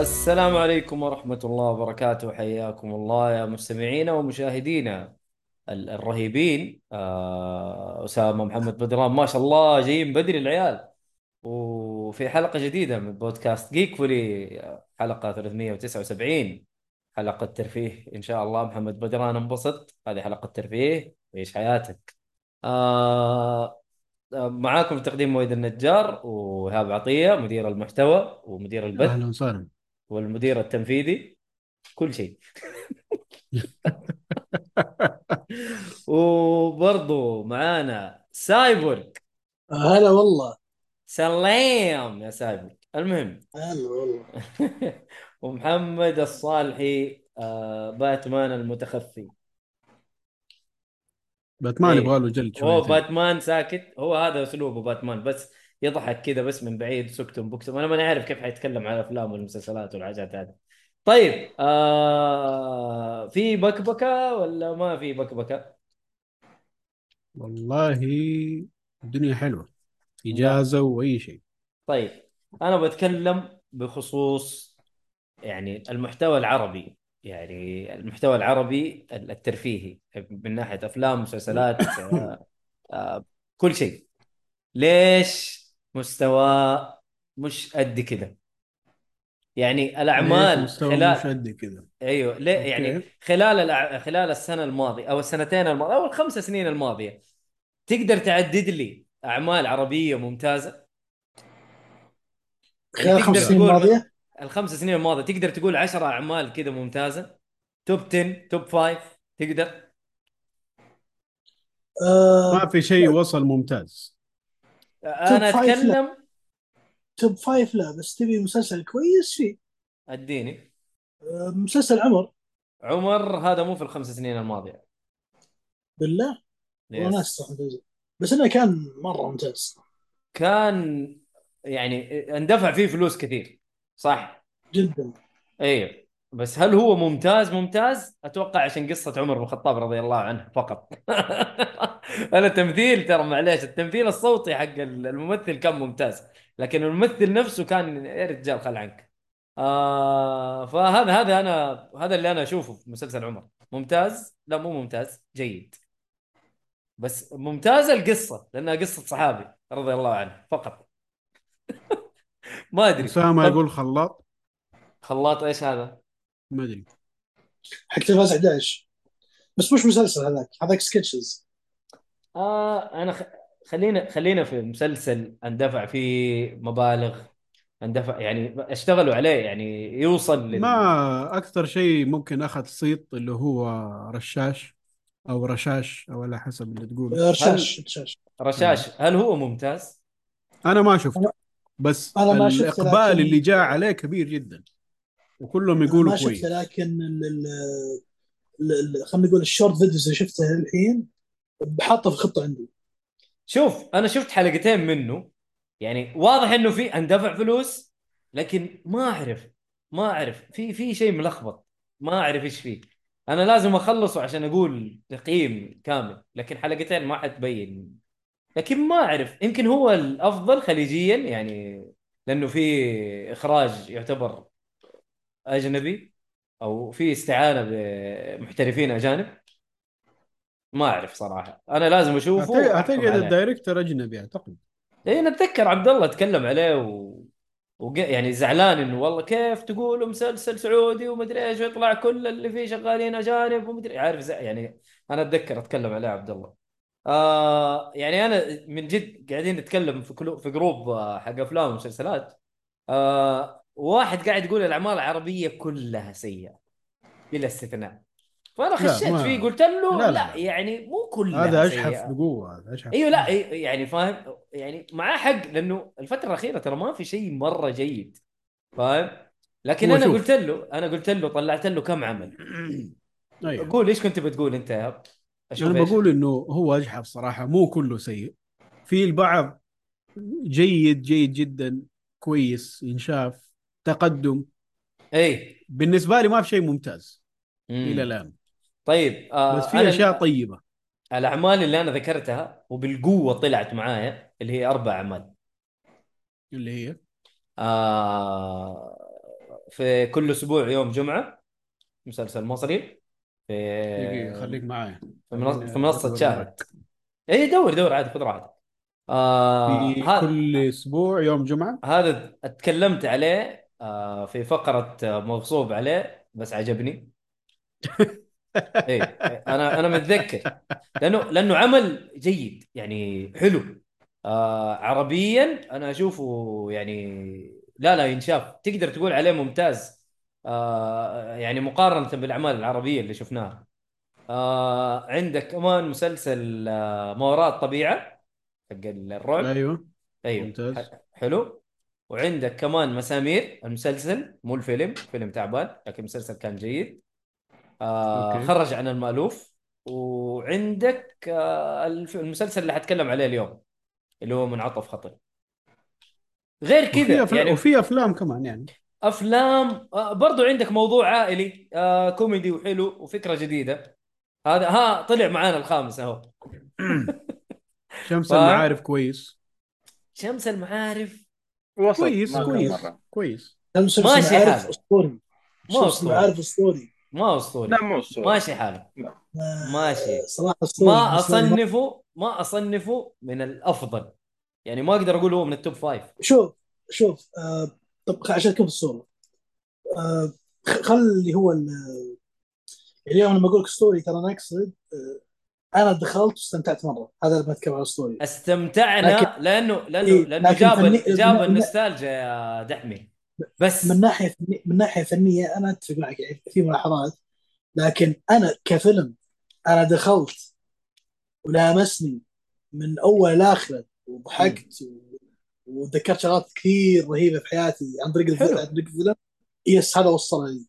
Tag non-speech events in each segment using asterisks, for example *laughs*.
السلام عليكم ورحمة الله وبركاته. حياكم الله يا مستمعينا ومشاهدينا ال- الرهيبين. آه، أسامة محمد بدران ما شاء الله جايين بدري العيال. وفي حلقة جديدة من بودكاست جيك فولي آه، حلقة 379 حلقة ترفيه إن شاء الله. محمد بدران انبسط. هذه حلقة ترفيه عيش حياتك. آه، آه، معاكم في تقديم مويد النجار وإيهاب عطية مدير المحتوى ومدير البث. أهلا وسهلا. والمدير التنفيذي كل شيء. *laughs* وبرضو معانا سايبورغ. هلا والله. سلام يا سايبورغ. المهم. هلا والله. *laughs* ومحمد الصالحي آه باتمان المتخفي. باتمان إيه. يبغى له جلد هو باتمان ساكت. هو هذا أسلوبه باتمان. بس يضحك كذا بس من بعيد سكتم بكتم. أنا ماني عارف كيف حيتكلم على الافلام والمسلسلات والحاجات هذه. طيب آه في بكبكة ولا ما في بكبكة؟ والله الدنيا حلوة إجازة وأي شيء. طيب أنا بتكلم بخصوص يعني المحتوى العربي يعني المحتوى العربي الترفيهي من ناحية أفلام مسلسلات *coughs* آه آه كل شيء. ليش مستوى مش قد كده. يعني الأعمال مستوى خلال مش قد كذا أيوه ليه okay. يعني خلال الأع... خلال السنة الماضية أو السنتين الماضية أو الخمس سنين الماضية تقدر تعدد لي أعمال عربية ممتازة؟ خلال يعني خمس تقدر سنين تقول الماضية؟ الخمس سنين الماضية تقدر تقول 10 أعمال كذا ممتازة؟ top 10 top 5 تقدر؟ آه ما في شيء وصل ممتاز. أنا. أتكلم. توب فايف لا بس تبي مسلسل كويس؟ فيه أديني. آه مسلسل عمر. عمر هذا مو في الخمس سنين الماضية. بالله؟ والله بس إنه كان مرة ممتاز. كان يعني اندفع فيه فلوس كثير صح؟ جدا. أيوه بس هل هو ممتاز؟ ممتاز. أتوقع عشان قصة عمر بن الخطاب رضي الله عنه فقط. *laughs* أنا تمثيل ترى معليش التمثيل الصوتي حق الممثل كان ممتاز لكن الممثل نفسه كان يا رجال خل عنك. آه فهذا هذا أنا هذا اللي أنا أشوفه في مسلسل عمر. ممتاز؟ لا مو ممتاز جيد. بس ممتازة القصة لأنها قصة صحابي رضي الله عنه فقط. *laughs* ما أدري. أسامة يقول خلاط. خلاط إيش هذا؟ ما أدري. حق تلفاز 11 بس مش مسلسل هذاك هذاك سكتشز آه أنا خ... خلينا خلينا في مسلسل أندفع فيه مبالغ أندفع يعني أشتغلوا عليه يعني يوصل لل... ما أكثر شيء ممكن أخذ صيت اللي هو رشاش أو رشاش أو على حسب اللي تقول. آه، رشاش رشاش. رشاش هل هو ممتاز؟ أنا ما شفته بس أنا ما الإقبال لكن- اللي جاء عليه كبير جدا. وكلهم يقولوا ما شفته لكن ال- ال- ال- ال- خلينا نقول ال short videos اللي شفتها الحين بحطه في خطة عندي. شوف أنا شفت حلقتين منه. يعني واضح إنه في اندفع فلوس لكن ما أعرف ما أعرف. في في شيء ملخبط. ما أعرف إيش فيه. أنا لازم أخلصه عشان أقول تقييم كامل. لكن حلقتين ما حتبين لكن ما أعرف. يمكن هو الأفضل خليجيا يعني لأنه في إخراج يعتبر أجنبي أو في استعانة بمحترفين أجانب؟ ما أعرف صراحة. أنا لازم أشوفه اعتقد. الدايركتور أجنبي أعتقد. اي نتذكر عبد الله تكلم عليه و... وق... يعني زعلان إنه والله كيف تقولوا مسلسل سعودي ومدري إيش ويطلع كل اللي فيه شغالين أجانب ومدري عارف زي... يعني أنا أتذكر أتكلم عليه عبد الله. آه يعني أنا من جد قاعدين نتكلم في كلو في جروب آه، حق أفلام ومسلسلات. آه واحد قاعد يقول الأعمال العربية كلها سيئة بلا استثناء فأنا خشيت ما- فيه قلت له لا, لا، لا،. يعني مو كلها هذا. اشحف بقوه هذا اشحف إيوه لا يعني فاهم يعني معاه حق لأنه الفترة الأخيرة ترى ما في شيء مرة جيد فاهم لكن أنا شوف. قلت له أنا قلت له طلعت له كم عمل *clears throat* أيوه قول إيش كنت بتقول أنت يا أشوف أنا؟ بقول إنه هو اجحف صراحة مو كله سيء في البعض جيد جيد جدا كويس ينشاف تقدم. اي بالنسبة لي ما في شيء ممتاز مم. إلى الآن. طيب آه بس في أشياء طيبة. الأعمال اللي أنا ذكرتها وبالقوة طلعت معايا اللي هي أربع أعمال. اللي هي؟ آه في كل أسبوع يوم جمعة مسلسل مصري. في خليك معايا. في منص- خليني في منصة شاهد. اي دور دور عادي خذ راحتك. آه في هذا كل أسبوع يوم جمعة؟ هذا اتكلمت عليه في فقرة آه، مغصوب عليه بس عجبني. إيه أنا أنا متذكر. لأنه لأنه عمل جيد يعني حلو. آه عربيا أنا أشوفه يعني لا لا ينشاف. تقدر تقول عليه ممتاز. آه يعني مقارنة بالأعمال العربية اللي شفناها. آه عندك كمان مسلسل آه ما وراء الطبيعه حق الرعب. أيوه. أيوه ممتاز. حلو. وعندك كمان مسامير المسلسل مو الفيلم فيلم تعبان لكن المسلسل كان جيد. آه أوكي. خرج عن المألوف. وعندك آه المسلسل اللي حتكلم عليه اليوم اللي هو منعطف خطر غير وفي كذا أفلام يعني وفي أفلام كمان يعني. أفلام آه برضو عندك موضوع عائلي آه كوميدي وحلو وفكرة جديدة. هذا ها طلع معانا الخامس أهو. *clears throat* شمس *laughs* فاهم؟ المعارف كويس. شمس المعارف وسط كويس كويس مرة. كويس. ماشي حاله. اسطوري ما اسطوري المعارف اسطوري ما اسطوري لا مو صورة ماشي حاله ما- ماشي. صراحة اسطوري ما. أصنفه ما أصنفه من الأفضل. يعني ما أقدر أقول هو من ال top five شوف شوف آه طب عشان كيف الصورة. آه خل اللي هو ال- اليوم لما أقول لك أسطوري ترى أنا أقصد آه أنا دخلت واستمتعت مرة. هذا اللي بتكلم على أسطوري استمتعنا لكن- لأنه لأنه إيه، لأنه جاب فني- جاب من- النوستالجيا يا دحمي. بس من ناحية فني- من ناحية فنية أنا أتفق معك يعني في ملاحظات. لكن أنا كفيلم أنا دخلت ولامسني من أول لآخرة وضحكت و- وتذكرت شغلات كثير رهيبة في حياتي عن طريق الف- حلو. عن طريق الفيلم. يس هذا وصلها لي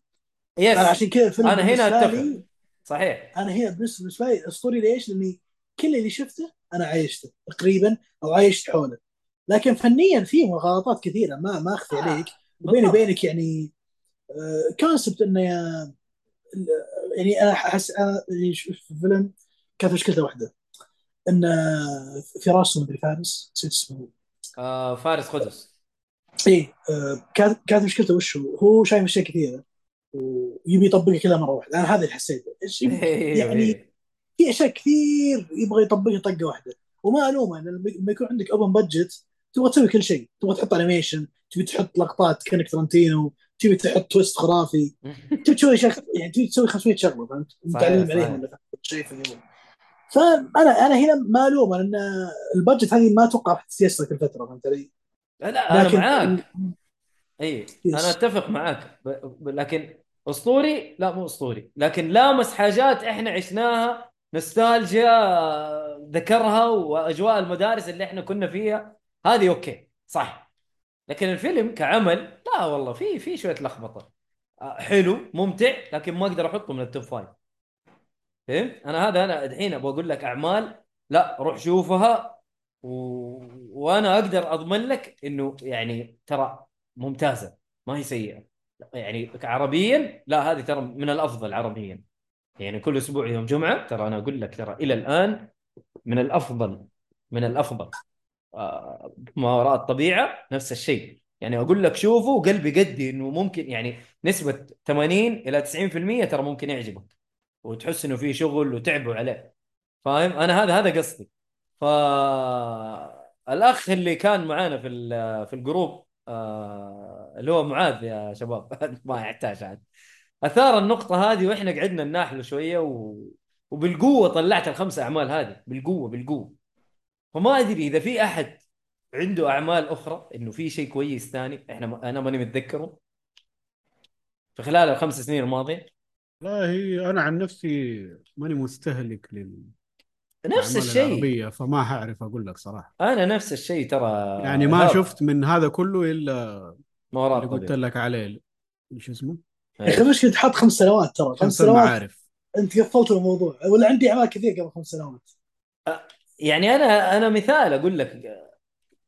يس أنا عشان كذا الفيلم أنا هنا أتفق. صحيح. أنا هنا بالنسبة لي اسطوري ليش؟ لأني كل اللي شفته أنا عايشته تقريبا أو عايشت حوله. لكن فنيا فيه غلطات كثيرة ما ما أخفي عليك. وبيني. وبينك يعني concept إنه يا- يعني أنا احس أنا في الفيلم كانت مشكلته واحدة؟ ان في راسه مدري فارس نسيت اسمه. آه فارس قدس. اي آه، كانت مشكلته وش هو؟ هو شايف أشياء كثيرة. ويبي يطبقها كلها مرة واحدة. أنا هذا اللي حسيته. إيش- *laughs* يعني في أشياء كثير يبغى يطبقها طقة واحدة. وما ألومه لأن لما يكون عندك open budget تبغى تسوي كل شيء. تبغى تحط animation تبي تحط لقطات كأنك تارانتينو تبي تحط twist خرافي. *laughs* تبي تسوي شيء يعني تبي تسوي 500 شغلة فهمت؟ متعلم. عليهم ولا شيء في اليوم. فأنا أنا هنا ما ألومه لأن ال budget هذه ما أتوقع راح تتيسر كل فترة فهمت علي؟ لا أنا لكن معاك. اي. أنا أتفق معاك. لكن أسطوري؟ لا مو أسطوري. لكن لامس حاجات إحنا عشناها نوستالجيا آه، ذكرها وأجواء المدارس اللي إحنا كنا فيها. هذه okay صح. لكن الفيلم كعمل لا والله في في شوية لخبطة. آه، حلو ممتع لكن ما أقدر أحطه من ال top five. فهمت؟ أنا هذا أنا الحين أبغى أقول لك أعمال. لا روح شوفها. و... وأنا أقدر أضمن لك إنه يعني ترى ممتازة ما هي سيئة. يعني عربيا لا هذه ترى من الأفضل عربيا. يعني كل أسبوع يوم جمعة ترى أنا أقول لك ترى إلى الآن من الأفضل من الأفضل. آه، ما وراء الطبيعة نفس الشيء. يعني أقول لك شوفه وقلبي قدي إنه ممكن يعني نسبة 80 إلى 90% ترى ممكن يعجبك. وتحس إنه في شغل وتعبوا عليه. فاهم؟ أنا هذا هذا قصدي. فالاخ اللي كان معانا في في الجروب آه، اللي هو معاذ يا شباب. *laughs* ما يحتاج عاد أثار النقطة هذه وإحنا قعدنا نناحله شوية و... وبالقوة طلعت الخمس أعمال هذه. بالقوة بالقوة. فما أدري إذا في أحد عنده أعمال أخرى إنه في شيء كويس ثاني. إحنا أنا ماني متذكره. في خلال الخمس سنين الماضية. والله أنا عن نفسي ماني مستهلك لل نفس الشيء. العربية فما حعرف أقول لك صراحة. أنا نفس الشيء ترى يعني ما هاب. شفت من هذا كله إلا ما وراء اللي قلت. لك عليه شو اسمه؟ يا أخي المشكلة تحط خمس سنوات ترى خمس سنوات المعارف أنت قفلت الموضوع ولا عندي أعمال كثير قبل خمس سنوات يعني أنا أنا مثال أقول لك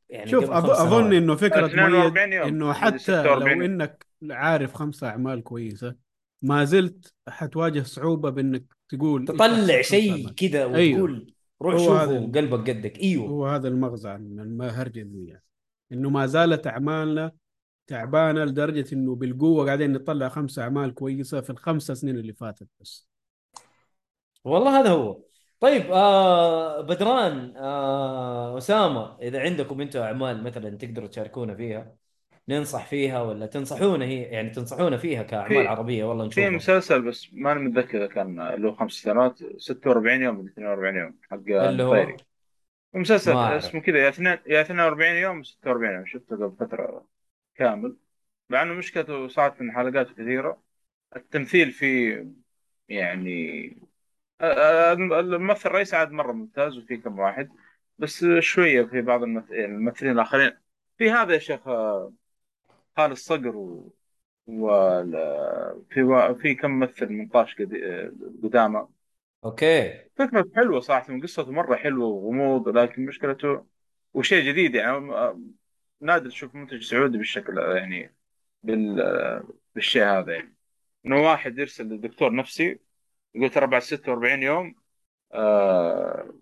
يعني شوف أظن. إنه فكرة 42 مؤيد. إنه عندي حتى 46 لو إنك عارف خمسة أعمال كويسة ما زلت حتواجه صعوبة بإنك تقول تطلع شيء. كذا أيوه. وتقول روح هو شوفه هذا وقلبك قدك إيوه هو هذا المغزى من المهرجة ذي يعني. إنه ما زالت أعمالنا تعبانة لدرجة إنه بالقوة قاعدين نطلع خمسة أعمال كويسة في الخمسة سنين اللي فاتت بس. والله هذا هو. طيب آه بدران آه أسامة إذا عندكم أنتم أعمال مثلا تقدروا تشاركونا فيها ننصح فيها ولا تنصحونا هي يعني تنصحونا فيها كأعمال في- عربية والله في نشوفها؟ مسلسل بس ماني متذكر إذا كان له خمس سنوات 46 يوم ولا 42 يوم حق اللي هو؟ الطيري. مسلسل. اسمه كذا يا اثنين يا 42 يوم 46 يوم شفته قبل فترة. كامل مع إنه مشكلته صارت من حلقات كثيرة. التمثيل فيه يعني الممثل الرئيسي عاد مرة ممتاز وفي كم واحد بس شوية في بعض الممث- الممثلين الآخرين. في هذا يا شيخ آه، خالد الصقر و وال- في و- في كم ممثل من طاش قد- قدامى أوكي. فكرة حلوة صراحة قصته مرة حلوة وغموض لكن مشكلته وشيء جديد يعني. نادر تشوف منتج سعودي بالشكل يعني بال آه، بالشيء هذا يعني إنه واحد يرسل لدكتور نفسي يقول ترى بعد 46 يوم آه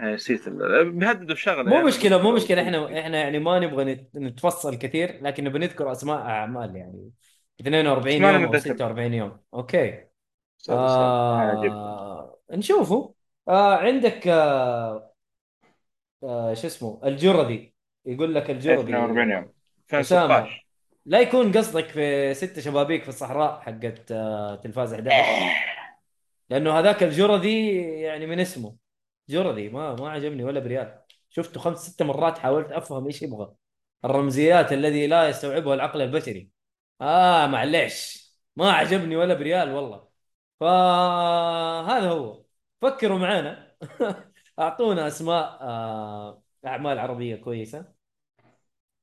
آه، نسيت بيهددوا بشغله مو يعني. مشكلة مو مشكلة إحنا إحنا يعني ما نبغى نت- نتفصل كثير لكن نبغى نذكر أسماء أعمال يعني 42 بس ما أنا يوم أو متذكر. 46 يوم أوكي. عجيب. آه نشوفه آه عندك آه آه شو اسمه الجردي يقول لك الجردي 42 يوم أسامة. 2016 لا يكون قصدك في ست شبابيك في الصحراء حقت آه، تلفاز 11 لأنه هذاك الجردي يعني من اسمه. جردي ما ما عجبني ولا بريال. شفته خمس ست مرات حاولت أفهم إيش يبغى. الرمزيات الذي لا يستوعبها العقل البشري. آه معليش. ما عجبني ولا بريال والله. فهذا هو. فكروا معانا. *laughs* أعطونا أسماء آه، أعمال عربية كويسة.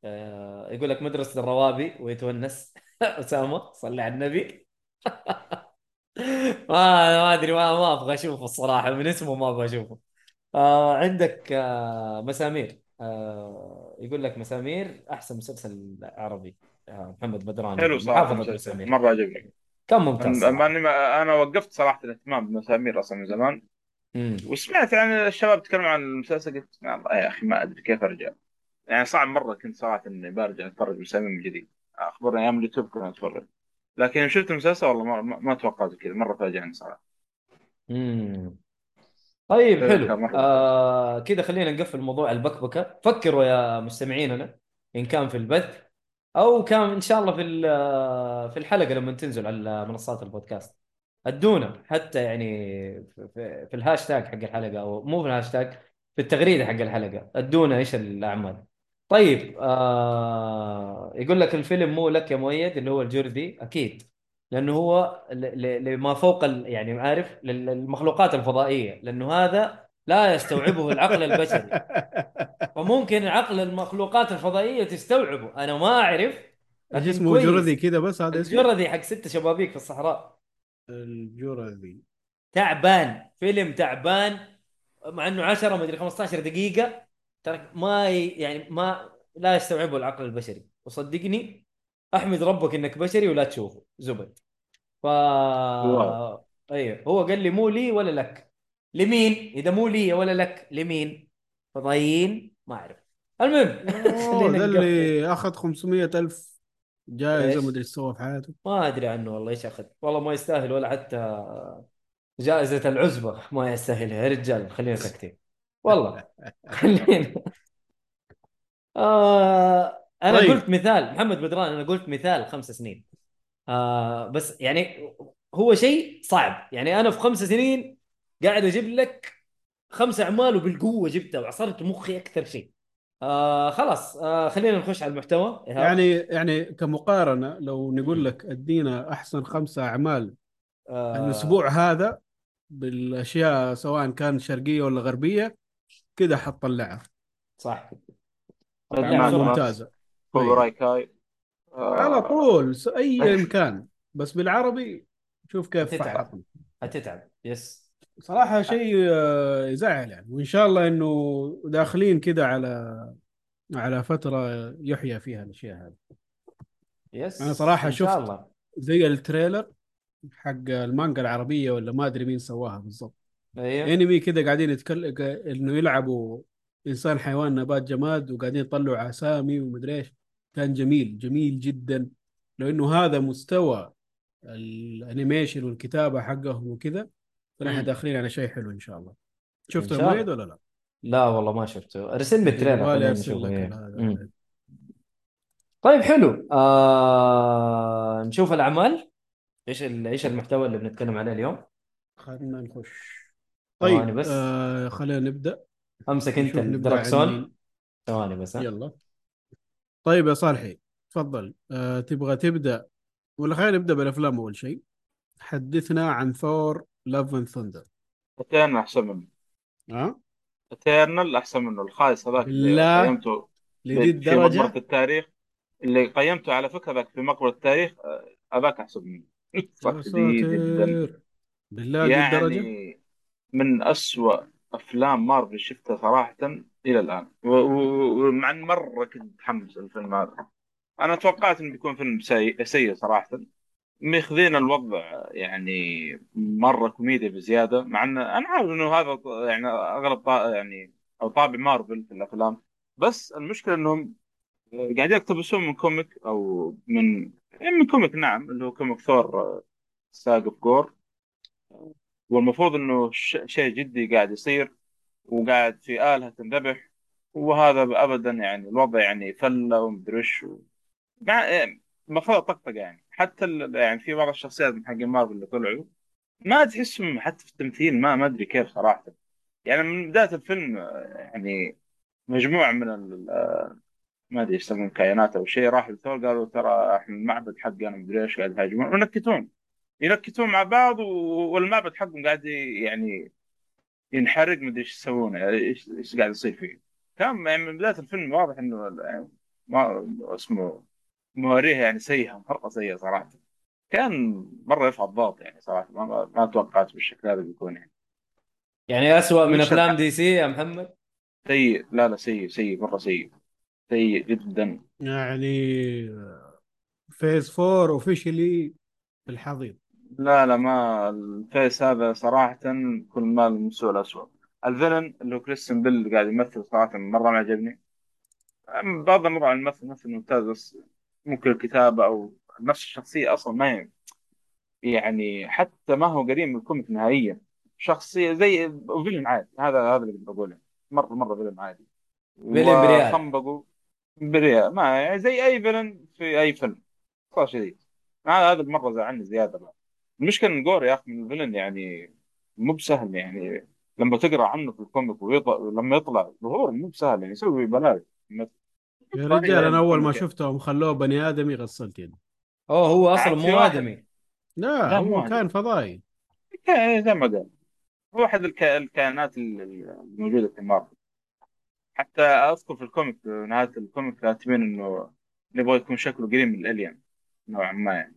آه، يقول لك مدرسة الروابي ويتونس. *laughs* أسامة صلي على النبي. *laughs* ما ما أدري ما, ما أبغى أشوفه الصراحة. من اسمه ما أبغى أشوفه. آه عندك آه مسامير. آه يقول لك مسامير أحسن مسلسل عربي. آه محمد بدران حلو المسلسل. مسامير. مرة عجبني. كان ممتاز صراحة. أنا وقفت صراحة الاهتمام بمسامير أصلا من زمان. مم. وسمعت يعني الشباب يتكلموا عن المسلسل قلت والله يا أخي ما أدري كيف أرجع. يعني صعب مرة كنت صراحة إني برجع أتفرج مسامير من جديد. أخبرني أيام اليوتيوب كنت اتفرج لكن يوم شفت المسلسل والله ما, ما, توقعت كذا مرة فاجأني صراحة. مم. طيب حلو. آه كذا خلينا نقفل موضوع البكبكة. فكروا يا مستمعيننا إن كان في البث أو كان إن شاء الله في ال- في الحلقة لما تنزل على منصات البودكاست. ادونا حتى يعني في, الهاشتاج حق الحلقة أو مو في الهاشتاج في التغريدة حق الحلقة. ادونا إيش الأعمال؟ طيب آه يقول لك الفيلم مو لك يا مؤيد اللي هو الجردي. أكيد لأنه هو لما فوق يعني عارف لل- للمخلوقات الفضائية لأنه هذا لا يستوعبه العقل البشري. فممكن عقل المخلوقات الفضائية تستوعبه. أنا ما أعرف. اسمه. جرذي كذا بس هذا اسمه؟ الجردي حق ست شبابيك في الصحراء. الجرذي تعبان فيلم تعبان مع إنه 10 مدري 15 دقيقة. ترى ما ي... يعني ما لا يستوعبه العقل البشري. وصدقني أحمد ربك إنك بشري ولا تشوفه. زبد. ف واو. أيوه هو قال لي مو لي ولا لك. لمين؟ إذا مو لي ولا لك لمين؟ فضايين؟ ما أعرف. المهم ده. *laughs* اللي أخذ 500 ألف جائزه إيش؟ ما ادري إيش سوى في حياته. ما أدري عنه والله إيش أخذ. والله ما يستاهل ولا حتى جائزة العزبة. ما يستاهلها. يا رجال خلينا ساكتين. والله *laughs* خلينا. آه أنا طيب. قلت مثال. محمد بدران أنا قلت مثال خمس سنين. آه بس يعني هو شيء صعب. يعني أنا في خمس سنين قاعد أجيب لك خمس أعمال وبالقوة جبتها وعصرت مخي أكثر شيء. آه خلاص آه خلينا نخش على المحتوى. إيهاب. يعني يعني كمقارنة لو نقول لك أدينا أحسن خمسة أعمال آه. الأسبوع هذا بالأشياء سواء كان شرقية ولا غربية كده حتطلعها. صح. يعني ماكس. ممتازة. Cobra Kai آه، على طول س- اي امكان *laughs* بس بالعربي شوف كيف تتعب. فحطنا هتتعب. yes صراحة شيء آه، يزعل يعني. وإن شاء الله إنه داخلين كده على على فترة يحيى فيها الأشياء هذه. yes أنا صراحة إن شاء شفت- الله. زي ال trailer حق المانجا العربية ولا ما أدري مين سواها بالضبط. أيوه. انمي كده قاعدين يتكلم إنه يلعبوا إنسان حيوان نبات جماد وقاعدين يطلعوا أسامي ومدري إيش. كان جميل جميل جدا. لو إنه هذا مستوى ال animation والكتابة حقهم وكذا فنحن. داخلين على شيء حلو إن شاء الله. شفت إن شاء المؤيد الله. ولا لا؟ لا والله ما شفته. ارسل لي ال trailer إيه. طيب حلو. آه... نشوف الأعمال. إيش ال... إيش المحتوى اللي بنتكلم عليه اليوم؟ خلينا نخش. طيب بس. آه خلينا نبدأ. أمسك أنت الدراكسون مين. ثواني بس ها. يلا. طيب يا صالحي تفضل. آه تبغى تبدأ؟ ولا خلينا نبدأ بالأفلام أول شيء. حدثنا عن Thor. Love and Thunder Eternals أحسن منه. ها؟ Eternals أحسن منه الخايس هذاك اللي لا. قيمته لدي في مقبرة التاريخ اللي قيمته على فكرة ذاك في مقبرة التاريخ آه، هذاك أحسن منه. *laughs* جدا. بالله يعني من أسوأ أفلام مارفل شفتها الآن. و- و- ومع مرة كنت متحمس الفيلم هذا. أنا توقعت إنه بيكون فيلم سيء, سيء صراحة. ماخذين الوضع يعني مرة كوميديا بزيادة مع إن أنا عارف إنه هذا يعني أغلب طا يعني أو طابع مارفل في الأفلام. بس المشكلة إنهم قاعدين يقتبسون من comic أو من يعني من comic نعم اللي هو comic Thor Saga of Gorr والمفروض إنه ش- شيء جدي قاعد يصير وقاعد في آلهة تنذبح وهذا ابدا يعني الوضع يعني فلة ومدري إيش و- المفروض طقطقه يعني. حتى يعني في بعض الشخصيات من حق مارفل اللي طلعوا ما تحسهم حتى في التمثيل ما ما أدري كيف صراحة. يعني من بداية الفيلم يعني مجموعة من آه، ما أدري يسمون كائنات أو شيء راحوا لثور قالوا ترى إحنا المعبد حقنا مدري إيش قاعد يهاجمون ونكتون ينكتون مع بعض والمعبد حقهم قاعد يعني ينحرق مدري إيش يسوون يعني إيش قاعد يصير فيه. كان يعني من بداية الفيلم واضح إنه يعني ما اسمه مواريه يعني سيئة مرة سيئة صراحة. كان مرة يرفع الضغط يعني صراحة ما, ما- توقعت بالشكل هذا بيكون يعني. يعني اسوء من أفلام DC يا محمد؟ سيء لا لا سيء سيء مرة سيء. سيء جدا. يعني phase 4 officially في الحضيض لا لا ما ال phase هذا صراحة كل ما المسوء الأسوأ. ال villain اللي هو كريستيان بيل قاعد يمثل صراحة مرة ما عجبني. بغض النظر عن الممثل ممثل ممتاز بس ممكن الكتابة أو نفس الشخصية أصلا ما هي يعني حتى ما هو قريب من ال comic نهائيا. شخصية زي villain عادي. هذا هذا اللي بقوله. مرة مرة villain عادي. villain بريال. وخنبقوا بريال. ما يعني زي أي فيلن في أي فيلم. صار شديد هذا هذا مرة زعلني زيادة بقى. المشكلة إن جور يا أخي من ال villain يعني مو بسهل يعني. لما تقرأ عنه في ال comic ويطلع لما يطلع ظهور مو بسهل يعني. يسوي بلاوي. يا رجال أنا أول ما شفتهم خلوه بني آدمي غسلت يدي. أوه هو أصلا عاد في مو. آدمي. لا, لا، هو. كان فضائي. زي ما قال. هو أحد الك... الكائنات ال- ال- الموجودة في مارفل. حتى أذكر في ال comic نهاية ال comic كاتبين إنه نبغى يكون شكله قريب من ال alien نوعا ما يعني.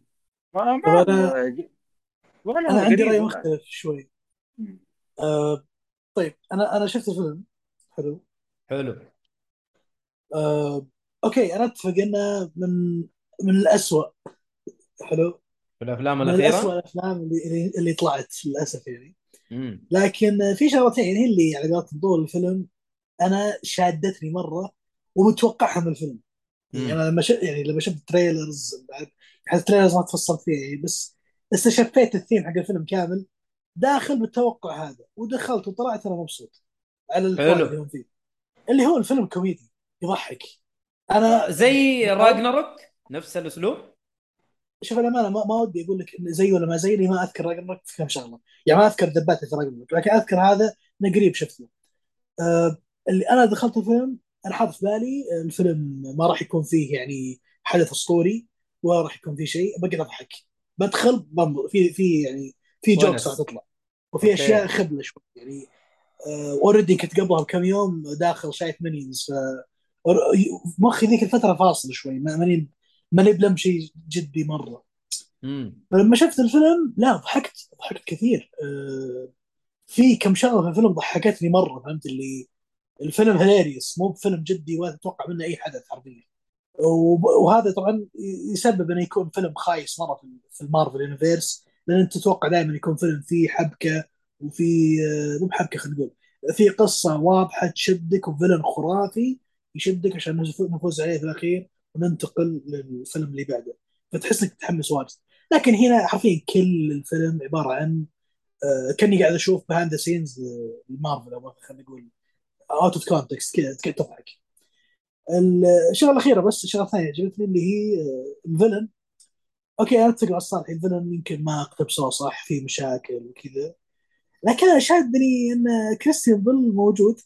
ما ما أنا- ولا أنا عندي رأي مختلف شوي. آه طيب أنا أنا شفت الفيلم. حلو. حلو. آه okay أنا أتفق إنه من من الاسوء حلو؟ في الأفلام من الاسوء الاخيره الأفلام اللي اللي, طلعت للأسف يعني. مم. لكن في شغلتين هي اللي على قولة طول الفيلم. أنا شادتني مرة ومتوقعها من الفيلم. يعني. أنا لما شفت يعني لما شفت trailers بعد حتى ال trailers ما تفصلت فيها يعني بس استشفيت الثيم حق الفيلم كامل. داخل بالتوقع هذا ودخلت وطلعت أنا مبسوط. على. اللي هم فيه. اللي هو الفيلم كوميدي. يضحك. أنا زي *laughs* Ragnarok. نفس الأسلوب. شوف الامانه ما, ما ودي أقول لك زي ولا ما زي لي ما أذكر Ragnarok في كم شغلة. يعني ما أذكر دبات في Ragnarok لكن أذكر هذا إنه قريب شفته. آه اللي أنا دخلت الفيلم أنا حاط في بالي الفيلم ما راح يكون فيه يعني حدث أسطوري ولا راح يكون فيه شيء بقعد أضحك. بدخل بنظر في في يعني في. jokes راح تطلع. وفي. أشياء خبلة شوي يعني already كنت قبلها بكم يوم داخل شايف Minions ف مخي ذيك الفترة فاصل شوي ما- ماني ماني بلم شيء جدي مرة. فلما شفت الفيلم لا ضحكت ضحكت كثير. آه، في كم شغلة في الفيلم ضحكتني مرة فهمت اللي الفيلم hilarious مو بفيلم جدي ولا تتوقع منه أي حدث حرفيا. وهذا طبعا يسبب إنه يكون فيلم خايس مرة في- ال Marvel Universe لأن أنت تتوقع دائما يكون فيلم فيه حبكة وفي آه، مو بحبكة خلينا نقول في قصة واضحة تشدك و villain خرافي يشدك عشان نفوز عليه في الأخير وننتقل للفيلم اللي بعده. فتحس إنك تتحمس واجد. لكن هنا حرفيا كل الفيلم عبارة عن آه، كأني قاعد أشوف behind the scenes المارفل أو خلينا نقول out of context كذا كذا تضحك. الشغلة الأخيرة بس الشغله الثانية عجبتني اللي هي آه، ال villain. okay أنا أتفق مع الصالح ال villain يمكن ما اقتبسوه صح في مشاكل وكذا. لكن أنا شادني إن كريستيان بيل موجود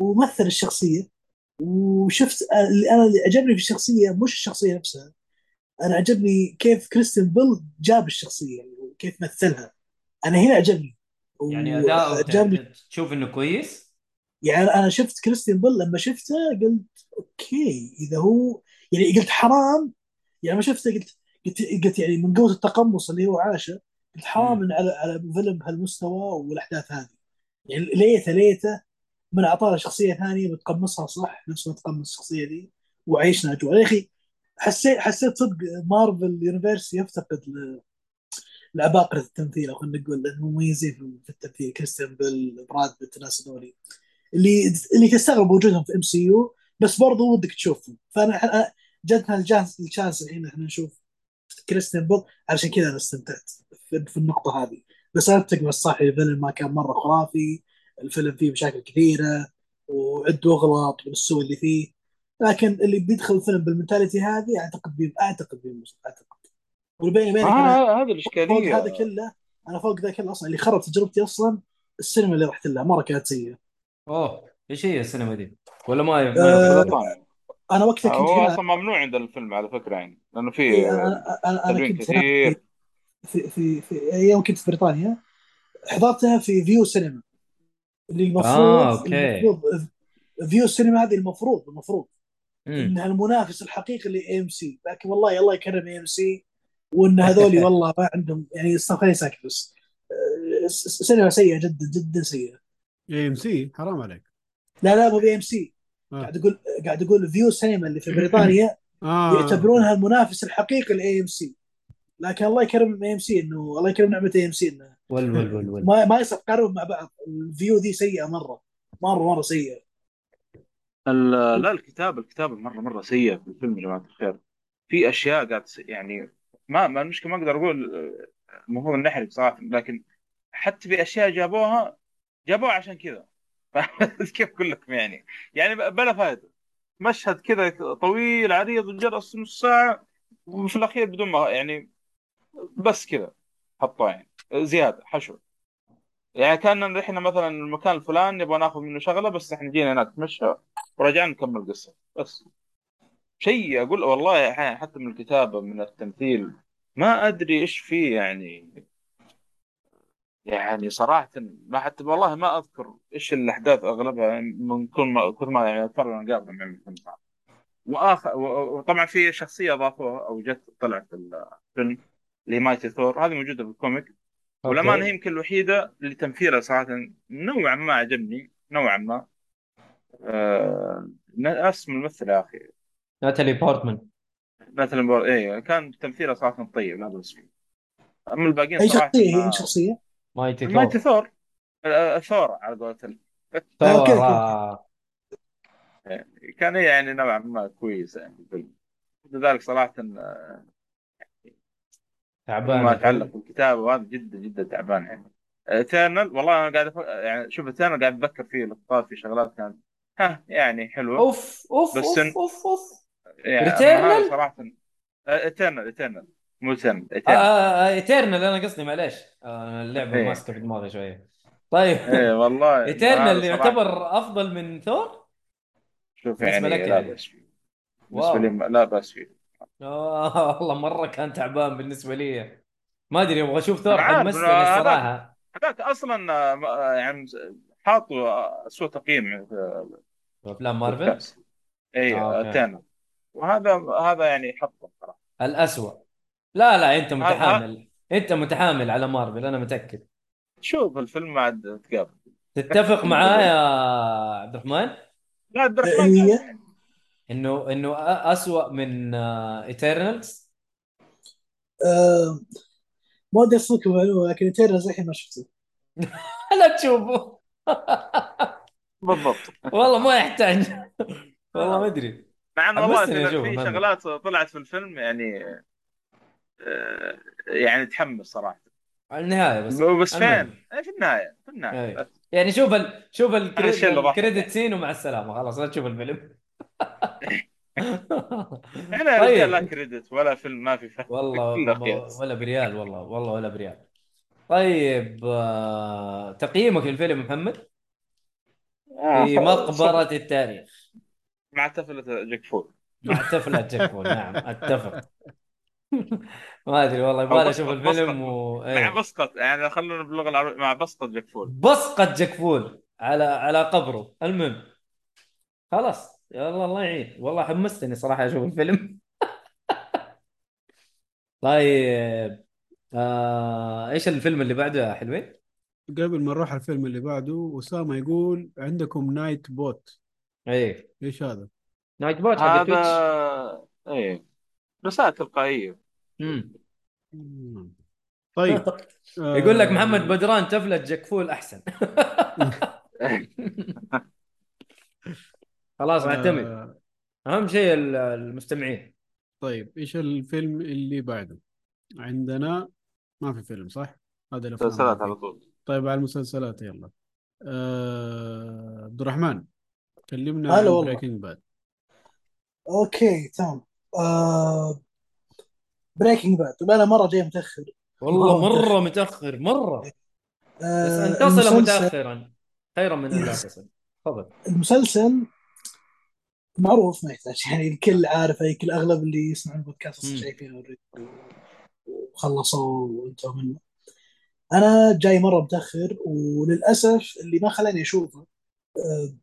ومثل الشخصية. وشفت اللي أنا اللي عجبني في الشخصية مش الشخصية نفسها أنا عجبني كيف كريستيان بيل جاب الشخصية يعني وكيف مثلها. أنا هنا عجبني يعني ت- تشوف إنه كويس؟ يعني أنا شفت كريستيان بيل لما شفته قلت أوكي إذا هو يعني قلت حرام يعني ما شفته قلت قلت قلت يعني من قوة التقمص اللي هو عاشه قلت حرام على على فيلم بهالمستوى والأحداث هذه. يعني ليتة ليتة من أعطانا شخصية ثانية متقمصها صح نفس ما تقمص الشخصية دي. وعيشنا أجواء. يا أخي حسيت حسيت صدق Marvel Universe يفتقد لعباقرة التمثيل أو خلينا نقول المميزين في- التمثيل. كريستيان بيل براد بيت الناس اللي اللي تستغرب وجودهم في MCU بس برضو ودك تشوفهم. فأنا جاتنا ال chance الحين إحنا نشوف كريستيان بيل. علشان كذا أنا استمتعت في, النقطة هذه. بس أتفق مع الصح الفيلم ما كان مرة خرافي. الفيلم فيه مشاكل كثيرة وعد واغلط من السوء اللي فيه. لكن اللي بيدخل الفيلم بال mentality هذه أعتقد بي أعتقد بينبسط أعتقد. أنا آه فوق الإشكالية. هذا كله أنا فوق ذا كله أصلا اللي خرب تجربتي أصلا السينما اللي رحت لها مرة كانت سيئة. أوه إيش هي السينما دي؟ ولا ما آه، أنا وقتها كنت هو أصلا ممنوع عند الفيلم على فكرة يعني لأنه في إيه، أنا أنا أنا كنت كثير. في في, في يوم كنت في بريطانيا حضرتها في Vue Cinema. اللي المفروض آه okay. المفروض Vue Cinema هذه المفروض المفروض مم. انها المنافس الحقيقي ل AMC لكن والله الله يكرم AMC وإن هذولي *laughs* والله ما عندهم يعني خليني ساكت بس. آه، سينما سيئة جدا جدا سيئة. AMC حرام عليك. لا لا مو BMC آه. قاعد أقول قاعد أقول Vue Cinema اللي في *laughs* بريطانيا آه. يعتبرونها المنافس الحقيقي ل AMC لكن الله يكرم AMC انه الله يكرم نعمة AMC إنه ول ول ول ول. ما ما يصير تقارنهم مع بعض. الفيو ذي سيئة مرة. مرة مرة سيئة. لا الكتاب الكتابة مرة مرة سيئة في الفيلم يا جماعة الخير. في أشياء قاعد يعني ما ما المشكلة ما أقدر أقول آه، المفروض نحرق صراحة لكن حتى في أشياء جابوها جابوها عشان كذا. *laughs* كيف أقول لكم يعني؟ يعني بلا فائده مشهد كذا طويل عريض وجلس نص ساعة وفي الأخير بدون ما يعني بس كذا. حطوه يعني. زيادة حشو. يعني كان إحنا مثلا المكان الفلاني نبغى ناخذ منه شغلة بس إحنا جينا هناك نتمشى ورجعنا نكمل القصة بس. شيء أقول والله أحيانا حتى من الكتابة من التمثيل ما أدري إيش فيه يعني. يعني صراحة ما حتى والله ما أذكر إيش الأحداث أغلبها من كل ما كل ما يعني أتفرج أنا قابل من الفيلم. وآخر وطبعا في شخصية أضافوها أو جت طلعت في الفيلم اللي Mighty Thor. هذه موجودة في ال comic والامانه هي يمكن الوحيدة اللي تمثيلها صراحة نوعا ما عجبني نوعا ما. آه... اسم الممثل يا أخي. ناتالي بورتمان. مثلا بور... إيه كان تمثيله صراحة طيب لا بأس فيه. أما الباقيين أي صراحة شخصية؟ هي ما... اي شخصية؟ Mighty Mighty Thor. Thor. آه، ثور على قولتهم. ثور. آه. كان هي يعني نوعا ما كويس يعني. في الفيلم لذلك صراحة آه، تعبان. ما. يتعلق بالكتابه وهذا جدا جدا تعبان يعني. ايترنال والله أنا قاعد أف... يعني شوف ايترنال قاعد اتذكر فيه لقطات في شغلات كانت. ها يعني حلوة. أوف أوف بس اوف إن- أوف أوف. يعني هذا صراحة. ايترنال ايترنال مو تن آه ايترنال أنا قصدي معليش. آه اللعبة إيه. ماسكه في دماغي شوية. طيب. إيه والله. *laughs* Eternal هذا اللي صراحة. يعتبر أفضل من ثور شوف يعني لك لا يعني. بأس فيه. بالنسبة واو. لي لا بأس فيه. آه *laughs* والله مرة كان تعبان بالنسبة لي. ما أدري أبغى أشوف ثور حمستني أنا- الصراحه هذاك أصلا آه، آه، يعني حاطوا اسوء تقييم في أفلام مارفل؟ إي آه،. تانا وهذا هذا يعني حطه صراحة. الأسوأ. لا لا أنت متحامل. أنت متحامل على مارفل أنا متأكد. شوف الفيلم عاد تقابل. تتفق معاه يا عبد الرحمن؟ لا عبد الرحمن. إنه إنه أ- أسوأ من Eternals آه ما ودي أصدق معلومه لكن Eternals الحين ما شفته *laughs* لا تشوفه بالضبط والله ما يحتاج والله ما أدري مع ان والله في. شغلات طلعت في الفيلم يعني آه، يعني تحمس صراحة النهاية بس بس. فين؟ إيه، في النهاية في النهاية. بس. يعني شوف ال... شوف. ال credit scene ومع السلامة خلاص لا تشوف الفيلم *laughs* *laughs* إحنا طيب. لا credit ولا فيلم ما في فهم *laughs* والله. ولا بريال والله والله ولا بريال. طيب آه... تقييمك للفيلم محمد؟ آه، في مقبرة التاريخ. مع تفلة جاك فول. مع تفلة جاكفول نعم أتفق. *laughs* ما أدري والله يبغى أشوف الفيلم بسقط. و... مع إيه. بسقط يعني خلونا باللغة العربية مع بسقط جاك فول. بسقط جاكفول على على قبره. المهم خلاص. يلا الله يعين. والله حمستني صراحة أشوف الفيلم. *laughs* طيب آه... إيش الفيلم اللي بعده يا حلوين؟ قبل ما نروح الفيلم اللي بعده أسامة يقول عندكم Nightbot إيه. إيش هذا؟ Nightbot حق Twitch هذا إيه. رسائل تلقائية. طيب *laughs* يقول لك آه، محمد بدران تفلة جاكفول أحسن. *laughs* خلاص نعتمد آه، أهم شيء ال- المستمعين. طيب إيش الفيلم اللي بعده؟ عندنا ما في فيلم صح؟ هذا الأفلام مسلسلات على. طول. طيب على المسلسلات يلا. آه، عبد الرحمن كلمنا عن. بريكنج باد أوكي تمام. آه Breaking Bad طب أنا مرة جاي متأخر. والله مرة مرة متأخر مرة. بس آه ان تصل المسلسل متاخرا. خيرا من أن لا. تصل. تفضل. المسلسل معروف ما يحتاج. يعني الكل عارف اي كل أغلب اللي يسمعون البودكاست شايفينه already وخلصوا وانتهوا منه. أنا جاي مرة متأخر وللأسف اللي ما خلاني أشوفه آه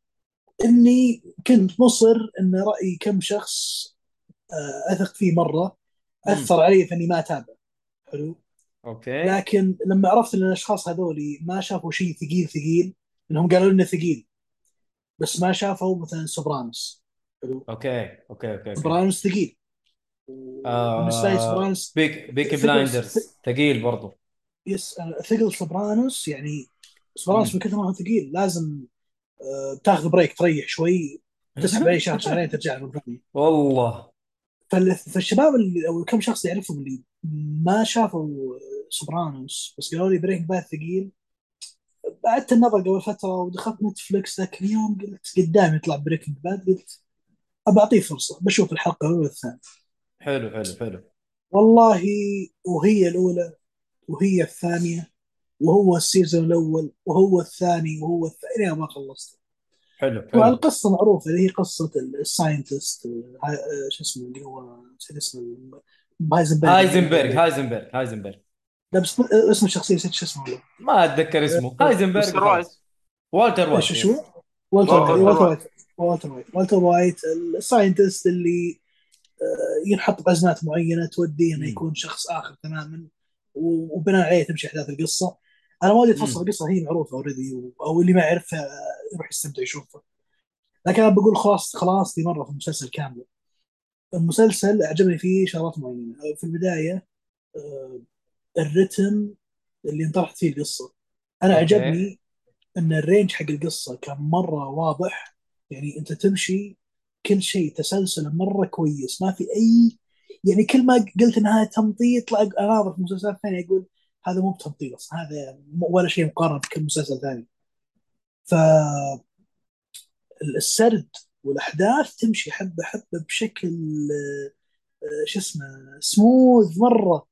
إني كنت مصر إن رأي كم شخص آه أثق فيه مرة أثر علي في اني ما أتابع. حلو؟ okay. لكن لما عرفت إن الأشخاص هذولي ما شافوا شيء ثقيل ثقيل إنهم قالوا لنا ثقيل بس ما شافوا مثلا Sopranos. حلو okay okay okay, okay. ثقيل. آه، سوبرانوس Peaky ثقل- Blinders ثقيل برضو. yes ثقل سوبرانوس يعني سوبرانوس. من كثر ما هو ثقيل لازم آه، تاخذ break تريح شوي تسحب عليه شهر شهرين ترجع له مره ثانية والله. فال- فالشباب اللي أو كم شخص يعرفهم اللي ما شافوا سوبرانوس بس قالوا لي Breaking Bad ثقيل. بعدت النظر قبل فترة ودخلت نتفلكس ذاك اليوم قلت قدامي يطلع Breaking Bad قلت أبى أعطيه فرصة بشوف الحلقة الاولى والثانيه حلو حلو حلو. والله وهي الأولى وهي الثانية وهو ال season الأول وهو الثاني وهو الثاني ما خلصت. حلو حلو. القصة معروفة اللي هي قصة ال scientist شو اسمه اللي هو نسيت اسمه هايزنبرغ. هايزنبرغ هايزنبرغ هايزنبرغ. لا بس اسم الشخصية نسيت شو اسمه. ما أتذكر اسمه. هايزنبرغ. وايت. خلاص. والتر وايت. شو. شو والتر وايت. وايت. والتر وايت والتر وايت ال scientist اللي آه، ينحط بأزمات معينة توديه إنه. يكون شخص آخر تماما وبناء عليه تمشي أحداث القصة. أنا ما ودي اتفصل. القصة هي معروفة already أو اللي ما يعرفها يروح يستمتع يشوفها. لكن أنا بقول خلاص خلاصتي مرة في المسلسل كامل. المسلسل أعجبني فيه شغلات معينة. في البداية آه، الرتم اللي انطرحت فيه القصة. أنا okay. عجبني إن ال range حق القصة كان مرة واضح. يعني انت تمشي كل شيء تسلسل مرة كويس ما في أي يعني كل ما قلت انها تمطيط لا اناظر في مسلسلات ثانية أقول هذا مو بتمطيط أصلا هذا ولا شيء مقارنة بكل مسلسل ثاني. ف السرد والأحداث تمشي حبة حبة بشكل آه، شو اسمه سموث مرة.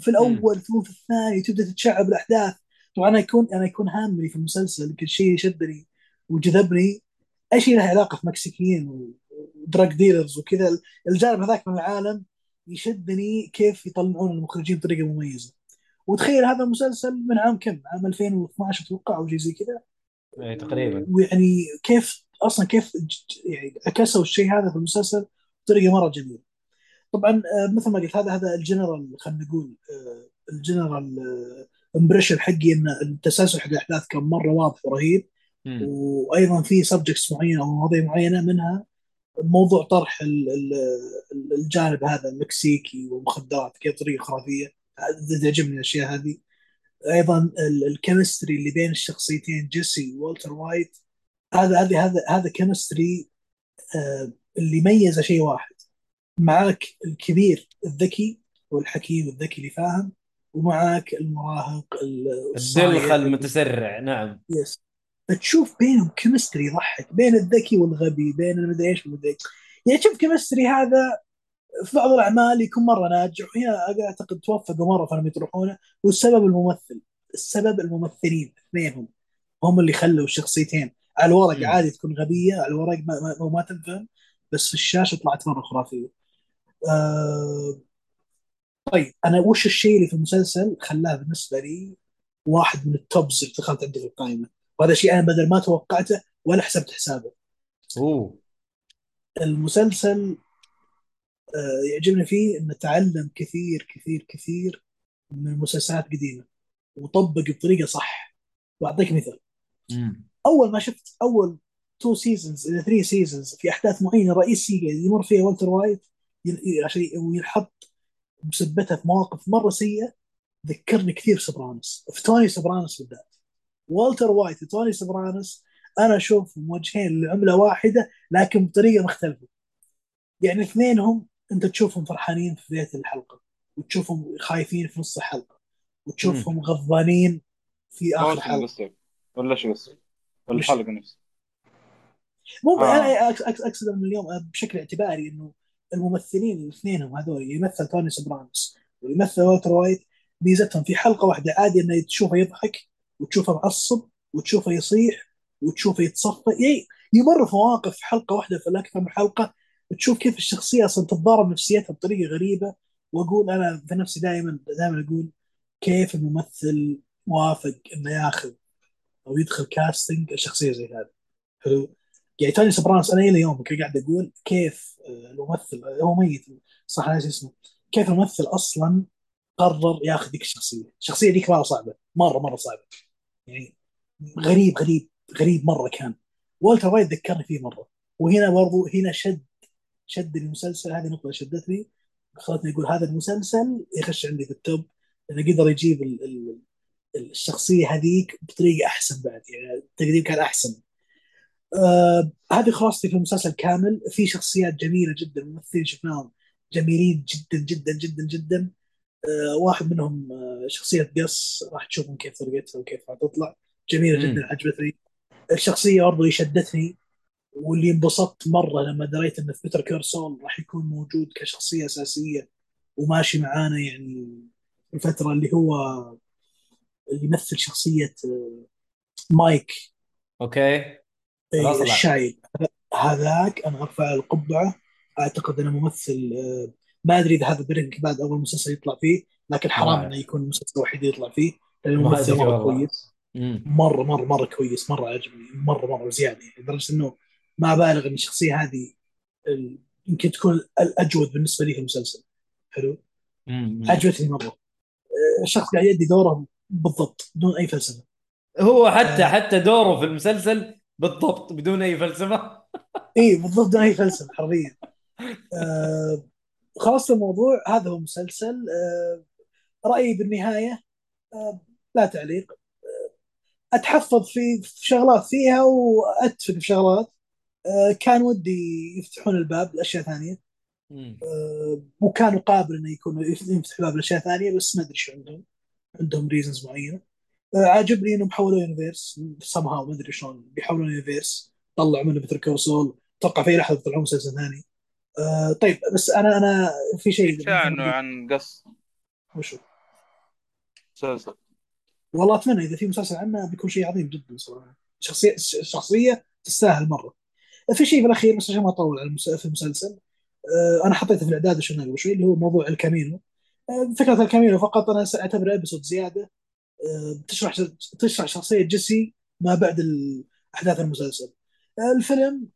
في الأول ثم في الثاني تبدأ تتشعب الأحداث. طبعا أنا يكون أنا يكون هامني في المسلسل يمكن شيء شدني وجذبني. أي شيء له علاقة في مكسيكيين ودراج ديلرز وكذا الجانب هذاك من العالم يشدني كيف يطلعون المخرجين بطريقة مميزة وتخيل هذا المسلسل من عام كم؟ عام 2012 أتوقع أو شيء زي كذا اي تقريبا ويعني كيف أصلا كيف يعني عكسوا الشيء هذا في المسلسل بطريقة مرة جميلة. طبعا آه، مثل ما قلت هذا هذا الجنرال خلينا نقول آه، ال general impression حقي إن التسلسل حق الأحداث كان مرة واضح ورهيب. وأيضا في subjects معينة أو مواضيع معينة منها موضوع طرح ال- ال- الجانب هذا المكسيكي والمخدرات كيف بطريقه خرافية. تعجبني الأشياء هذه. أيضا ال- الـ chemistry اللي بين الشخصيتين جيسي وولتر وايت. هذا هذا هذا هذا chemistry آه، اللي ميزه شيء واحد. معاك الكبير الذكي والحكيم الذكي اللي فاهم ومعاك المراهق الدلخ المتسرع نعم. yes فتشوف بينهم chemistry يضحك بين الذكي والغبي بين المدري إيش والمدري إيش يعني تشوف chemistry هذا في بعض الأعمال يكون مرة ناجح وهنا أعتقد توفقوا مرة فلم يطرحونه والسبب الممثل السبب الممثلين اثنينهم هم اللي خلوا الشخصيتين على الورق. عادي تكون غبية على الورق ما, ما, ما تنفهم بس في الشاشة طلعت مرة خرافية. آه طيب أنا وش الشيء اللي في المسلسل خلاه بالنسبة لي واحد من التوبز اللي دخلت عندي في القائمة وهذا شيء أنا بدل ما توقعته ولا حسبت حسابه. أوه. المسلسل آه، يعجبني فيه إنه تعلم كثير كثير كثير من مسلسلات قديمة وطبق بطريقة صح. وأعطيك مثال. مم. أول ما شفت أول two seasons إلى three seasons في أحداث معينة رئيسية يمر فيها والتر وايت عشان وينحط بسبتها في مواقف مرة سيئة ذكرني كثير سوبرانوس في توني سوبرانوس بالذات. والتر وايت وتوني سوبرانوس أنا أشوفهم وجهين لعملة واحدة لكن بطريقة مختلفة. يعني اثنينهم أنت تشوفهم فرحانين في بدايه الحلقة وتشوفهم خايفين في نص الحلقة وتشوفهم غضبانين في آخر حلقة. قصدك ولا شو قصدك؟ ولا الحلقة نفسها. مو آه. أنا أقصد من اليوم بشكل اعتباري إنه الممثلين الاثنينهم هذول يمثل توني سوبرانوس ويمثل والتر وايت ميزتهم في حلقة واحدة عادي إنه تشوفه يضحك وتشوفه معصب وتشوفه يصيح وتشوفه يتصفى. يعني يمر في مواقف حلقة واحدة في أكثر من حلقة تشوف كيف الشخصية أصلا تتضارب نفسيتها بطريقة غريبة. وأقول أنا في نفسي دائما دائما أقول كيف الممثل وافق إنه ياخذ أو يدخل casting الشخصية زي هذه. حلو؟ يعني توني سوبرانوس أنا إلى يومك قاعد أقول كيف الممثل هو ميت صح ناسي اسمه. كيف الممثل أصلا قرر ياخذ ذيك الشخصية؟ الشخصية ذيك مرة صعبة مره مرة صعبة. يعني غريب غريب غريب مرة كان. والتر وايت ذكرني فيه مرة. وهنا برضو هنا شد شد المسلسل هذه نقطة شدتني. خلتني أقول هذا المسلسل يخش عندي في ال top لأنه قدر يجيب ال ال الشخصية هذيك بطريقة أحسن بعد يعني التقديم كان أحسن. آه هذه خلاصتي في المسلسل كامل. في شخصيات جميلة جدا ممثلين شفناهم جميلين جدا جدا جدا جدا. واحد منهم آه شخصية Gus راح تشوفون كيف طريقتها وكيف راح تطلع. جميلة مم. جدا عجبتني. الشخصية برضو اللي شدتني واللي انبسطت مرة لما دريت في Better Call Saul راح يكون موجود كشخصية أساسية وماشي معانا يعني الفترة اللي هو اللي يمثل شخصية آه، مايك. okay. إيه،. الشايب. هذاك أنا أرفع القبعة. أعتقد إنه ممثل آه، ما أدري إذا هذا Breaking Bad أول مسلسل يطلع فيه لكن حرام إنه يكون المسلسل الوحيد يطلع فيه لأنه ما ممثل أدري مرة والله. كويس. مرة مرة مرة كويس مرة عجبني مرة مرة زيادة يعني. لدرجة إنه ما بالغ إن الشخصية هذه يمكن تكون الاجود بالنسبة لي في المسلسل. حلو. عجبتني مرة. الشخص قاعد يؤدي دوره بالضبط بدون أي فلسفة. هو حتى آه. حتى دوره في المسلسل بالضبط بدون أي فلسفة. اي بالضبط بدون أي فلسفة حرفيا. *laughs* آه خلاص الموضوع هذا هو مسلسل آه رأيي بالنهاية آه لا تعليق. آه أتحفظ في شغلات فيها واتفق في شغلات كان ودي يفتحون الباب لأشياء ثانية. مم. آه وكانوا قابل إنه يكون يفتح باب لأشياء ثانية بس ما أدري شو عندهم. عندهم ريزنز معينة. عاجبني إنهم حولوا universe somehow ما أدري شلون بيحولون universe طلعوا منه Better Call Saul أتوقع في لحظة يطلعون مسلسل ثاني. آه طيب بس أنا أنا في شيء شاع انه عن قص؟ وشو مسلسل. والله أتمنى إذا في مسلسل عنه بيكون شيء عظيم جدا صراحة. شخصية شخصية تستاهل مرة. في شيء في الاخير بس عشان ما أطول على المس- في المسلسل آه، أنا حطيته في الإعداد وشفناه قبل شوي اللي هو موضوع El Camino. آه، فكرة El Camino فقط أنا أعتبره episode زيادة. تشرح تشرح شخصية جيسي ما بعد أحداث المسلسل. الفيلم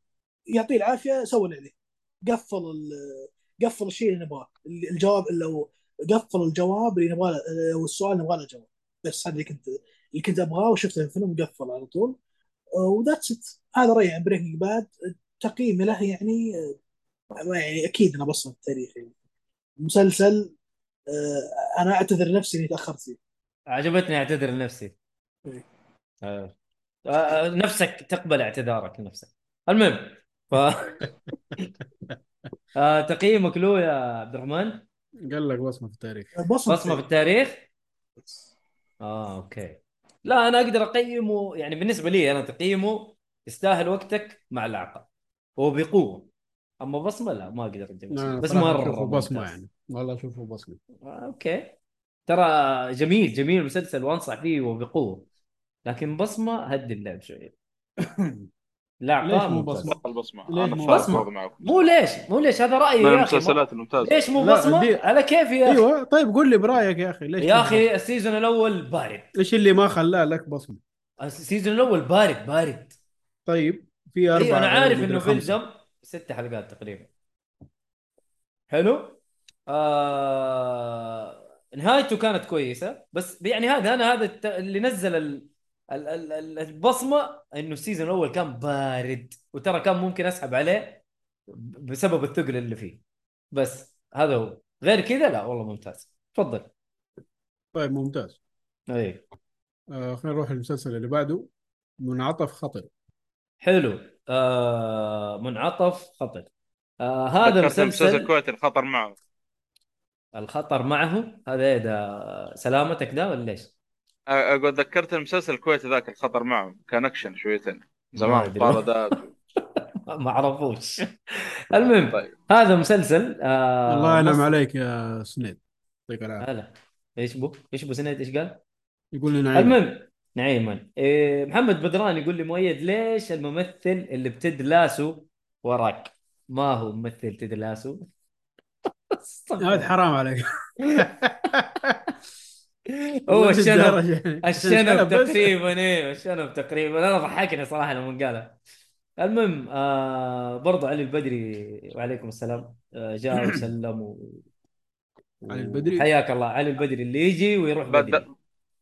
يعطيه العافية سوى اللي عليه. قفل ال- قفل الشيء اللي نبغاه. اللي- الجواب لو قفل الجواب اللي نبغاه أو السؤال اللي نبغاه له جواب بس هذا اللي كنت اللي كنت أبغاه وشفته في الفيلم قفل على طول. و that's it. هذا رأيي عن Breaking Bad تقييمي له يعني آه، يعني أكيد أنا بصمه التاريخ يعني. مسلسل آه، أنا أعتذر نفسي إني تأخرت فيه. عجبتني اعتذر لنفسي. إيه. آه. آه، نفسك تقبل اعتذارك لنفسك. المهم ف *laughs* آه، تقييمك له يا عبد الرحمن؟ قال لك بصمة في التاريخ. بصمة بصمة في التاريخ؟ آه أوكي. لا أنا أقدر أقيمه يعني بالنسبة لي أنا تقييمه يستاهل وقتك مع العقل وبقوه أما بصمة لا ما أقدر اقيمه لا، بس مرة بصمه ممتاز. يعني. والله أشوفه بصمة. آه، okay. ترى جميل جميل المسلسل وأنصح فيه وبقوه لكن بصمة هدي اللعب شوية. *coughs* لا ليش مو. بصمة؟ البصمه أنا؟ برضه معكم. مو ليش؟ مو ليش؟ هذا رأيي يا أخي. المسلسلات الممتازه ليش مو لا، بصمة؟ دي- على كيف يا أخي؟ أيوه طيب قول لي برأيك يا أخي ليش يا أخي ال season الأول بارد؟ إيش اللي ما خلاه لك بصمة؟ ال season الأول بارد بارد. طيب في أربعة أيوه أنا عارف إنه. بيلزم ست حلقات تقريبا. حلو؟ آه... نهايته كانت كويسة بس يعني هذا أنا هذا الت- اللي نزل ال... ال... ال... ال- البصمة إنه ال season الأول كان بارد وترى كان ممكن أسحب عليه بسبب الثقل اللي فيه. بس هذا هو. غير كذا لا والله ممتاز. تفضل. طيب ممتاز. اي آه خلينا نروح للمسلسل اللي بعده. منعطف خطر. حلو. آه... منعطف خطر. آه هذا المسلسل مسلسل الكويتي الخطر معه. الخطر معه. هذا إيه ده سلامتك ده ولا إيش؟ أقول ذكرت المسلسل الكويتي ذاك الخطر معه كان اكشن شويتين ما زمان أدري. طاردات *laughs* ما أعرفوش *laughs* المهم طيب هذا مسلسل آه الله ينعم عليك يا سنيد يعطيك العافية هلا إيش بو؟ إيش بو سند إيش قال؟ يقول لي نعيم المهم نعيما إيه محمد بدران يقول لي مؤيد ليش الممثل اللي ب Ted Lasso وراك؟ ما هو ممثل Ted Lasso؟ *laughs* هذا حرام عليك *laughs* هو الشنب. يعني؟ *laughs* الشنب بس. تقريبا إيه الشنب تقريبا. أنا ضحكني صراحة لما قالها المهم آه برضو علي البدري وعليكم السلام. آه جاء وسلم و... علي البدري؟ حياك الله. علي البدري اللي يجي ويروح بد... بدري.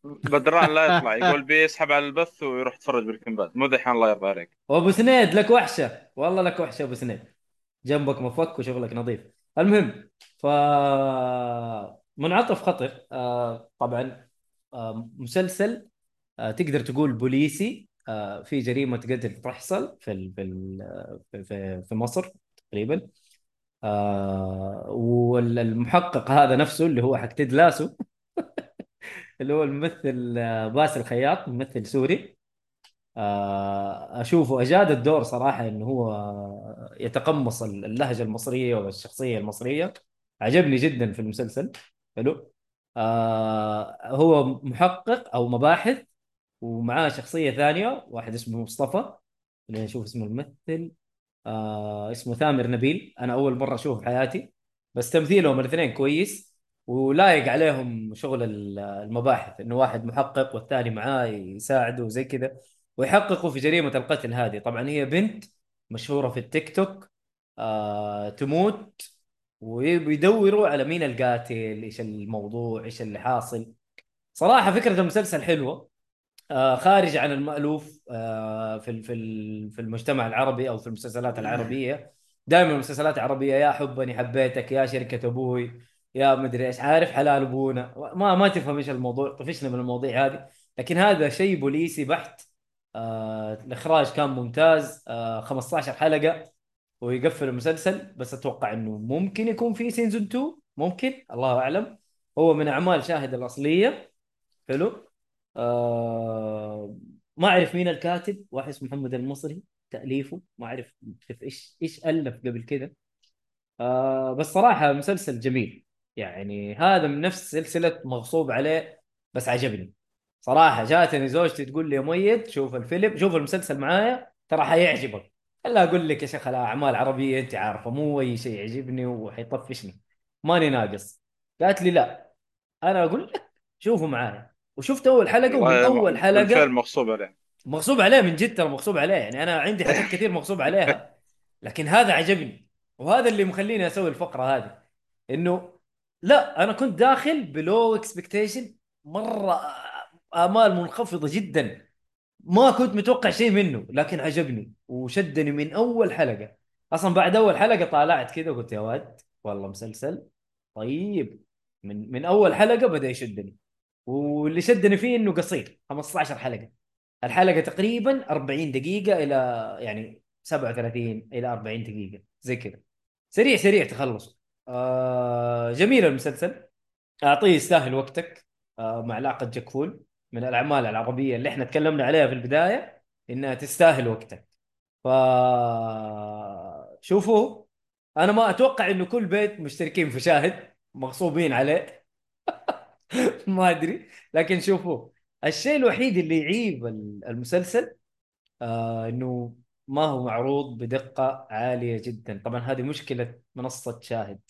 بدران لا يطلع. *laughs* يقول بيسحب على البث ويروح يتفرج Breaking Bad. مو دحين الله يرضى عليك. وابو سنيد لك وحشة. والله لك وحشة أبو سنيد. جنبك مفك وشغلك نظيف. المهم ف منعطف خطر آه طبعا آه مسلسل آه تقدر تقول بوليسي في جريمة قتل تحصل في. في. في- مصر تقريبا والمحقق هذا نفسه اللي هو حق تيد لاسو *laughs* اللي هو الممثل باسل الخياط ممثل سوري أشوفه أجاد الدور صراحة إنه هو يتقمص اللهجة المصرية والشخصية المصرية عجبني جدا في المسلسل حلو. آه، هو محقق أو مباحث ومعاه شخصية ثانية واحد اسمه مصطفى اللي نشوف اسمه الممثل. آه اسمه ثامر نبيل. أنا أول مرة أشوفه في حياتي. بس تمثيلهم الاثنين كويس ولايق عليهم شغل ال- المباحث إنه واحد محقق والثاني معاه يساعده وزي كذا ويحققوا في جريمة القتل هذه. طبعا هي بنت مشهورة في التيك توك. آه تموت ويدوروا على مين القاتل إيش الموضوع إيش اللي حاصل. صراحة فكرة المسلسل حلوة. آه، خارج عن المألوف آه، في في في المجتمع العربي أو في المسلسلات العربية. دائما المسلسلات العربيه يا حبني حبيتك يا شركة أبوي يا مدري إيش عارف حلال أبونا. ما ما تفهم إيش الموضوع طفشنا من المواضيع هذه. لكن هذا شيء بوليسي بحت. آه، الإخراج كان ممتاز. آه، 15 حلقة. ويقفل المسلسل بس أتوقع إنه ممكن يكون في سيزون 2 ممكن الله أعلم. هو من أعمال شاهد الأصلية. حلو. آه ما أعرف مين الكاتب. واحد اسمه محمد المصري تأليفه. ما أعرف إيش إيش ألف قبل كذا. آه بس صراحة مسلسل جميل. يعني هذا من نفس سلسلة مغصوب عليه بس عجبني. صراحة جاتني زوجتي تقول لي يا ميت شوف الفيلم شوف المسلسل معايا ترى حيعجبك. الا أقول لك يا شيخ الاعمال عربيه انت عارفة مو أي شيء يعجبني وحيطفشني. ماني ناقص. قالت لي لا. أنا أقول لك شوفوا معايا. وشفت أول حلقة ومن أول حلقة الفيلم مغصوب عليه. مغصوب عليه من جد ترى مغصوب عليه. يعني أنا عندي حاجات كثير مغصوب عليها. لكن هذا عجبني. وهذا اللي مخليني أسوي الفقرة هذه. إنه لا أنا كنت داخل ب low expectation مرة آمال منخفضة جدا. ما كنت متوقع شيء منه لكن عجبني وشدني من أول حلقة. أصلا بعد أول حلقة طالعت كذا وقلت يا ولد والله مسلسل. طيب من من أول حلقة بدأ يشدني. واللي شدني فيه إنه قصير 15 حلقة. الحلقة تقريبا 40 دقيقة إلى يعني 37 إلى 40 دقيقة زي كذا. سريع سريع تخلص. آه جميل المسلسل. أعطيه يستاهل وقتك. آه مع علاقه جاك فول من الأعمال العربية اللي إحنا تكلمنا عليها في البداية إنها تستاهل وقتك. ف شوفوا أنا ما أتوقع إنه كل بيت مشتركين في شاهد مغصوبين عليه. *laughs* ما أدري. لكن شوفوا الشيء الوحيد اللي يعيب المسلسل آه إنه ما هو معروض بدقة عالية جدا. طبعا هذه مشكلة منصة شاهد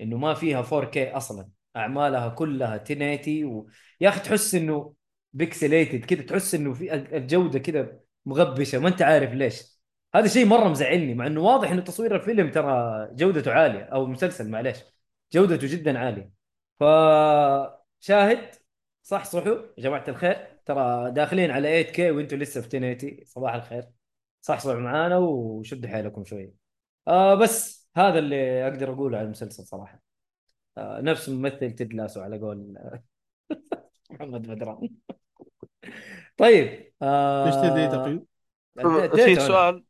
إنه ما فيها 4K أصلا. أعمالها كلها 1080 و... يا أخي تحس إنه بيكسليتد كذا تحس إنه في الجودة كذا مغبشة ما أنت عارف ليش. هذا شيء مرة مزعلني مع إنه واضح إنه تصوير الفيلم ترى جودته عالية أو المسلسل معليش جودته جدا عالية. فشاهد صح صحوا يا جماعة الخير ترى داخلين على 8K وأنتم لسه في 1080 صباح الخير. صحصحوا معانا وشدوا حيلكم شوية آه بس هذا اللي أقدر أقوله على المسلسل صراحة. آه نفس ممثل تدلاسو على قول *laughs* محمد بدران. *laughs* طيب آه إيش تدري تقييم؟ في سؤال؟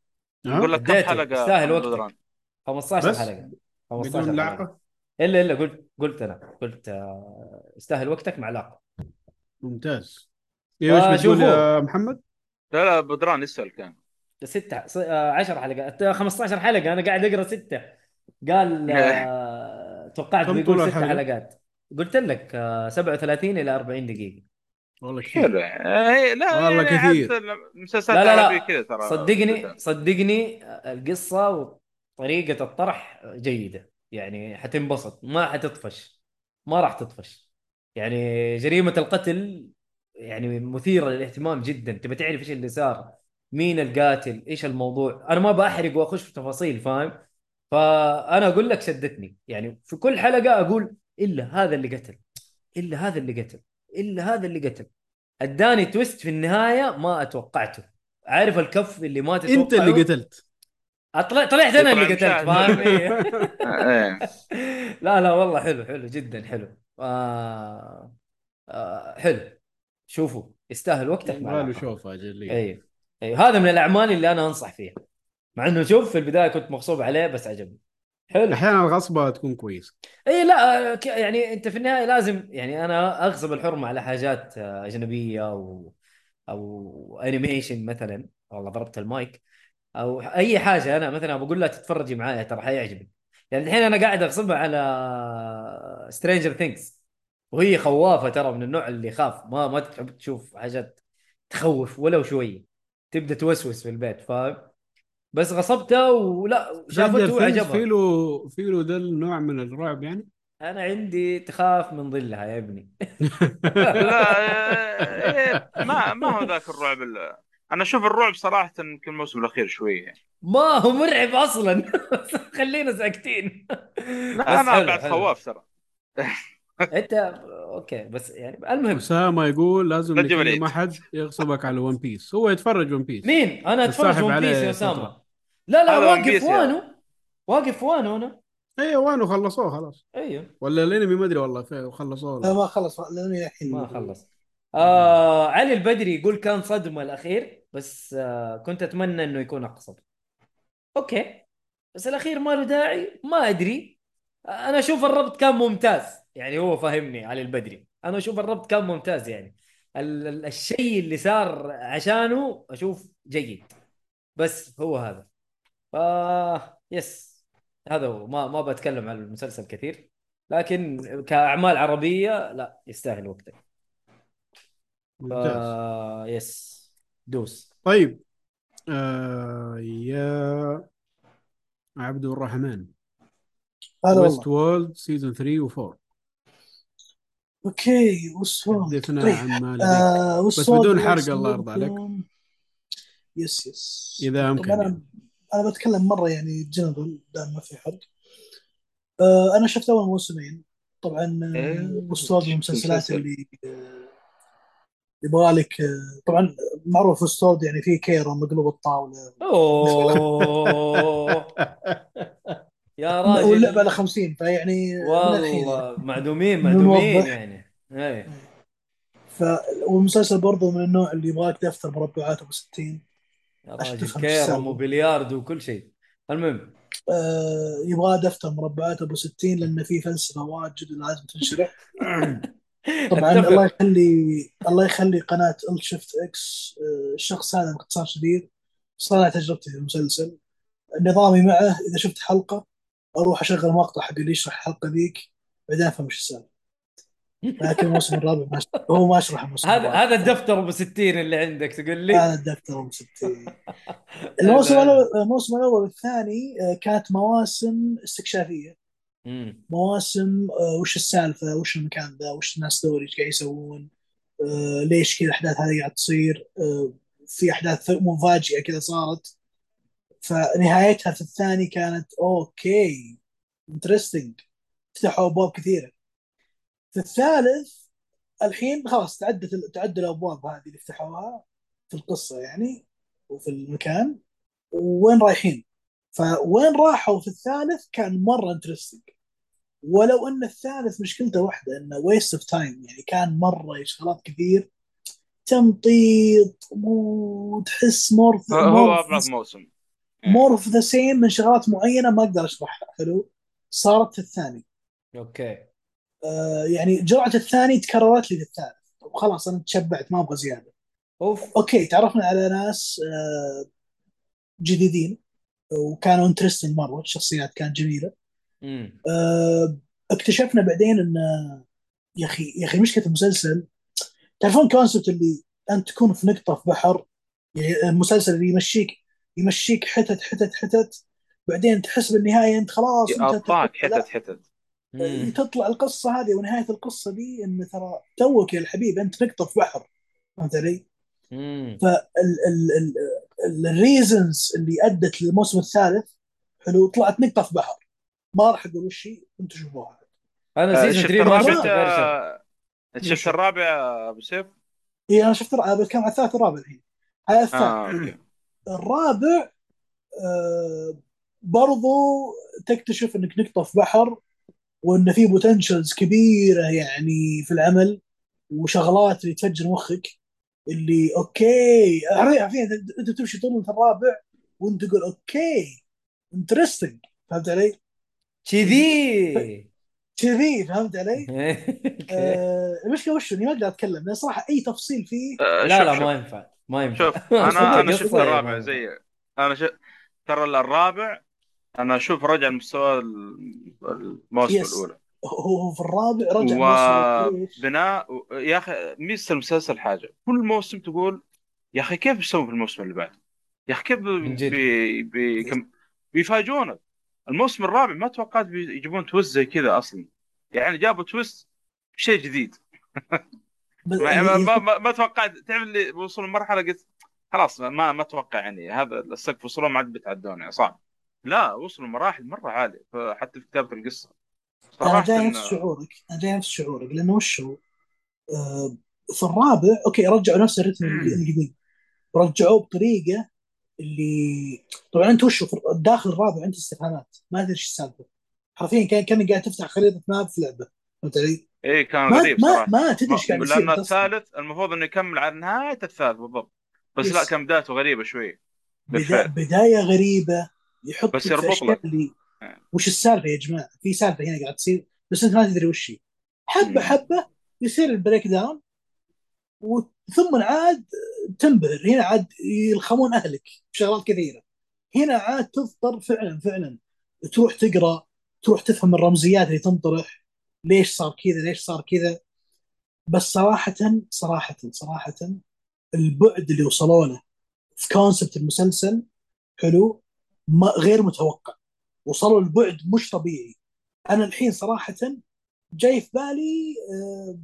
يقول لك كم اديته. حلقة يستاهل محمد وقتك. بدران؟ 15 بس؟ حلقة 15 بدون حلقة لعقة إلا إلا قلت قلت أنا قلت آه يستاهل وقتك مع لعقة ممتاز أيوه آه، إيش بتقول شوفوا. يا محمد؟ لا لا بدران يسأل كان ستة 10 حلقات آه، 15 حلقة أنا قاعد أقرأ ستة قال *laughs* آه، توقعت كم بيقول طول ست الحلقة؟ حلقات قلت لك آه، 37 إلى 40 دقيقة والله كثير. يعني هي- لا والله يعني كثير. المسلسلات لا لا لا. كذا ترى صدقني صدقني القصة وطريقة الطرح جيدة. يعني حتنبسط ما حتطفش ما راح تطفش. يعني جريمة القتل يعني مثيرة للاهتمام جدا. تبي تعرف إيش اللي صار؟ مين القاتل؟ إيش الموضوع؟ أنا ما بحرق وأخش في تفاصيل فاهم؟ فأنا أقول لك شدتني. يعني في كل حلقة أقول إلا هذا اللي قتل إلا هذا اللي قتل. إلا هذا اللي قتل. اداني تويست في النهاية ما أتوقعته. عارف الكف اللي ما تتوقعه. أنت اللي قتلت. أطلع طلعت أنا اللي قتلت. فاهم؟ إيه. *laughs* إيه. لا لا والله حلو حلو جدا حلو. آه آه حلو. شوفوا يستاهل وقتك مع يبغى له العقل. شوف أجل أيوه أيوه هذا من الأعمال اللي أنا أنصح فيها. مع إنه شوف في البداية كنت مغصوب عليه بس عجبني. حلو. أحيانا الغصبة تكون كويسة. اي لا يعني أنت في النهاية لازم يعني أنا أغصب الحرمة على حاجات أجنبية أو أو animation مثلا والله ضربت المايك أو أي حاجة. أنا مثلا بقول لها تتفرجي معايا ترى حيعجبك. يعني الحين أنا قاعد أغصبها على Stranger Things وهي خوافة ترى من النوع اللي يخاف. ما ما تحب تشوف حاجات تخوف ولو شوية. تبدأ توسوس في البيت فاهم؟ بس غصبتها ولا شافته في وعجبها له في له ده النوع من الرعب يعني؟ أنا عندي تخاف من ظلها يا ابني. *laughs* لا *laughs* إيه، ما ما هو ذاك الرعب ال- أنا أشوف الرعب صراحة يمكن الموسم الأخير شوي يعني. ما هو مرعب أصلا. *laughs* خلينا ساكتين. لا أنا بعد. خواف ترى. أنت okay بس يعني المهم. أسامة يقول لازم العيد. أحد يغصبك على One Piece. هو يتفرج One Piece. مين؟ أنا أتفرج One Piece يا أسامة. لا لا ون واقف وانو؟ واقف وانو أنا أيوه وانو خلصوه خلاص. أيوه. ولا الأنمي ما أدري والله في- خلصوه لا. ما خلص. لأنه الحين ما خلص. آه علي البدري يقول كان صدمة الأخير بس آه كنت أتمنى إنه يكون اقصر okay. بس الأخير ما له داعي ما أدري. أنا أشوف الربط كان ممتاز. يعني هو فاهمني علي البدري. أنا أشوف الربط كان ممتاز يعني. ال- ال- الشيء اللي صار عشانه أشوف جيد. بس هو هذا. آه yes هذا هو. ما ما بتكلم عن المسلسل كثير لكن كأعمال عربية لا يستاهل وقتك ممتاز. يس دوس. طيب. آه يا عبد الرحمن. هلا ويست والله وولد سيزون 3 و4 أوكي وسوالد حدثنا طيب عن ما لديك. آه بس بدون حرق الله يرضى عليك. يس يس إذا امكن طبعا أنا يعني. أنا بتكلم مرة يعني جنرال دام ما في حرق آه أنا شفت أول موسمين. طبعا إيه، وسوالد من شفت المسلسلات المسلسل. اللي آه، يبغى لك آه، طبعا معروف وسوالد يعني في كيرة مقلوب الطاولة. أوه. *laughs* يا واللعبة على راجل 50 فيعني يعني. والله معدومين معدومين. يعني. إيه. ف والمسلسل برضه من النوع اللي يبغاك دفتر مربعات ابو 60 يا راجل كيرم السالفة. وبليارد وكل شيء. المهم. آه يبغى دفتر مربعات أبو 60 لأن في فلسفة واجد لازم تنشرح *laughs* طبعا. الله يخلي الله يخلي قناة ال Shift X الشخص هذا باختصار شديد. صار تجربتي في المسلسل. نظامي معه إذا شفت حلقة أروح أشغل مقطع حق اللي يشرح الحلقة ذيك بعدين أفهم إيش السالفة. لكن الموسم الرابع ما هو ما شرح الموسم هذا هذا الدفتر أبو 60 اللي عندك تقول لي. هذا الدفتر أبو 60 الموسم الأول الموسم الأول والثاني آه، كانت مواسم استكشافية. مواسم آه، وش السالفة وش المكان ذا وش الناس ذولي إيش قاعد يسوون آه، ليش كذا الأحداث هذه قاعد تصير في أحداث مفاجئه كذا صارت. فنهايتها في الثاني كانت okay interesting فتحوا أبواب كثيرة. في الثالث الحين خلاص تعدت تعدوا الأبواب هذه اللي فتحوها في القصة يعني وفي المكان. وين رايحين؟ فوين راحوا في الثالث كان مرة interesting ولو أن الثالث مشكلته واحدة انه waste of time يعني كان مرة شغلات كثير. تمطيط وتحس more هو اضعف موسم. more of the same من شغلات معينة ما أقدر أشرحها. حلو؟ صارت في الثاني. okay. يعني جرعة الثاني تكررت لي في الثالث. وخلاص أنا تشبعت ما أبغى زيادة. أوف. okay تعرفنا على ناس آه جديدين وكانوا interesting مرة الشخصيات كانت جميلة. مم. آه، اكتشفنا بعدين إن يا أخي يا أخي مشكلة المسلسل تعرفون concept اللي انت تكون في نقطة في بحر؟ يعني المسلسل اللي يمشيك يمشيك حتت حتت حتت بعدين تحس بالنهاية أنت خلاص أنت حتت حتت. مم. تطلع القصة هذه ونهاية القصة دي إن ترى توك يا الحبيب أنت نقطه في بحر فهمت علي؟ فال reasons اللي أدت للموسم الثالث حلو طلعت نقطة في بحر ما راح أقول وش هي أنتم شوفوها أنا آه، season شفت 3 ما الرابع شفته غير شيء. آه، انت شفت الرابع أبو سيف؟ اي أنا شفت الر- بتكلم عن الثالث والرابع الحين هذا الثالث okay الرابع آه برضو تكتشف إنك نقطة في بحر وإن في potentials كبيرة يعني في العمل وشغلات اللي تفجر مخك اللي okay عارفين انت أنت تمشي طول الرابع وأنت تقول okay interesting فهمت علي؟ كذي كذي فهمت علي؟ *laughs* آه المشكلة وش إني ما أقدر أتكلم لأن صراحة أي تفصيل فيه آه، لا لا. ما ينفع ما ينفع شوف *laughs* أنا أنا شفت الرابع. زي أنا ش... ترى الرابع أنا أشوف رجع لمستوى ال- الموسم يس. الأولى. هو هو في الرابع رجع ليش؟ وبناء يا أخي ميزه المسلسل حاجة. كل موسم تقول يا أخي كيف بيسوون في الموسم اللي بعده؟ يا أخي كيف. بي... بي... كم... بيفاجئونك. الموسم الرابع ما توقعت بيجيبون twist زي كذا أصلا. يعني جابوا twist شيء جديد. *laughs* بس- ما, ما, ما, ما, ما توقعت. تعرف اللي بوصلوا لمرحله قلت خلاص ما ما أتوقع يعني هذا السقف وصلوا ما عاد بتعدونه يعني صعب. لا وصلوا مراحل مرة عالية حتى في كتابة القصة. أنا جاي صراحة نفس شعورك أنا جاي نفس شعورك لأنه وش هو؟ آه في الرابع okay رجعوا نفس الرتم القديم. رجعوه بطريقة اللي طبعا أنت وش داخل الرابع انت استفهامات ما تدري إيش السالفة. حرفيا كان كانك قاعد تفتح خريطة map في لعبة فهمت علي؟ إيه كان ما غريب ما صراحة. ما تدري إيش قاعد يصير لأن. الثالث المفروض إنه يكمل على نهايه الثالث بالضبط. بس yes. لا كان بدايته غريبة شوي. بداية غريبة. يحط بس يربط لك. اللي آه. وش السالفة يا جماعة؟ في سالفة هنا قاعد تصير بس أنت ما تدري وش هي حبة. حبة يصير ال breakdown وثم عاد تنبهر هنا عاد يلخمون أهلك بشغلات كثيرة هنا عاد تضطر فعلا فعلا تروح تقرأ تروح تفهم الرمزيات اللي تنطرح ليش صار كذا ليش صار كذا بس صراحة صراحة صراحة البعد اللي وصلوا له في concept المسلسل حلو غير متوقع. وصلوا لبعد مش طبيعي. أنا الحين صراحة جاي في بالي آه،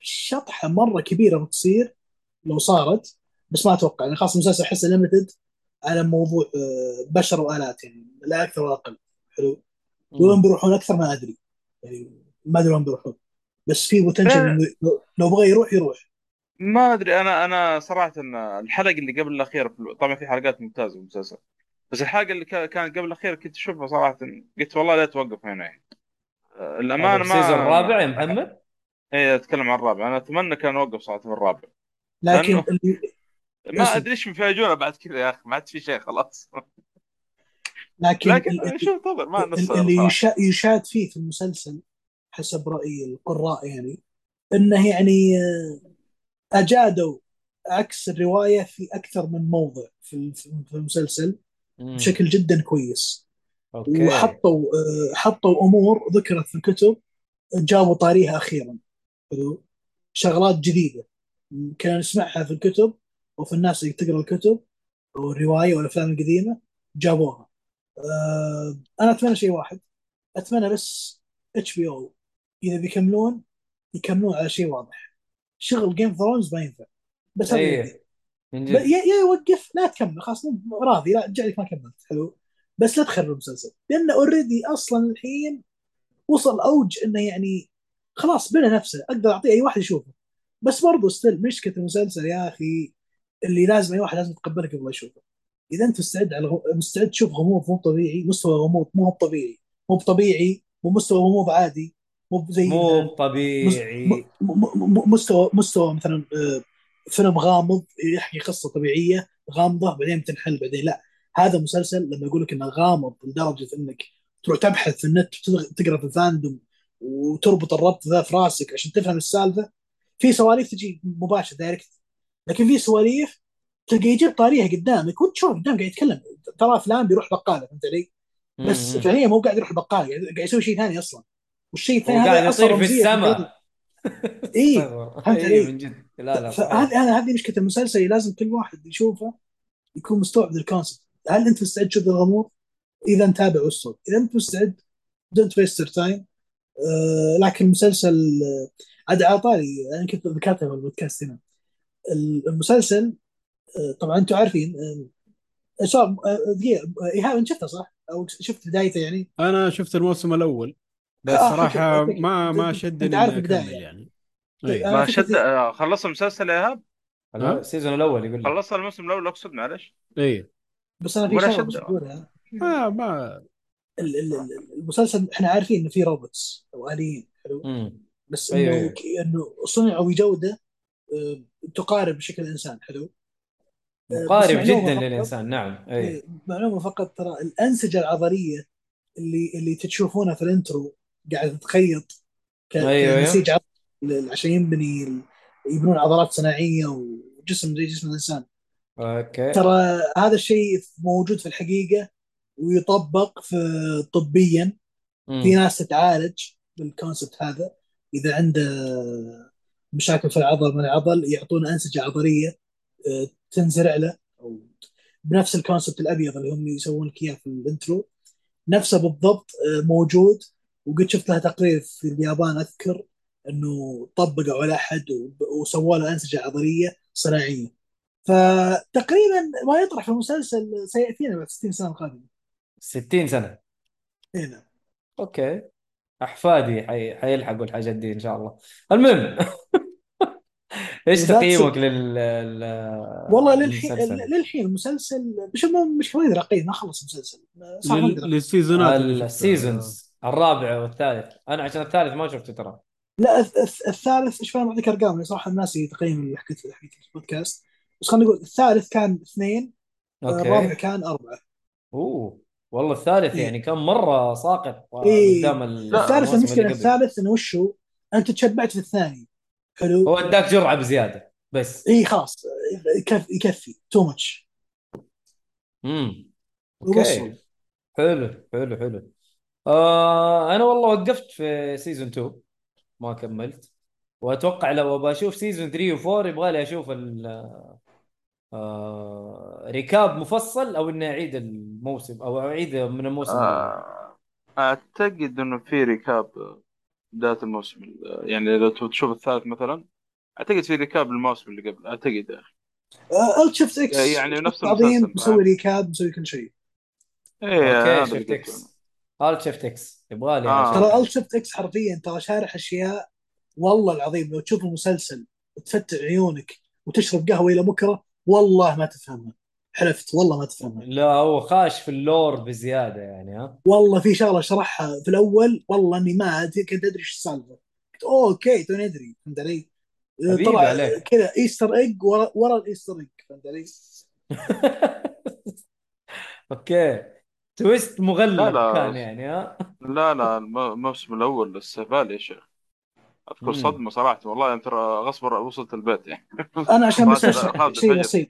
شطحة مرة كبيرة بتصير لو صارت بس ما أتوقع. يعني خاصة المسلسل احسه ليمتد على موضوع آه، بشر وآلات يعني لا أكثر ولا أقل. حلو؟ وين بيروحون أكثر ما أدري. يعني ما أدري وين بيروحون. بس في بوتنشل لو بغى يروح يروح. ما أدري. أنا أنا صراحة إن الحلقة اللي قبل الأخيرة طبعا في حلقات ممتازة في المسلسل. بس الحلقة اللي كا- كانت قبل الأخيرة كنت أشوفها صراحة قلت والله لا توقف هنا يعني الأمانة ما السيزون الرابع يا محمد إيه أتكلم عن الرابع أنا أتمنى كان اوقف صراحة في الرابع لكن اللي ما. أدري إيش بيفاجئونا بعد كذا يا أخي ما عاد في شيء خلاص لكن لكن ال- شوف انتظر ما نص اللي. يشا- يشاد فيه في المسلسل حسب رأي القراء يعني إنه يعني آه، أجادوا عكس الرواية في أكثر من موضع في في المسلسل. بشكل جدا كويس. okay. وحطوا آه، حطوا أمور ذكرت في الكتب جابوا طاريها أخيرا. حلو؟ شغلات جديدة. كنا نسمعها في الكتب وفي الناس اللي تقرأ الكتب أو الرواية والافلام القديمة جابوها. آه، أنا أتمنى شيء واحد. أتمنى بس HBO إذا بيكملون يكملون على شيء واضح. شغل Game Thrones ما ينفع بس. إيه. من جد. يا يا يوقف لا تكمل خلاص مو راضي لا رجع لك ما كملت حلو. بس لا تخرب المسلسل لأنه already أصلا الحين وصل أوج إنه يعني خلاص بنى نفسه أقدر أعطيه أي واحد يشوفه. بس برضه still مشكلة المسلسل يا أخي اللي لازم أي واحد لازم يتقبله قبل يشوفه. إذا أنت مستعد على غ... مستعد تشوف غموض مو طبيعي مستوى غموض مو طبيعي. مو طبيعي مو مستوى غموض عادي مو زي مو طبيعي. مستوى مستوى مثلا آه، فيلم غامض يحكي قصة طبيعية غامضة بعدين بتنحل بعدين. لا هذا مسلسل لما أقول لك إنه غامض لدرجة إنك تروح تبحث في النت وتغ- تقرأ في ال fandom وتربط الربط ذا في راسك عشان تفهم السالفة. في سواليف تجي مباشر direct لكن في سواليف تلقى يجيب طاريها قدامك وانت تشوف قدام قاعد يتكلم. ترى فلان بيروح بقالة فهمت علي؟ بس. فعليا مو قاعد يروح البقاله قاعد قاعد يسوي شيء ثاني أصلا. والشيء الثاني هذا أصلا يطير في السماء. إيه، فهمت أي علي؟ لا لا هذه هذه مشكلة المسلسل اللي لازم كل واحد يشوفه يكون مستوعب ال concept هل أنت مستعد تشوف الغموض؟ إذا متابع وصل إذا أنت مستعد don't waste time لكن المسلسل آه، عاد على طاري أنا كنت ذكرتها في البودكاست هنا. المسلسل آه، طبعا أنتم عارفين آه، آه، دقيقة آه، إيهاب أنت شفته صح؟ أو شفت بدايته يعني؟ أنا شفت الموسم الأول. بس آه، صراحة ما ما شدني أنت عارف أكمل يعني. طيب، أي. أنا ما شد آه، خلصت المسلسل يا إيهاب ها؟ ال season الأول يقول لي خلصت الموسم الأول أقصد معلش اي بس أنا في شغلة. بقولها ما ما ال- ال- ال- المسلسل إحنا عارفين إنه في robots أو alien حلو. بس أيوة، إنه أيوة. ك- إنه صنعوا بجودة آه، تقارب بشكل الانسان حلو آه، مقارب جدا فقط- للإنسان نعم أي إيه، معلومة فقط ترى الأنسجة العضلية اللي اللي تشوفونها في ال intro قاعدة تتخيط أيوة، أيوة. كنسيج عضلي عشان يبني ال- يبنون عضلات صناعية وجسم زي جسم الإنسان. أوكي. ترى هذا الشيء موجود في الحقيقة ويطبق في طبيا. مم. في ناس تتعالج بال concept هذا. إذا عنده مشاكل في العضل من العضل يعطونه أنسجة عضلية آه، تنزرع له. أو بنفس ال concept الأبيض اللي هم يسوون لك اياه في ال intro نفسه بالضبط آه، موجود. وقد شفت له تقرير في اليابان أذكر. إنه طبقوا على أحد وسووا له أنسجة عضلية صناعية. فتقريبا ما يطرح في المسلسل سياتينا بعد 60 سنة القادمه 60 سنة؟ هنا أوكي. أحفادي حي... حيلحقوا الحاجات دي إن شاء الله. المهم *laughs* إيش تقييمك لل لل- والله للحين للمسلسل؟ للحين المسلسل مش مش ما أقدر اقيم ما خلص المسلسل. لل season ات. ال seasons الرابع والثالث. أنا عشان الثالث ما شفته ترى. لا الث- الث- الثالث إيش فاهم أعطيك أرقام صراحة الناس تقييم اللي حكيت حكيت في البودكاست. بس خلينا نقول الثالث كان اثنين الرابع okay. كان أربعة. أوه والله الثالث إيه. يعني كان مرة ساقط إيه. قدام ال- الثالث المشكلة. الثالث إنه وشو؟ أنت تشبعت في الثاني. حلو. هو أداك جرعة بزيادة بس. إي خلاص. يكفي يكفي. too much امم okay. حلو حلو حلو. آه أنا والله وقفت في season 2 ما كملت. وأتوقع لو أبغى أشوف season 3 و4 يبغى لي أشوف ال آه recap مفصل أو اني اعيد الموسم أو اعيد من الموسم آه، أعتقد إنه في recap بدايه الموسم ال- يعني لو تبغى تشوف الثالث مثلا أعتقد في recap الموسم اللي قبل أعتقد. يا أخي آه، شفت إكس يعني نفس عظيم المسلسل، مسوي؟ recap مسوي كل شيء. إيه okay شفت إكس الت شفت إكس يبغى لي آه. أشوف. ترى الت شفت إكس حرفيا ترى شارح أشياء والله العظيم لو تشوف المسلسل وتفتح عيونك وتشرب قهوة إلى بكرة والله ما تفهمها حلفت والله ما تفهمها لا هو خاش في ال lore بزيادة يعني ها والله في شغلة شرحها في الأول والله إني ما كنت أدري إيش السالفة قلت okay توني أدري فهمت علي؟ طلع عليك. كذا ايستر ايج ورا ورا ال Easter egg فهمت علي؟ *laughs* أوكي تويست مغلق لا لا. كان يعني ها لا لا الم- الموسم الأول استهبال يا شيخ أذكر مم. صدمة صراحة والله يعني ترى غصب وصلت البيت يعني أنا عشان *laughs* بس أشرح هذا شيء. بسيط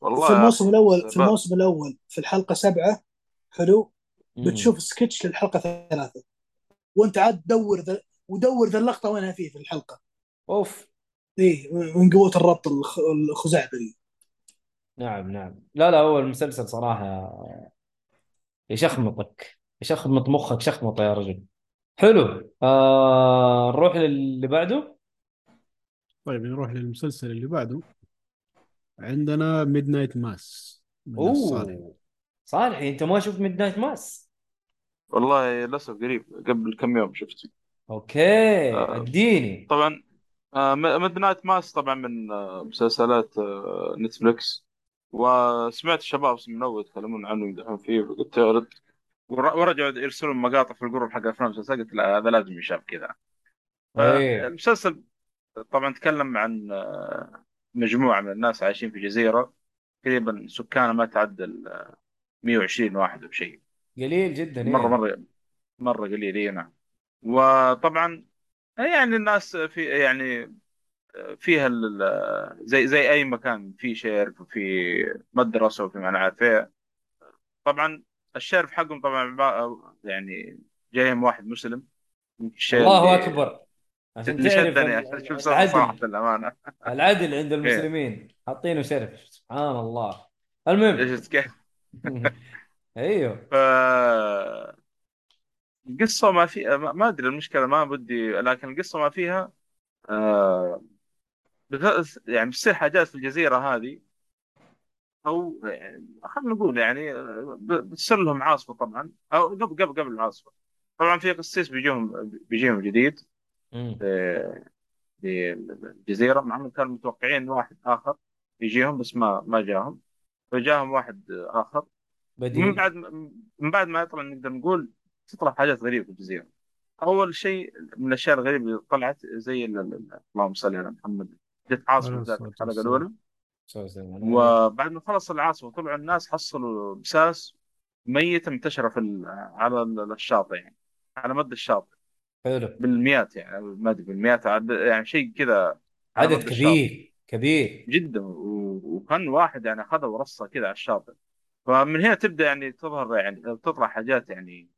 والله في الموسم الأول في. الموسم الأول في الحلقة سبعة حلو مم. بتشوف سكتش للحلقة ثلاثة وأنت عاد تدور ذا ودور ذا اللقطة وينها فيه في الحلقة أوف إيه من قوة الربط الخ- الخزعبلي نعم نعم لا لا هو المسلسل صراحة يشخمطك يشخمط مخك شخمطه يا رجل. حلو. آه نروح للي بعده. طيب نروح للمسلسل اللي بعده. عندنا Midnight Mass أوه صالحي أنت ما شفت Midnight Mass والله للأسف قريب قبل كم يوم شفته. okay آه. أديني. طبعا Midnight Mass طبعا من آه، مسلسلات آه، Netflix وسمعت الشباب من اول يتكلمون عنه يمدحون فيه فقلت ارد ور- ورجعوا يرسلون مقاطع في ال group حق أفلام مسلسلات قلت لا هذا لازم يشاف كذا. إيه. المسلسل طبعا تكلم عن آه، مجموعة من الناس عايشين في جزيرة تقريبا سكانها ما تعدى ال 120 واحد أو شيء. قليل جدا مره إيه. مرة مرة قليل اي نعم. وطبعا يعني الناس في يعني فيها زي زي أي مكان في شرف وفي مدرسة وفي ما إيه. طبعا الشرف حقهم طبعا يعني جايهم واحد مسلم. الله أكبر. عشان تعرف شوف صراحة العدل. الأمانة. العدل إيه. عند المسلمين. حاطينه شرف سبحان الله. المهم. شفت كيف؟ *laughs* أيوه. ف القصة ما في ما أدري المشكلة ما بدي لكن القصة ما فيها آه يعني بتصير حاجات في الجزيرة هذه أو يعني خلينا نقول يعني آه، بتصير لهم عاصفة طبعا أو قبل قبل قبل العاصفة. طبعا في قسيس بيجيهم بيجيهم جديد في الجزيره مع انهم كانوا متوقعين واحد آخر يجيهم بس ما ما جاهم. فجاهم واحد آخر. من بديل بعد من بعد ما يطلع نقدر نقول تطلع حاجات غريبة في الجزيرة. أول شيء من الأشياء الغريبة اللي طلعت زي ال- ال- اللهم صل على محمد جت عاصفة الصلاة الحلقة. الأولى. وبعد ما خلص العاصفة طلعوا الناس حصلوا بساس ميته منتشرة في ال- على ال- الشاطئ يعني. على مد الشاطئ. حلو. بالمئات يعني ما أدري بالمئات عد- يعني شيء كذا عدد مد الشاطئ. كبير. كبير جدا. و- وكان واحد يعني اخذها ورصها كذا على الشاطئ. فمن هنا تبدأ يعني تظهر يعني تطلع حاجات يعني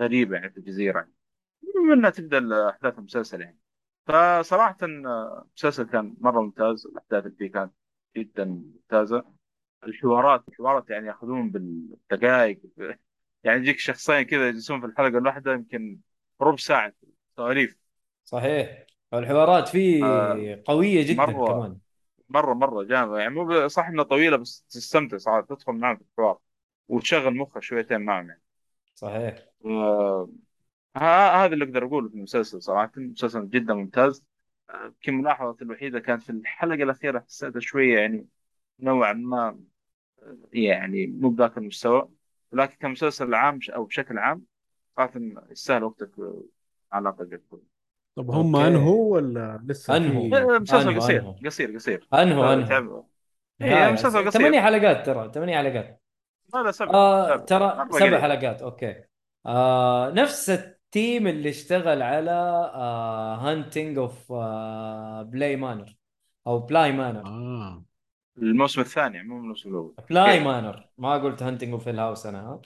غريبة يعني في الجزيرة. منها تبدأ أحداث المسلسل يعني. فصراحة المسلسل كان مرة ممتاز الأحداث اللي فيه كانت جدا ممتازة. الحوارات الحوارات يعني يأخذون بالدقائق يعني يجيك شخصين كذا يجلسون في الحلقة الواحدة يمكن ربع ساعة سواليف. صحيح. الحوارات فيه آه، قوية جدا مرة. كمان. مرة مرة جامدة. يعني مو صح إنها طويلة بس تستمتع صراحة تدخل معهم في الحوار وتشغل مخك شويتين معهم يعني. صحيح. آه، هذا اللي أقدر أقوله في المسلسل صراحة مسلسل جدا ممتاز يمكن ملاحظتي الوحيدة كانت في الحلقة الأخيرة حسيتها شوية يعني نوعا ما يعني مو بذاك المستوى ولكن كمسلسل عام أو بشكل عام صراحة يستاهل وقتك على الأقل طب هم. أنهوا ولا لسه آه، مسلسل أنهو- قصير أنهو. قصير قصير انهو انهو تعب- نهاية. إيه مسلسل قصير ثمانية حلقات ترى ثمانية حلقات لا لا سبع آه سبع. ترى سبع. حلقات أوكي آه نفس التيم اللي اشتغل على آه هانتنج اوف آه بلاي مانر أو Bly Manor آه. الموسم الثاني مو الموسم الأول. Bly إيه. Manor ما قلت Haunting of Hill House أنا. ها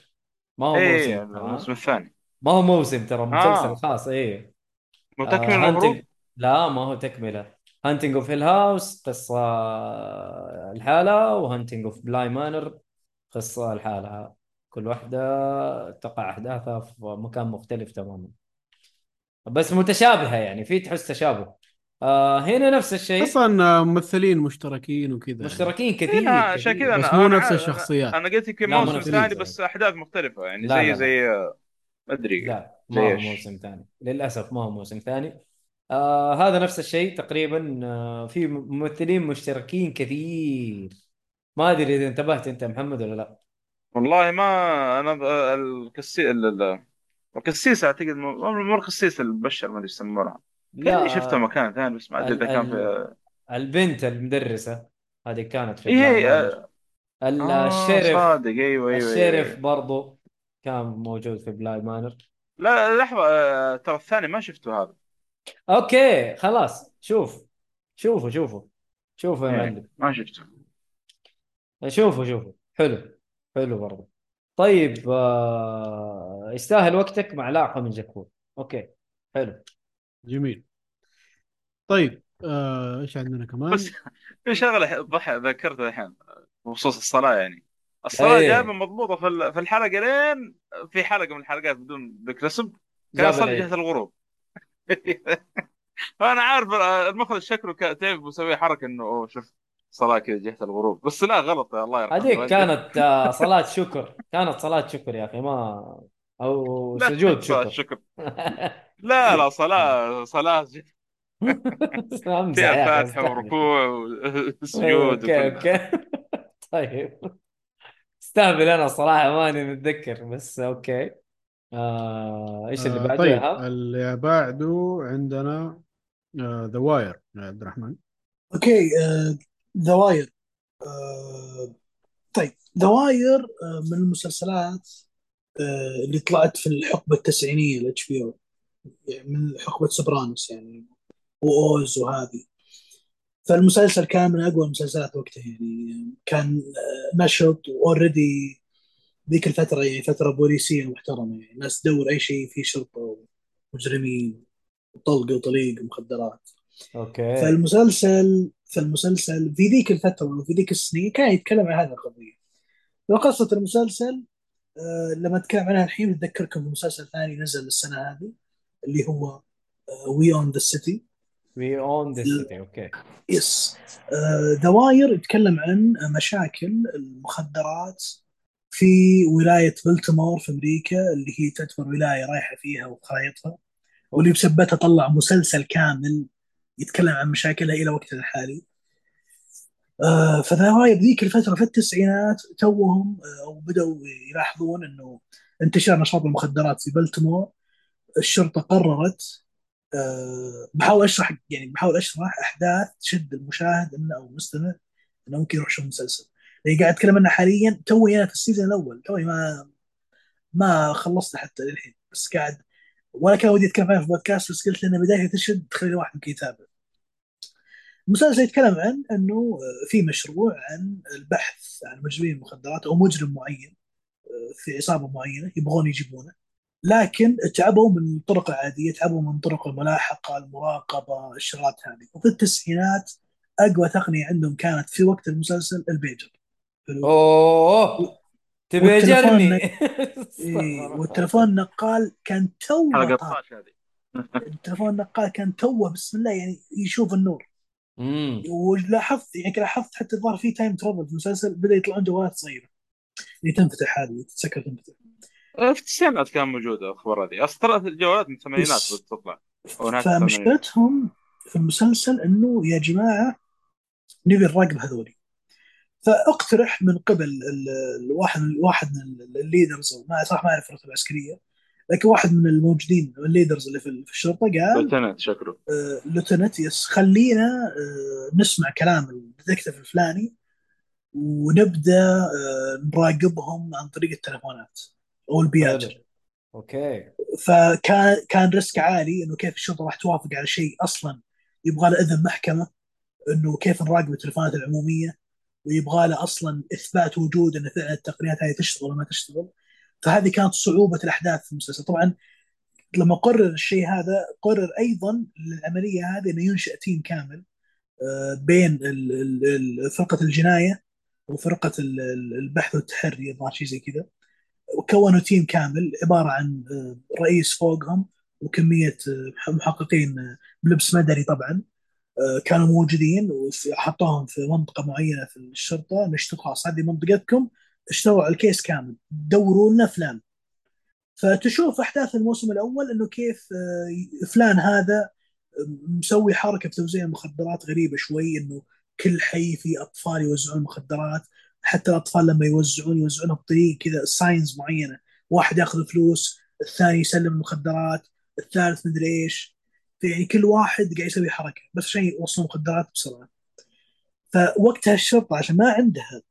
ما هو إيه موسم؟ الموسم الثاني. ما هو موسم ترى مسلسل آه. خاص إيه. آه انه Haunting هروب لا ما هو تكملة. Haunting of Hill House قصة الحالة و Haunting of Bly Manor قصة الحالة. كل واحدة تقع احداثها في مكان مختلف تماما بس متشابهة يعني في تحس تشابه آه هنا نفس الشيء أصلا ممثلين مشتركين وكذا مشتركين كثير إيه، عشان كثير. كذا بس أنا مو أنا نفس الشخصيات. أنا قلت يمكن مو موسم ثاني. بس احداث مختلفة يعني لا، زي لا،. زي آه، ما أدري لا ما هو؟ موسم ثاني للأسف ما هو موسم ثاني آه هذا نفس الشيء تقريبا آه في ممثلين مشتركين كثير ما أدري إذا انتبهت أنت محمد ولا لا والله ما أنا القسيس القسيس أعتقد مو مو القسيس المبشر ما أدري يسمونها كأني شفته مكان ثاني بس ما أدري إذا ال- كان في البنت المدرسة هذه كانت في بلاي إيه،. ال- آه، الشرف صادق. أيوه أيوه الشرف أيوة. برضو كان موجود في Bly Manor. لا لحظة آه، ترى الثاني ما شفته هذا. أوكي خلاص شوف. شوفوا شوفوا. شوفوا يا إيه، معلم. ما شفته. شوفوا شوفوا. حلو. حلو برضو. طيب آه يستاهل وقتك مع لاعقة من جاكور. أوكي حلو. جميل. طيب آه، إيش عندنا كمان؟ بس في شغلة ضحك ذكرتها الحين بخصوص الصلاة يعني. الصلاة إيه. جايبه مضبوطة في ال- في الحلقة لين في حلقة من الحلقات بدون ذكر اسم كان جاب يصلي العيد. جهة الغروب. *laughs* فأنا عارف المخرج شكله كان تعب وسوي حركة إنه أوه شوف. صلاة كذا جهة الغروب. بس لا غلط. يا الله يرحمه. هذيك كانت آه صلاة شكر. كانت صلاة شكر يا أخي ما أو لا، سجود صلاة شكر. شكر. *laughs* لا لا صلاة صلاة *laughs* فيها استهبل. وركوع وسجود أوكي أوكي. *laughs* طيب. استهبل أنا صراحة ماني متذكر بس أوكي. آه إيش اللي آه، بعده طيب؟ اللي بعده عندنا The Wire يا عبد الرحمن. أوكي The Wire طيب The Wire من المسلسلات آه، اللي طلعت في الحقبة التسعينية ال HBO من حقبة Sopranos يعني و Oz وهذه. فالمسلسل كان من أقوى المسلسلات وقتها يعني. كان آه، نشط و already ذيك الفترة يعني فترة بوليسية محترمة يعني. الناس تدور أي شيء فيه شرطة ومجرمين وطلق وطليق ومخدرات. okay. فالمسلسل فالمسلسل في ذيك الفترة وفي ذيك السنين كان يتكلم عن هذه القضية. وقصة المسلسل آه، لما اتكلم عنها الحين بتذكركم بمسلسل ثاني نزل السنة هذه اللي هو آه، We Own This City We Own This City okay. yes The Wire يتكلم عن مشاكل المخدرات في ولاية بلتمور في أمريكا اللي هي تعتبر ولاية رايحة فيها وخرايطها واللي بسبتها طلع مسلسل كامل يتكلم عن مشاكلها إلى وقتنا الحالي. آه ف The Wire ذيك الفترة في التسعينات توهم آه، أو بدأوا يلاحظون إنه انتشار نشاط المخدرات في بلتمور الشرطة قررت آه، بحاول أشرح يعني بحاول أشرح أحداث تشد المشاهد إنه أو المستمع إنه ممكن يروح يشوف المسلسل اللي قاعد أتكلم عنه حاليا توي أنا في ال season الأول توي ما ما خلصت حتى للحين بس قاعد ولا كان ودي أتكلم عنه في بودكاست بس قلت لأن بداية تشد تخلي الواحد ممكن يتابع. المسلسل يتكلم عن إنه آه، في مشروع عن البحث عن مجرمين المخدرات أو مجرم معين آه، في عصابة معينة يبغون يجيبونه. لكن تعبوا من الطرق العاديه تعبوا من طرق الملاحقة المراقبة الشغلات هذه. وفي التسعينات أقوى تقنية عندهم كانت في وقت المسلسل البيجر. أوه! تبي والتلفون اجرني *laughs* إيه، والتلفون النقال كان توه حلقة طار. 12 هذه. *laughs* التلفون النقال كان توه بسم الله يعني يشوف النور. امم ولاحظت يعني لاحظت حتى الظاهر في تايم ترافل في المسلسل بدأ يطلعون جوالات صغيرة. اللي تنفتح هذه تتسكر تنفتح. في التسعينات كان موجودة الأخبار هذه. أصلا ترى الجوالات من الثمانينات بس- بدأت تطلع. أو نهاية الثمانينات. فمشكلتهم في المسلسل إنه يا جماعة نبي نراقب هذولي. فاقترح من قبل ال- الواحد واحد من ال leaders ما صح ما اعرف الرتبة العسكرية لكن واحد من الموجودين ال leaders اللي في الشرطة قال lieutenant شكله آه، lieutenant yes خلينا آه، نسمع كلام ال detective الفلاني ونبدأ آه، نراقبهم عن طريق التلفونات أو البياجر. okay. فكان كان risk عالي إنه كيف الشرطة راح توافق على شيء أصلا يبغى له إذن محكمة إنه كيف نراقب التلفونات العمومية. ويبغى له أصلا إثبات وجود إن التقنيات هذه تشتغل ولا ما تشتغل. فهذه كانت صعوبة الأحداث في المسلسل. طبعا لما قرر الشيء هذا قرر أيضا للعملية هذه إنه ينشئ تيم كامل آه، بين فرقة الجناية وفرقة ال- ال- البحث والتحري الظاهر شيء زي كذا. وكونوا تيم كامل عبارة عن آه، رئيس فوقهم وكمية آه، محققين بلبس مدني طبعا. كانوا موجودين وحطوهم في منطقة معينة في الشرطة. انه اشتغلوا خلاص هذه منطقتكم؟ اشتغلوا على ال case كامل. دوروا لنا فلان. فتشوف أحداث الموسم الأول إنه كيف آه، فلان هذا مسوي حركة في توزيع المخدرات غريبة شوي إنه كل حي فيه أطفال يوزعون مخدرات. حتى الأطفال لما يوزعون يوزعونها بطريقة كذا signs معينة. واحد ياخذ فلوس الثاني يسلم المخدرات الثالث مدري إيش. يعني كل واحد قاعد يسوي حركة بس عشان يوصلوا مخدرات بسرعة. فوقتها الشرطة عشان ما عندها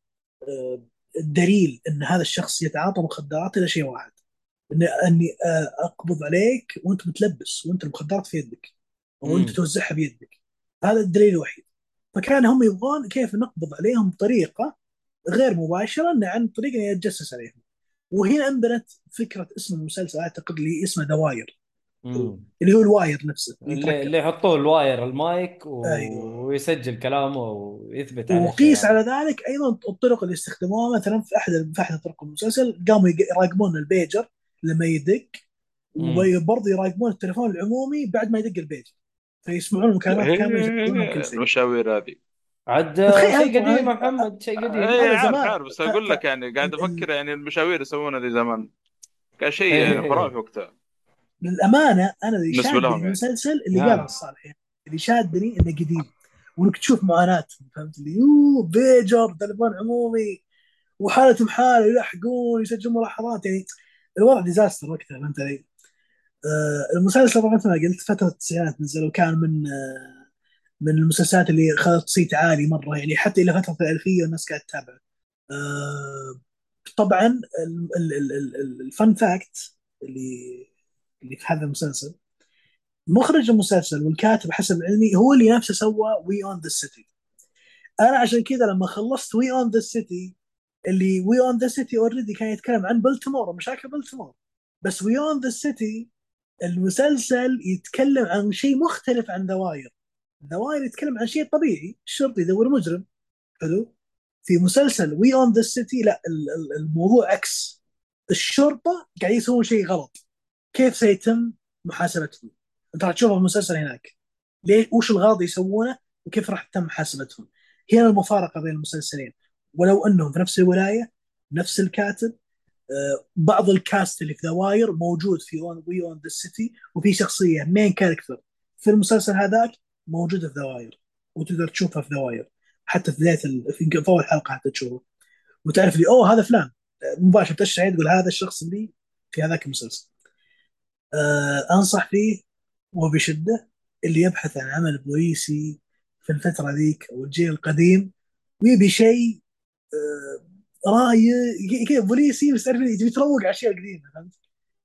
آه، دليل إن هذا الشخص يتعاطى مخدرات الا شيء واحد. إني آه، أقبض عليك وأنت متلبس وأنت المخدرات في يدك وانت. توزعها بيدك. هذا الدليل الوحيد. فكان هم يبغون كيف نقبض عليهم بطريقة غير مباشرة عن طريق اني اتجسس عليهم. وهنا أنبنت فكرة اسم المسلسل أعتقد اللي اسمه The Wire. اللي هو ال wire نفسه اللي اللي يتركب. اللي يحطوه ال wire ال mic و... أيوه. ويسجل كلامه ويثبت عليه وقيس على. ذلك أيضا الطرق اللي استخدموها مثلا في أحد في أحد طرق المسلسل قاموا يق- يراقبون البيجر لما يدق. وبرضه يراقبون التليفون العمومي بعد ما يدق البيجر فيسمعون المكالمات كاملة كل شيء المشاوير هذه عاد شيء قديم محمد شيء قديم اي هذا عارف زمان. عارف بس أقول لك يعني قاعد أفكر يعني المشاوير يسوونها ذي زمان كان شيء إيه. يعني خرافي وقتها للأمانة أنا اللي شادني يعني. المسلسل اللي نعم. قاله الصالح يعني اللي شادني إنه قديم وانك تشوف معاناتهم فهمت اللي يوه بيجر تليفون عمومي وحالتهم حاله يلحقون يسجلون ملاحظات يعني الوضع ديزاستر وقتها فهمت علي؟ آه المسلسل طبعا مثل ما قلت فترة التسعينات نزل وكان من آه من المسلسلات اللي اخذت صيت عالي مرة يعني حتى إلى فترة الألفية والناس قاعدة تتابعه. آه طبعا ال- ال- ال- ال- ال- ال fun fact اللي اللي في هذا المسلسل. مخرج المسلسل والكاتب حسب علمي هو اللي نفسه سوى We Own This City أنا عشان كذا لما خلصت We Own This City اللي We Own This City already كان يتكلم عن بلتمور ومشاكل بلتمور بس We Own This City المسلسل يتكلم عن شيء مختلف عن The Wire The Wire يتكلم عن شيء طبيعي الشرطي يدور مجرم. حلو؟ في مسلسل We Own This City لا ال- ال- الموضوع عكس. الشرطة قاعد يسوون شيء غلط. كيف سيتم محاسبتهم؟ أنت راح تشوفه في المسلسل هناك. ليه؟ وش الغلط يسوونه؟ وكيف راح تتم محاسبتهم؟ هنا المفارقة بين المسلسلين. ولو أنهم في نفس الولاية نفس الكاتب آه، بعض ال cast اللي في The Wire موجود في اون We Own the City وفي شخصية main character في المسلسل هذاك موجودة في The Wire وتقدر تشوفها في The Wire حتى في بداية. في أول حلقة حتى تشوفه وتعرف لي أوه هذا فلان. آه، مباشرة تشعر تقول هذا الشخص اللي في هذاك المسلسل. آه أنصح فيه وبشدة اللي يبحث عن عمل بوليسي في الفترة ذيك أو الجيل القديم ويبي شيء آه رايق بوليسي بس تعرف تبي تروق على الاشياء القديمه فهمت؟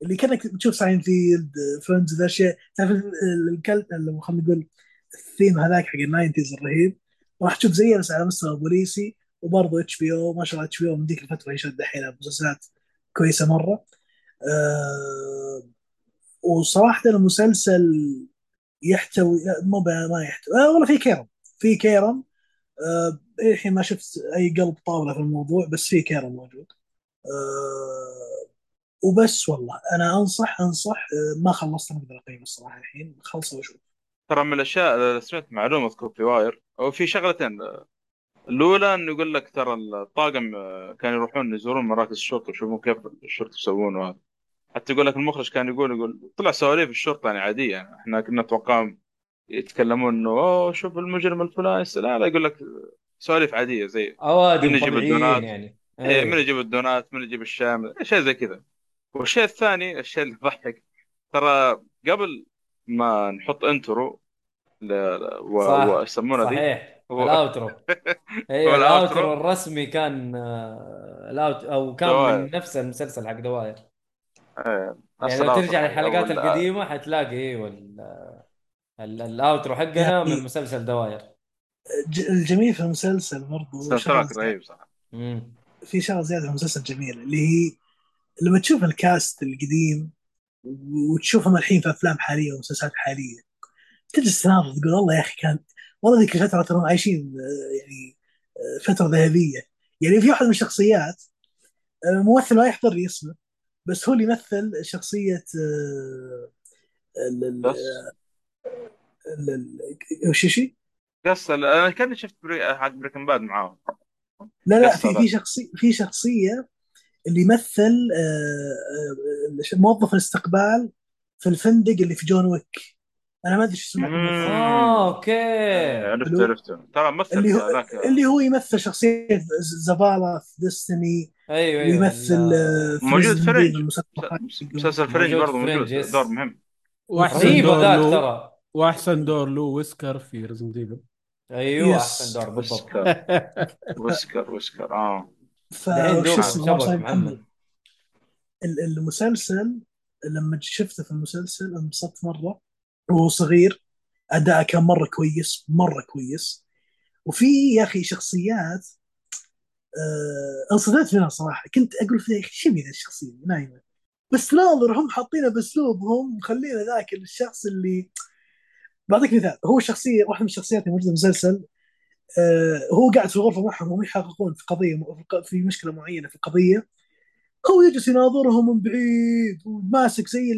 اللي كأنك تشوف Seinfeld Friends ذا الاشياء تعرف ال- الكل ال- خلينا نقول الثيم هذاك حق ال nineties الرهيب. راح تشوف زيه بس على مستوى بوليسي وبرضه HBO ما شاء الله HBO من ذيك الفترة يشد دحين مسلسلات كويسة مرة. آه وصراحة المسلسل يحتوي مو ما يحتوي. آه والله في كيرم. في كيرم. آه الحين ما شفت أي قلب طاولة في الموضوع بس في كيرم موجود. آه وبس والله. أنا أنصح أنصح. آه ما خلصت أقدر اقيم الصراحة الحين. خلصه واشوف ترى من الأشياء اللي سمعت معلومة اذكر في Wire. أو في شغلتين. الأولى إنه يقول لك ترى الطاقم آه، كانوا يروحون يزورون مراكز الشرطة يشوفون كيف الشرطة يسوون وهذا. حتى يقول لك المخرج كان يقول يقول طلع سواليف الشرطة يعني عادية يعني. إحنا كنا نتوقعهم يتكلمون إنه أوه شوف المجرم الفلاني لا لا يقول لك سواليف عادية زي أوادم من يجيب الدونات؟ يعني. من أيوه. يجيب الدونات؟ من يجيب الشام؟ اشياء زي كذا. والشيء الثاني الشيء اللي يضحك ترى قبل ما نحط intro ل... و... صح. ويسمونه ذي؟ صحيح. هو- ال outro *laughs* أيوه. ال outro الرسمي كان آه، الأوت... أو كان The Wire. من نفس المسلسل حق The Wire. إيه، نفس يعني لو ترجع حق للحلقات القديمة حتلاقي أيوه ال- ال- ال outro حقنا يعني- من مسلسل The Wire. ج- الجميل في المسلسل برضو sound شغله رهيب صح امم في شغله زيادة في المسلسل جميله اللي هي لما تشوف ال cast القديم وتشوفهم الحين في أفلام حالية ومسلسلات حالية تجلس تناظر تقول والله يا أخي كان والله ذيك الفترة ترى عايشين آه، يعني آه، فترة ذهبية. يعني في واحد من الشخصيات آه، ممثل ما يحضر لي اسمه بس هو اللي يمثل شخصية ال- ال- بس ال- ال- وش شي؟ قصة أنا كأني شفت بري... حق Breaking Bad معاهم لا لا في. في شخصيه في شخصية اللي يمثل آه، آه، موظف الاستقبال في الفندق اللي في John Wick أنا ما أدري شو اسمه. آه أوكي. عرفت حلو. عرفت ترى مثل اللي هو ذاك اللي هو يمثل شخصية Zavala في Destiny أيوه أيوه. ويمثل ال- آه، في موجود Fringe. مسلسل Fringe برضه موجود. دور مهم. وأحسن رهيب دور هذاك له ترى. وأحسن دور له Wesker في Resident Evil أيوه yes. أحسن دور بالضبط. ويسكر. *laughs* ويسكر ويسكر آه. دوب اسمه؟ ال- المسلسل لما شفته في المسلسل انبسطت مرة. وهو صغير اداءه كان مرة كويس مرة كويس. وفي يا أخي شخصيات آه انصدمت منها صراحة. كنت أقول في أخي شو ذا الشخصية؟ نايمة. بس ناظر هم حاطينه بأسلوبهم مخلينا ذاك الشخص اللي بعطيك مثال هو شخصية واحدة من الشخصيات الموجوده في المسلسل آه هو قاعد في الغرفه معهم وهم يحققون في قضية في مشكلة معينة في القضية. هو يجلس يناظرهم من بعيد وماسك زي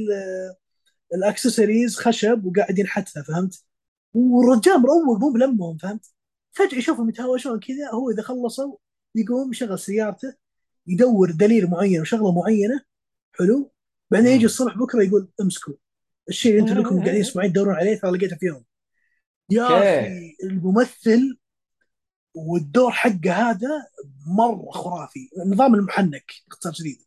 الاكسسوارز خشب وقاعد ينحتها فهمت؟ والرجال مروق مو بلمهم فهمت؟ فجأة يشوفهم يتهاوشون كذا هو إذا خلصوا يقوم يشغل سيارته يدور دليل معين وشغلة معينة حلو بعدين يجي الصبح بكرة يقول امسكوا الشيء اللي أنتم لكم قاعدين أسبوعين تدورون عليه ترى لقيته في يوم يا. أخي الممثل والدور حقه هذا مرة خرافي نظام المحنك باختصار شديد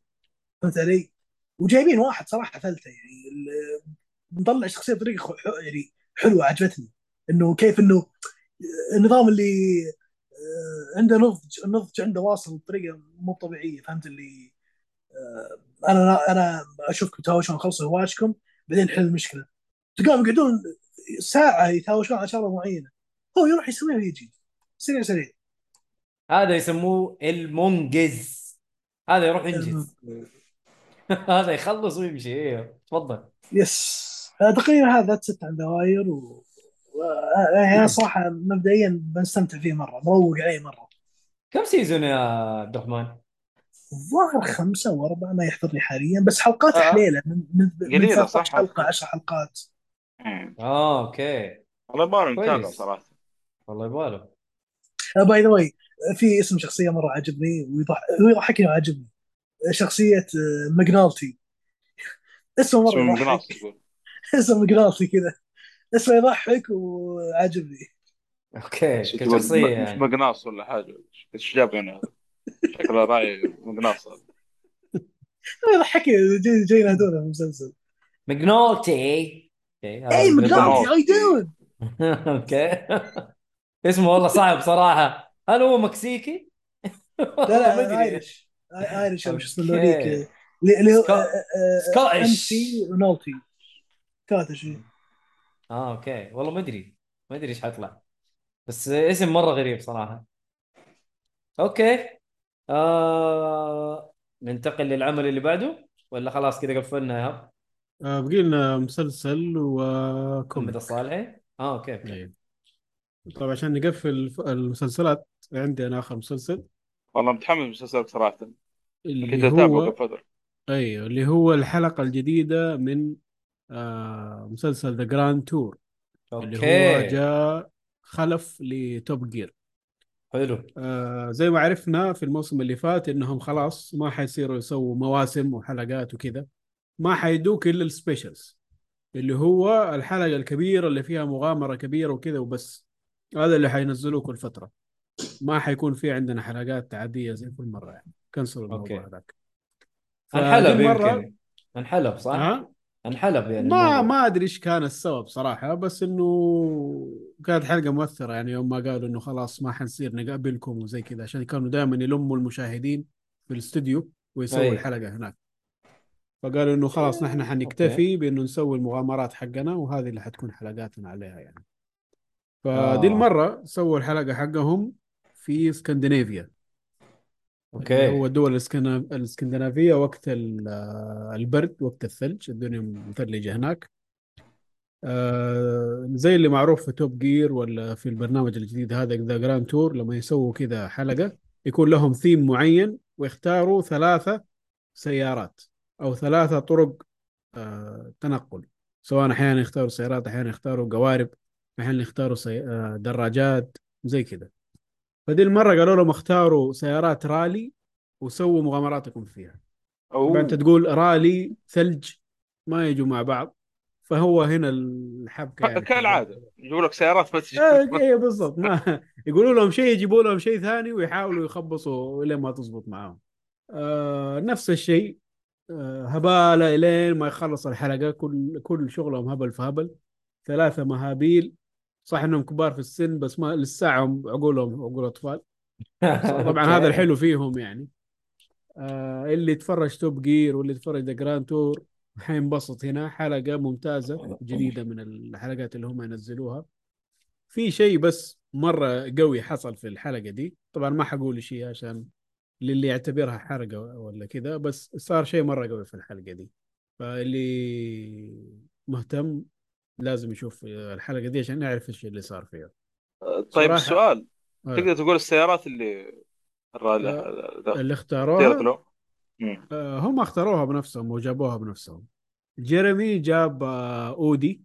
فهمت علي؟ وجايبين واحد صراحة فلتة يعني مطلع الشخصيه بطريقة يعني حلوة عجبتني. إنه كيف إنه النظام اللي آه، عنده نضج النضج عنده واصل بطريقة مو طبيعية فهمت اللي آه، أنا أنا أشوفكم تهاوشون خلصوا هواجكم بعدين نحل المشكلة. تلقاهم يقعدون ساعة يتهاوشون على شغلة معينة. هو يروح يسويها ويجي. سريع سريع. هذا يسموه المنجز هذا يروح ينجز. *laughs* هذا يخلص ويمشي أيوه تفضل yes آه، تقريبا هذا ست عن The Wire و آه، يعني أنا صراحة مبدئيا بستمتع فيه مرة مروق عليه مرة كم season يا عبد الرحمن؟ الظاهر خمسة واربعه ما يحضرني حاليا بس حلقات آه. حليلة من من من قليلة 13 صح؟ حلقة 10 حلقات. آه أوكي والله يبغى نتابع كويس. صراحة والله يباله by the way في اسم شخصية مرة عجبني ويضح... هو يضحكني وعجبني شخصية آه، McNulty. اسمه مرة يقول. *laughs* اسمه McNulty كذا. اسمه يضحك وعجبني أوكي كشخصيه مش يعني. مقناص ولا حاجة؟ إيش جاب هنا شكله راعي مقناص هذا. يضحكني جاي جاي ينادونه في المسلسل. ماجنولتي. هذا اي. ماجنالتي هاي دون أوكي. *laughs* اسمه والله صعب صراحة. هل هو مكسيكي؟ لا *laughs* ما لا ادري ايرش شو اسمه. ذوليك اللي هو سكو- سكوتش. ام سي رونالتي سكوتش آه أوكي. والله ما أدري. ما أدري إيش حيطلع. بس اسم مرة غريب صراحة. أوكي. آه... ننتقل للعمل اللي بعده؟ ولا خلاص كذا قفلنا يا هب؟ آه، بقي لنا مسلسل محمد وكوميك الصالحي. آه أوكي. طبعا عشان نقفل الف- المسلسلات عندي أنا آخر مسلسل. والله متحمس مسلسلك صراحة. كنت اللي أتابعه هو قبل فترة. أيوه اللي هو الحلقة الجديدة من آه مسلسل The Grand Tour اللي هو جاء خلف ل Top Gear. حلو. آه زي ما عرفنا في الموسم اللي فات إنهم خلاص ما حيصيروا يسووا مواسم وحلقات وكذا. ما حيدوك إلا السبيشلز اللي هو الحلقة الكبيرة اللي فيها مغامرة كبيرة وكذا وبس. هذا اللي حينزلوه كل فترة. ما حيكون في عندنا حلقات عادية زي كل مرة يعني كنسلوا الموضوع. هذاك انحلب يمكن انحلب صح؟ ها انحلب يعني ما الموضوع. ما أدري إيش كان السبب صراحة بس إنه كانت حلقة مؤثرة يعني يوم ما قالوا إنه خلاص ما حنصير نقابلكم وزي كذا عشان كانوا دائما يلموا المشاهدين في الاستوديو ويسووا أي. الحلقة هناك فقالوا إنه خلاص نحن حنكتفي بإنه نسوي المغامرات حقنا وهذه اللي حتكون حلقاتنا عليها يعني فدي آه. المرة سووا الحلقة حقهم في اسكندنافيا. اللي هو أوكي الدول الاسكندنافية وقت ال- البرد وقت الثلج الدنيا مثلجة هناك. آه، زي اللي معروف في Top Gear ولا في البرنامج الجديد هذا The Grand Tour لما يسووا كذا حلقة يكون لهم ثيم معين ويختاروا ثلاثة سيارات أو ثلاثة طرق آه، تنقل. سواء أحيانا يختاروا سيارات أحيانا يختاروا قوارب أحيانا يختاروا سي... آه، دراجات زي كذا. فدي المرة قالوا لهم اختاروا سيارات رالي وسووا مغامراتكم فيها. طبعا انت أوه. تقول رالي ثلج ما يجوا مع بعض. فهو هنا الحبكة يعني. كالعادة. يقول لك سيارات بس آه، إيه بالضبط. ما *laughs* يقولوا لهم شيء يجيبوا لهم شيء ثاني ويحاولوا يخبصوا لين ما تزبط معاهم. آه نفس الشيء. آه هبالة إلين ما يخلص الحلقة. كل كل شغلهم هبل في هبل. ثلاثة مهابيل. صح انهم كبار في السن بس ما لساعة عقولهم عقول أطفال. *laughs* طبعا هذا الحلو فيهم يعني. آه اللي يتفرج Top Gear واللي يتفرج The Grand Tour حينبسط هنا. حلقة ممتازة جديدة من الحلقات اللي هم ينزلوها. في شيء بس مرة قوي حصل في الحلقة دي. طبعا ما حقول شيء عشان للي يعتبرها حرقة ولا كذا بس صار شيء مرة قوي في الحلقة دي. فاللي مهتم لازم يشوف الحلقة دي عشان يعرف إيش اللي صار فيها طيب صراحة- السؤال آه. تقدر تقول السيارات اللي آه، اللي اختاروها. آه، هم اختاروها بنفسهم وجابوها بنفسهم جيرمي جاب آه، أودي إيه.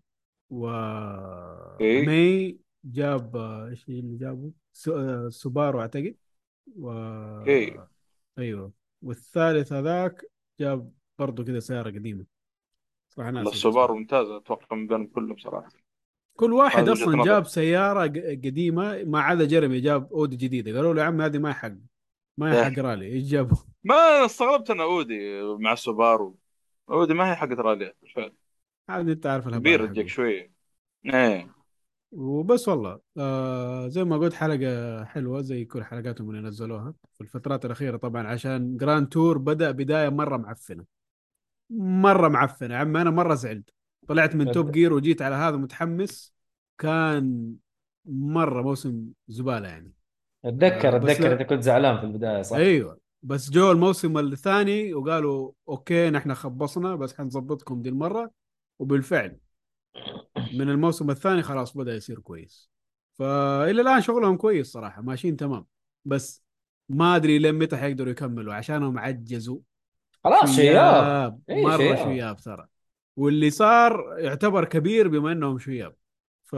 وماي جاب آه، إيش اللي جابه سو- سوبارو أعتقد و إيه. أيوه والثالث هذاك جاب برضو كذا سيارة قديمة والله الاسم. السوبارو ممتازه أتوقع من بينهم كلهم صراحة. كل واحد أصلا. جاب سيارة ق- قديمة ما عدا جيرمي جاب أودي جديدة. قالوا له يا عم هذه ما حق ما هي إيه. حق رالي. إيش جابوا؟ ما استغربت أنا أودي مع السوبارو أودي ما هي حقت راليات بالفعل. عاد أنت عارف كبير. تجيك شوية. إيه. وبس والله. آه زي ما قلت حلقة حلوة زي كل حلقاتهم اللي نزلوها. في الفترات الأخيرة طبعا عشان Grand Tour بدأ بداية مرة معفنة. مرة معفنة. يا عمي أنا مرة زعلت. طلعت من Top Gear وجيت على هذا متحمس. كان مرة موسم زبالة يعني. أتذكر آه، أتذكر أنت كنت زعلان في البداية صح؟ أيوه. بس جو الموسم الثاني وقالوا okay نحن خبصنا بس حنظبطكم دي المرة. وبالفعل من الموسم الثاني خلاص بدأ يصير كويس. فإلى الآن شغلهم كويس صراحة ماشيين تمام. بس ما أدري لين متى حيقدروا يكملوا عشانهم عجزوا. خلاص شياب. إيه، مرة شياب. شياب ترى. واللي صار يعتبر كبير بما إنهم شياب ف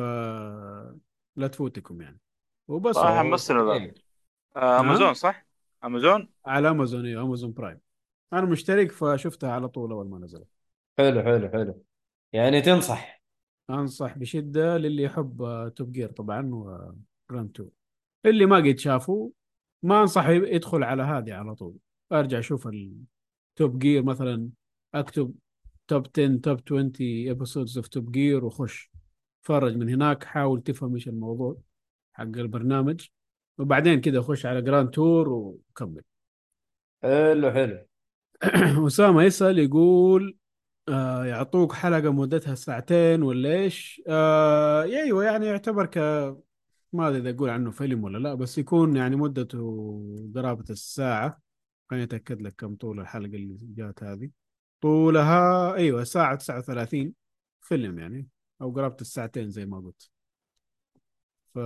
لا تفوتكم يعني. وبس. له إيه. آه، أمازون صح؟ أمازون؟ على أمازون أيوه Amazon Prime. أنا مشترك فشفتها على طول أول ما نزلت. حلو حلو حلو. يعني تنصح. أنصح بشدة للي يحب آه، Top Gear طبعا و Grand Tour اللي ما قد شافه ما أنصح يدخل على هذه على طول. أرجع أشوف ال Top Gear مثلا أكتب top 10 top 20 episodes of Top Gear وخش. تفرج من هناك حاول تفهم إيش الموضوع حق البرنامج. وبعدين كذا خش على Grand Tour وكمل. حلو حلو. *clears throat* أسامة يسأل يقول آه يعطوك حلقة مدتها ساعتين ولا إيش؟ آه أيوه يعني يعتبر ك ما أدري إذا أقول عنه فيلم ولا لا بس يكون يعني مدته قرابة الساعة. خليني أتأكد لك كم طول الحلقة اللي جات هذه. طولها أيوه ساعة 39 فيلم يعني أو قرابة الساعتين زي ما قلت. ف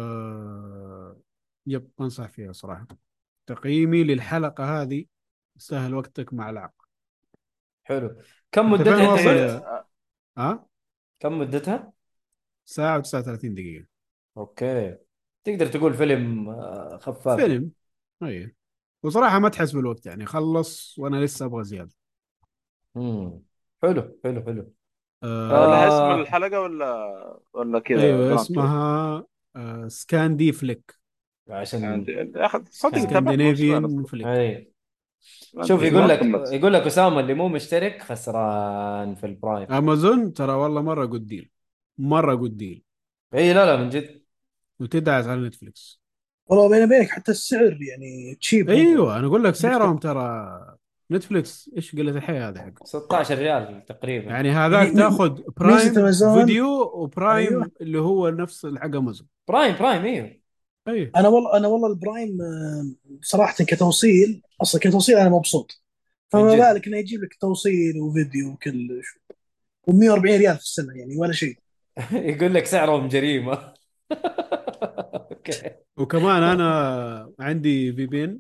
يب أنصح فيها صراحة. تقييمي للحلقة هذه سهل وقتك مع العق حلو. كم مدتها؟ قلت؟ ها؟ كم مدتها؟ ساعة و39 دقيقة. okay. تقدر تقول فيلم آه، خفاف. فيلم اي وصراحة ما تحس بالوقت يعني. خلص وأنا لسه أبغى زيادة. مم. حلو حلو حلو. آه لها اسم. الحلقة ولا ولا كذا أيوه اسمها آه Scandi Flick. عشان صدق Scandinavian flick. ما شوف يقول لك. يقول لك اسامه اللي مو مشترك خسران في ال Prime. أمازون ترى والله مرة good deal مرة good deal إي لا لا من جد. وتدعس على نتفلكس والله بيني وبينك حتى السعر يعني تشيب أيوه أنا أقول لك سعرهم ترى نتفلكس إيش قلة الحياة هذا حق؟ 16 ريال تقريبا. يعني هذاك تاخذ Prime Video و Prime أيوة. اللي هو نفس حق Amazon Prime Prime أيوه. اي أنا والله أنا والله ال Prime آه، صراحة كتوصيل أصلا كتوصيل أنا مبسوط. فما. بالك إنه يجيب لك توصيل وفيديو وكل شيء و140 ريال في السنة يعني ولا شيء. *laughs* يقول لك سعرهم جريمة. *laughs* *laughs* okay. وكمان أنا عندي VPN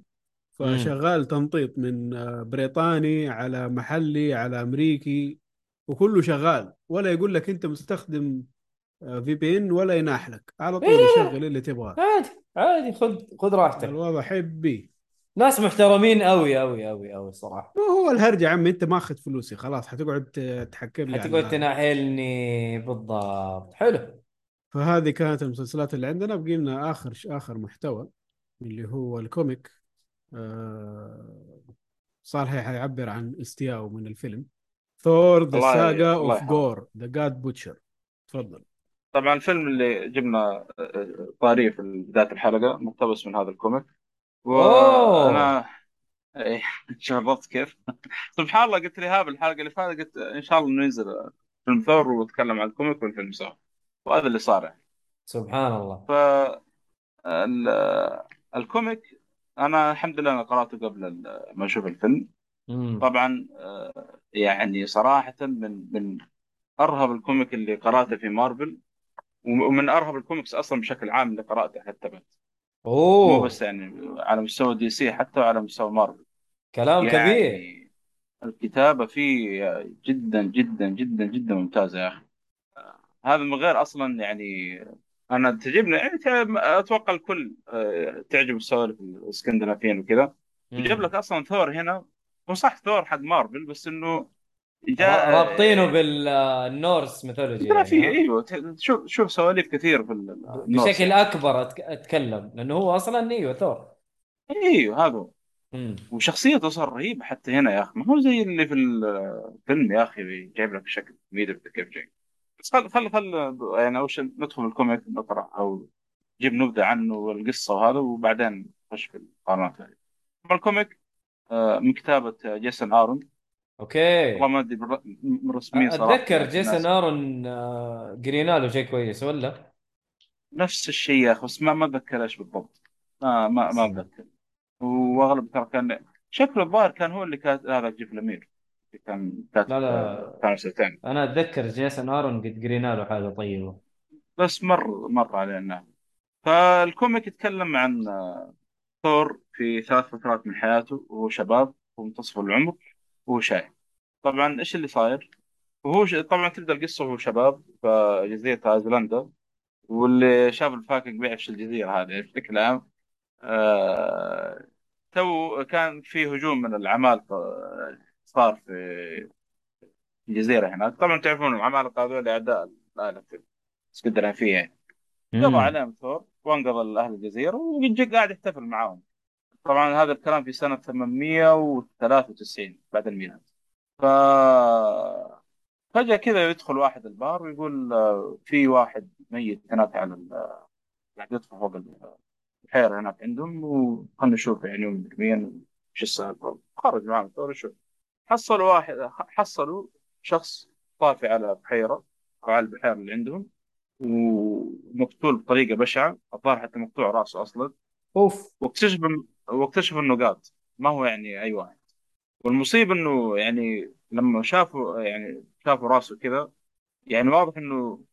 فشغال تنطيط من آه، بريطاني على محلي على أمريكي وكله شغال. ولا يقول لك أنت مستخدم في بي ان ولا يناح لك. على طول إيه. يشغل اللي تبغاه. عادي عادي خذ خذ راحتك. الوضع حبي. ناس محترمين قوي قوي قوي قوي الصراحه هو الهرجة يا عمي أنت ماخذ فلوسي خلاص حتقعد تحكم لي حتقعد تناحلني بالضبط. حلو. فهذه كانت المسلسلات اللي عندنا. بقي لنا آخر آخر محتوى اللي هو الكوميك. آه، صالح حيعبر عن استيائه من الفيلم. Thor The Saga of. Gorr the God Butcher تفضل. طبعا الفيلم اللي جبنا آه، طاريه في بدايه الحلقة مقتبس من هذا ال comic. وأنا *laughs* إيه، شفت كيف. *laughs* سبحان الله قلت لي هذا الحلقة اللي فاتت قلت إن شاء الله ننزل فيلم ثور ونتكلم عن ال comic والفيلم سوا. وهذا اللي صار يعني. سبحان الله ف ال- ال comic أنا الحمد لله أنا قرأته قبل ما أشوف الفيلم. مم. طبعا آه، يعني صراحة من من أرهب ال comic اللي قرأته في مارفل ومن أرهب الكوميكس أصلا بشكل عام اللي قرأته حتى مو أوه. بس يعني على مستوى DC حتى وعلى مستوى مارفل. كلام كبير. يعني الكتابة فيه جدا جدا جدا جدا ممتازة يا أخي. هذا من غير أصلا يعني أنا تعجبني يعني أتوقع الكل آه، تعجب السوالف الإسكندنافيين وكذا يجيب لك أصلا ثور هنا هو صح ثور حق مارفل بس إنه را- رابطينه بال Norse mythology ترى في يعني ها؟ إيوه شوف شوف سواليف كثير في ال- ال Norse بشكل أكبر أتكلم لأنه هو أصلا إيوه ثور إيوه هذا هو. مم. وشخصيته صار رهيب حتى هنا يا أخي ما هو زي اللي في الفيلم يا أخي جايب لك بشكل ما أدري كيف جاي بس خل خل خل يعني أول شيء ندخل ال comic نقرأ أو نجيب نبذة عنه والقصة وهذا وبعدين نخش في القناة. هذه. ال comic آه، من كتابة جيسون ارون أوكي. والله ما أدري من صراحة. أتذكر جيسون ارون آه، قرينا له شيء كويس ولا؟ نفس الشيء يا أخي بس ما ما أتذكر إيش بالضبط. ما ما ما أتذكر. وأغلب ترى كان شكله الظاهر كان هو اللي كاتب هذا جيف لمير. اللي كان لا، لا. سنتين أنا أتذكر جيسون آرون قد قرينا له حاجة طيبة. بس مر مر علينا. فال comic يتكلم عن آه، ثور في ثلاث فترات من حياته وهو شباب ومنتصف العمر وهو شايب طبعا إيش اللي صاير؟ وهو ش... طبعا تبدأ القصة وهو شباب في جزيرة آيزلندا واللي شاف الفايكنج بيعرف الجزيرة هذه. بشكل عام آه... تو كان في هجوم من العمالقة صار في الجزيرة هناك. طبعا تعرفون العمالقه هذول أعداء العالم في اسكندنافيه يعني. قضى. عليهم ثور وانقذ أهل الجزيرة وجي قاعد يحتفل معاهم. طبعا هذا الكلام في سنة 893 بعد الميلاد. ف فجأة كذا يدخل واحد البار ويقول في واحد ميت هناك على ال- قاعد يطفى فوق البحيره هناك عندهم وخلنا نشوف يعني مين وش السالفة. خرج معاهم ثور يشوف حصلوا واحد حصلوا شخص طافي على بحيرة أو على البحيرة اللي عندهم ومقتول بطريقة بشعة الظاهر حتى مقطوع راسه أصلا. أوف. واكتشف واكتشف إنه قاد. ما هو يعني أي واحد. والمصيبة إنه يعني لما شافوا يعني شافوا راسه كذا يعني واضح إنه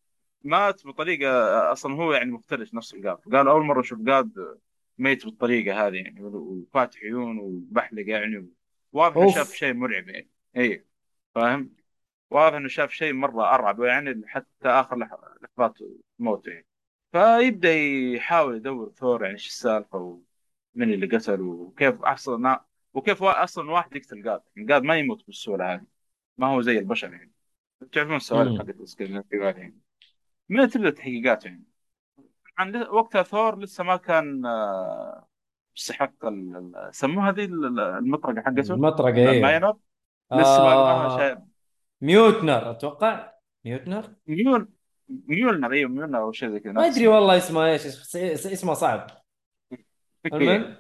مات بطريقة أصلا هو يعني مفترس نفس القاد قال أول مرة أشوف قاد ميت بالطريقة هذه يعني وفاتح عيون وبحلق يعني واضح إنه. شاف شيء مرعب يعني. اي فاهم؟ واضح إنه شاف شيء مرة أرعب يعني حتى آخر لح- لحظات موته يعني. فيبدأ يحاول يدور ثور يعني إيش السالفة ومن اللي قتل وكيف أصلا وكيف أصلا واحد يقتل قاد يعني. قاد ما يموت بالسهولة هذه. ما هو زي البشر يعني. تعرفون. السوالف حقت الاسكندنافيات يعني. من تبدا التحقيقات يعني. طبعا وقتها ثور لسه ما كان آه، يستحق سموها هذه ال- ال- المطرقة حقته؟ المطرقة ما إيه. ينب لسه ما ما شايف آه... ميوتنر أتوقع. ميوتنر؟ ميول ميولنر أيوه ميولنر أو شيء زي كذا. ما أدري والله اسمه إيش اس- اس- اسمه صعب. المهم؟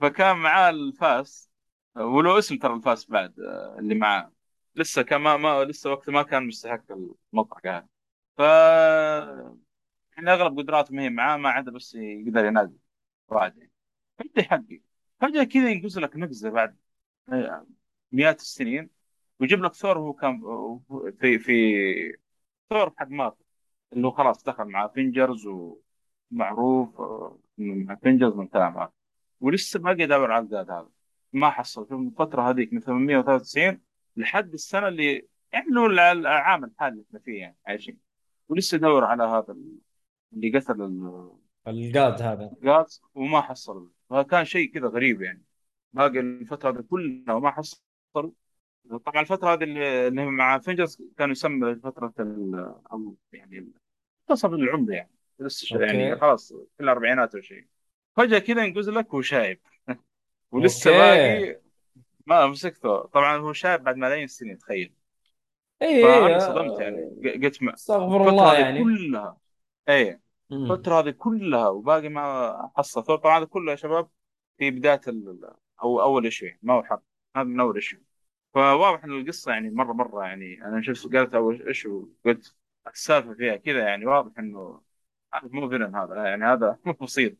فكان معاه الفاس ولو اسم ترى الفاس بعد آه، اللي معاه. لسه كان ما, ما لسه وقت ما كان مستحق المطرقة هذه. ف يعني أغلب قدراته ما هي معاه ما عدا بس يقدر ينادي. واحد يعني فجاه حقي فجأة كذا ينقز لك نقزه بعد مئات السنين ويجيب لك ثور وهو كان في في ثور حق مارفل اللي هو خلاص دخل مع أفنجرز ومعروف مع افنجرز من الكلام هذا. ولسه باقي يدور على الجاد هذا. ما حصل. في الفترة هذيك من 893 لحد السنة اللي يعني اللي هو العام الحالي اللي إحنا فيه يعني عايشين. ولسه يدور على هذا اللي قتل ال- الجاد هذا. الجاد وما حصل. فكان شيء كذا غريب يعني. باقي الفترة هذه كلها وما حصل طبعا الفترة هذه اللي مع فينجرز كانوا يسمى فترة ال- أو يعني منتصف العمر يعني. لسه يعني. خلاص في الأربعينات أو شيء فجأة كذا ينقز لك وهو شايب. *laughs* ولسه. باقي ما مسكته. طبعا هو شايب بعد ملايين السنين تخيل. اي اي صدمت يعني. قلت ما- أستغفر الله يعني. كلها. اي مم. الفترة هذه كلها وباقي ما حصل طبعا هذا كله يا شباب في بداية ال... أول issue يعني ما هو حرب هذا من أول issue فواضح إن القصة يعني مرة مرة يعني أنا شفت قالت أول issue قلت السالفه فيها كذا يعني واضح إنه هذا مو فيلن هذا يعني هذا *laughs* مو بسيط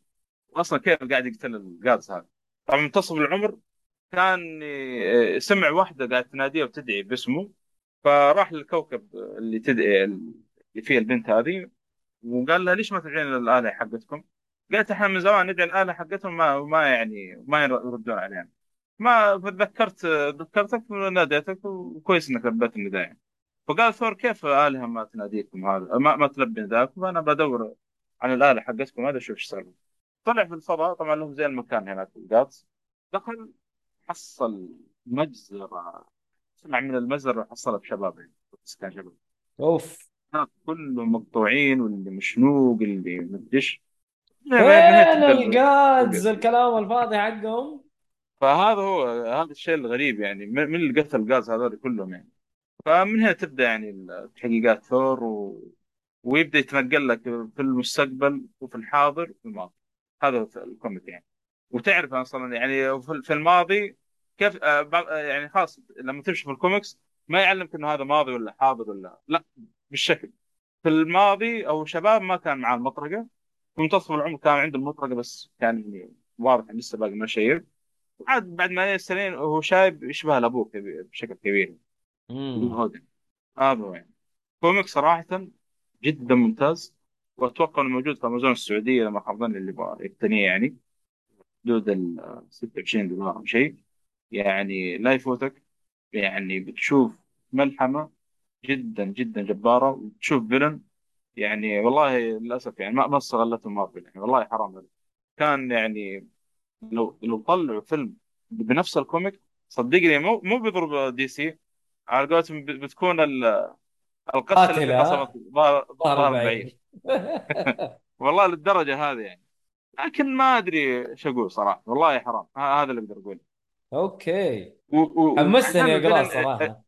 أصلا كيف قاعد يقتل الجادز هذا؟ طبعا منتصف العمر كان آه، سمع واحدة قاعد تناديه وتدعي باسمه فراح للكوكب اللي تدعي اللي فيه البنت هذه. وقال لها ليش ما تدعين الآلهة حقتكم؟ قالت إحنا من زمان ندعي الآلهة حقتهم ما ما يعني ما يردون علينا. ما تذكرت ذكرتك وناديتك وكويس إنك لبيت النداء يعني. فقال ثور كيف آلهة ما تناديكم هذا ما, ما تلبي نداءكم فأنا بدور عن الآلهة حقتكم هذا شوف إيش صار. طلع في الفضاء طبعا لهم زي المكان هناك في القاطس دخل حصل مجزرة طلع من المجزرة حصلها بشباب يعني كان شباب أوف كلهم مقطوعين واللي مشنوق اللي مدش فين الجادز الكلام الفاضي حقهم؟ فهذا هو هذا الشيء الغريب يعني. من اللي قتل الغاز هذول كلهم يعني. فمن هنا تبدأ يعني التحقيقات ثور و... ويبدأ يتنقل لك في المستقبل وفي الحاضر وفي الماضي. هذا ال comic يعني. وتعرف أصلا يعني في الماضي كيف آه، آه، يعني خلاص لما تمشي في الكوميكس ما يعلمك إنه هذا ماضي ولا حاضر ولا لا. بالشكل. في الماضي أو شباب ما كان معاه المطرقة في منتصف العمر كان عنده المطرقة بس كان يعني واضح لسه باقي ما شيب عاد بعد ما سنين وهو شايب يشبه الابوه كبير- بشكل كبير. هودن هذا هو يعني. كوميك صراحة جدا ممتاز. وأتوقع إنه موجود في أمازون السعودية لما خاب ظني اللي يقتنيه يعني. حدود ال 26 دولار أو شيء. يعني لا يفوتك. يعني بتشوف ملحمة جدا جدا جبارة. وتشوف فيلن يعني والله للأسف يعني ما ما استغلته مارفل يعني والله حرام عليك. كان يعني لو لو طلعوا فيلم بنفس ال comic صدقني مو مو بيضرب دي سي على قولتهم بتكون ال- القصة قاتلة. قصمت ظهر ظهر ظهر بعيد. بعيد. *laughs* والله للدرجة هذه يعني. لكن ما أدري إيش أقول صراحة والله حرام. ه- هذا اللي أقدر أقوله. أوكي. و- و- حمستني أقرأه صراحة.